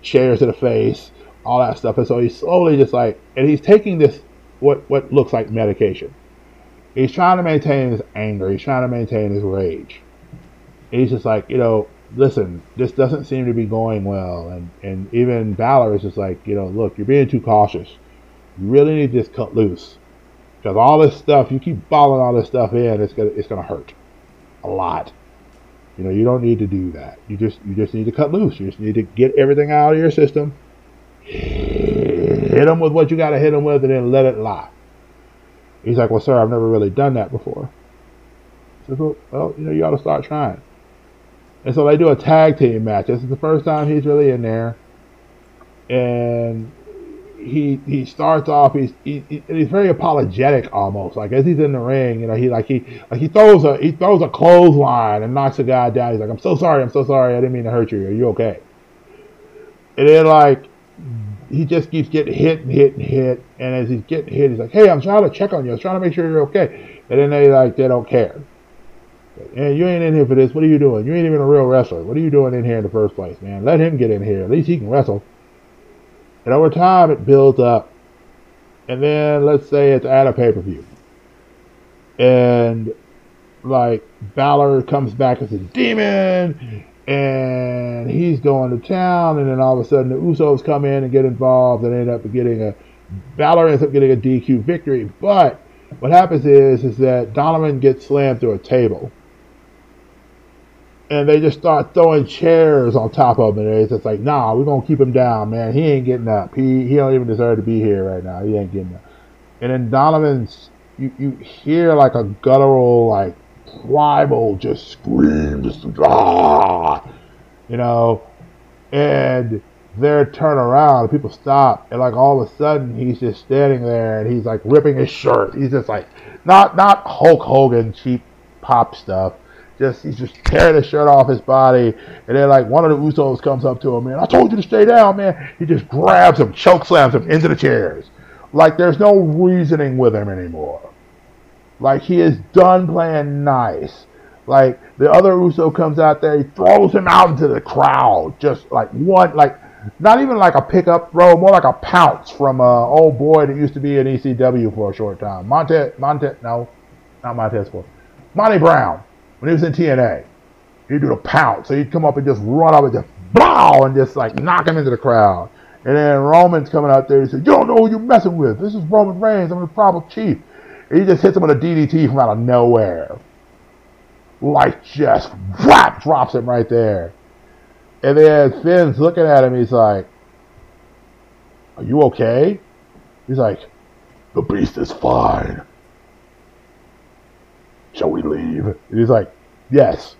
chairs to the face, all that stuff. And so he's slowly just like, and he's taking this what what looks like medication he's trying to maintain his anger. He's trying to maintain his rage. And He's just like, you know, listen, this doesn't seem to be going well. And, and even Balor is just like, you know, look, you're being too cautious. You really need to just cut loose. Because all this stuff, you keep balling all this stuff in, it's gonna it's gonna hurt. A lot. You know, you don't need to do that. You just you just need to cut loose. You just need to get everything out of your system. Hit them with what you gotta hit them with and then let it lie. He's like, well, sir, I've never really done that before. I said, well, well, you know, you ought to start trying. And so they do a tag team match. This is the first time he's really in there, and he he starts off. He's he, he's very apologetic almost. Like as he's in the ring, you know, he like he like he throws a he throws a clothesline and knocks a guy down. He's like, I'm so sorry, I'm so sorry, I didn't mean to hurt you. Are you okay? And then like he just keeps getting hit and hit and hit. And as he's getting hit, he's like, "Hey, I'm trying to check on you. I'm trying to make sure you're okay." And then they like they don't care. And you ain't in here for this. What are you doing? You ain't even a real wrestler. What are you doing in here in the first place, man? Let him get in here. At least he can wrestle. And over time, it builds up. And then let's say it's at a pay per view, and like Balor comes back as a demon, and he's going to town, and then all of a sudden the Usos come in and get involved and end up getting a Balor ends up getting a DQ victory. But what happens is is that Donovan gets slammed through a table, and they just start throwing chairs on top of him, and it's just like, nah, we're gonna keep him down, man. He ain't getting up. He he don't even deserve to be here right now. He ain't getting up. And then Donovan's you you hear like a guttural like primal just scream, just ah, you know, and they're turn around, people stop, and like all of a sudden he's just standing there and he's like ripping his shirt. He's just like not not Hulk Hogan cheap pop stuff. Just he's just tearing the shirt off his body, and then like one of the Usos comes up to him, man. I told you to stay down, man. He just grabs him, choke slams him into the chairs. Like there's no reasoning with him anymore. Like he is done playing nice. Like the other Uso comes out there, he throws him out into the crowd, just like one, like not even like a pickup throw, more like a pounce from a old boy that used to be in ECW for a short time. Monte, Monte, no, not Montez Ford, Monty Brown when he was in TNA. He'd do the pounce, so he'd come up and just run up and just blow and just like knock him into the crowd. And then Roman's coming out there. He said, "You don't know who you're messing with. This is Roman Reigns. I'm the tribal chief." And he just hits him with a DDT from out of nowhere. Like just whap drops him right there. And then Finn's looking at him, he's like, Are you okay? He's like, The beast is fine. Shall we leave? And he's like, Yes.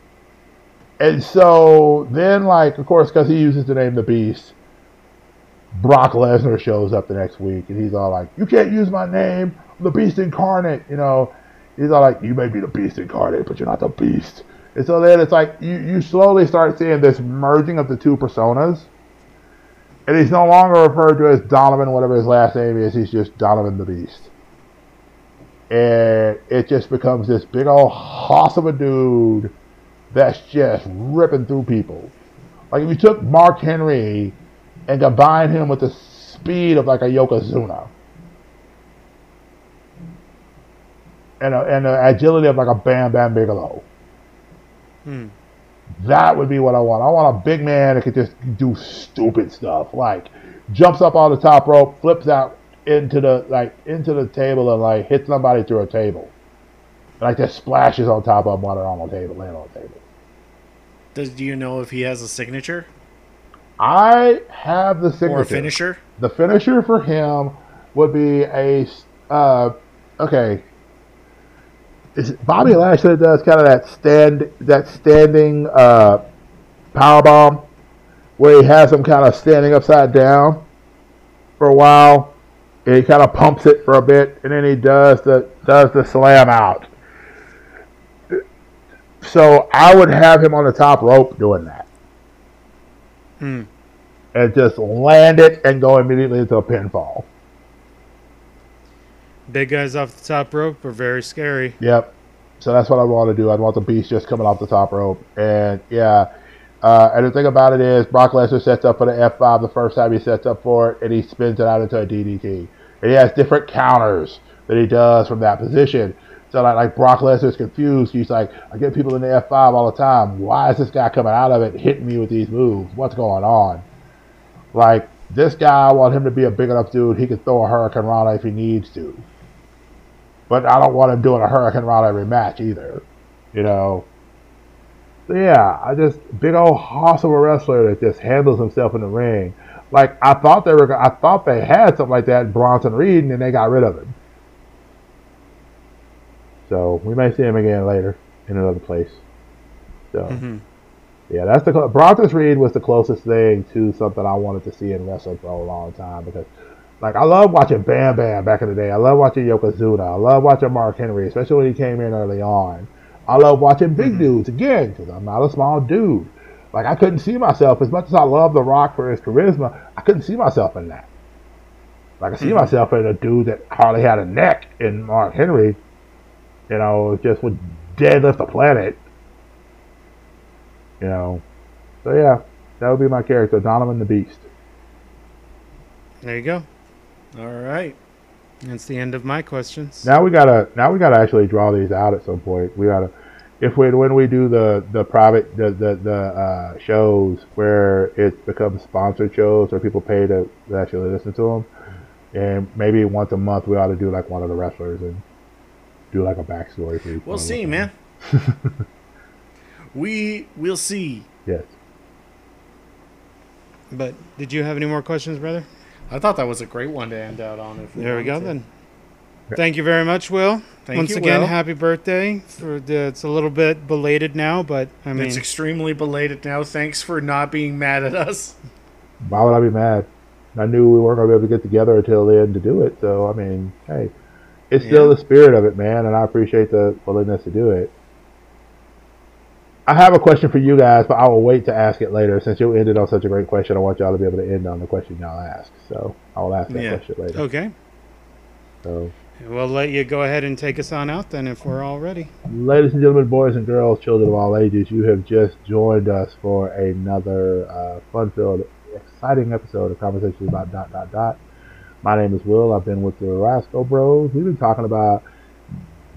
And so then, like, of course, because he uses the name the beast, Brock Lesnar shows up the next week and he's all like, You can't use my name the beast incarnate, you know. He's all like, you may be the beast incarnate, but you're not the beast. And so then it's like you, you slowly start seeing this merging of the two personas. And he's no longer referred to as Donovan, whatever his last name is. He's just Donovan the Beast. And it just becomes this big old hoss of a dude that's just ripping through people. Like if you took Mark Henry and combined him with the speed of like a Yokozuna. And, a, and the agility of like a Bam Bam Bigelow. Hmm. That would be what I want. I want a big man that could just do stupid stuff, like jumps up on the top rope, flips out into the like into the table, and like hit somebody through a table, like just splashes on top of while on the table, laying on the table. Does do you know if he has a signature I have the signature. or a finisher? The finisher for him would be a uh, okay. Is Bobby Lashley does kind of that stand that standing uh, power bomb where he has him kind of standing upside down for a while. He kind of pumps it for a bit, and then he does the does the slam out. So I would have him on the top rope doing that Hmm. and just land it and go immediately into a pinfall. Big guys off the top rope are very scary. Yep. So that's what I want to do. I'd want the beast just coming off the top rope. And yeah. Uh, and the thing about it is, Brock Lesnar sets up for the F5 the first time he sets up for it, and he spins it out into a DDT. And he has different counters that he does from that position. So like, like Brock Lesnar's confused. He's like, I get people in the F5 all the time. Why is this guy coming out of it hitting me with these moves? What's going on? Like this guy, I want him to be a big enough dude. He can throw a hurricanrana if he needs to. But I don't want him doing a hurricanrana every match either. You know. So yeah, I just big old hoss of a wrestler that just handles himself in the ring. Like I thought they were, I thought they had something like that in Bronson Reed, and then they got rid of him. So we may see him again later in another place. So hmm yeah, that's the Bronson Reed was the closest thing to something I wanted to see in wrestling for a long time because, like, I love watching Bam Bam back in the day. I love watching Yokozuna. I love watching Mark Henry, especially when he came in early on. I love watching big dudes again because I'm not a small dude. Like I couldn't see myself as much as I love The Rock for his charisma. I couldn't see myself in that. Like I see Mhm. myself in a dude that hardly had a neck in Mark Henry. You know, just would deadlift the planet. You know, so yeah, that would be my character, Donovan the Beast. There you go. All right. That's the end of my questions. Now we gotta, now we gotta actually draw these out at some point. We gotta, if we when we do the the private the the, the uh, shows where it becomes sponsored shows where people pay to, to actually listen to them, and maybe once a month we ought to do like one of the wrestlers and do like a backstory for each. We'll one see, man. we will see. Yes. But did you have any more questions, brother? I thought that was a great one to end out on. If There we go to. then. Thank you very much, Will. Thank Once you, again, Will. happy birthday. For the, it's a little bit belated now, but I mean, it's extremely belated now. Thanks for not being mad at us. Why would I be mad? I knew we weren't gonna be able to get together until the end to do it. So I mean, hey, it's still the spirit of it, man, and I appreciate the willingness to do it. I have a question for you guys, but I will wait to ask it later. Since you ended on such a great question, I want y'all to be able to end on the question y'all asked. So I will ask that Yeah. question later. okay. So, We'll let you go ahead and take us on out then if we're all ready. ladies and gentlemen, boys and girls, children of all ages, you have just joined us for another uh, fun-filled, exciting episode of Conversations about dot dot dot. My name is Will. I've been with the Roscoe Bros. We've been talking about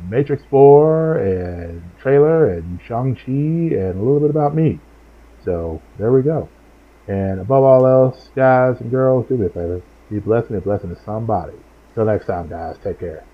Matrix 4 and trailer and Shang-Chi and a little bit about me. So there we go. And above all else, guys and girls, do me a favor. Be blessed and a blessing to somebody. Till next time, guys. Take care.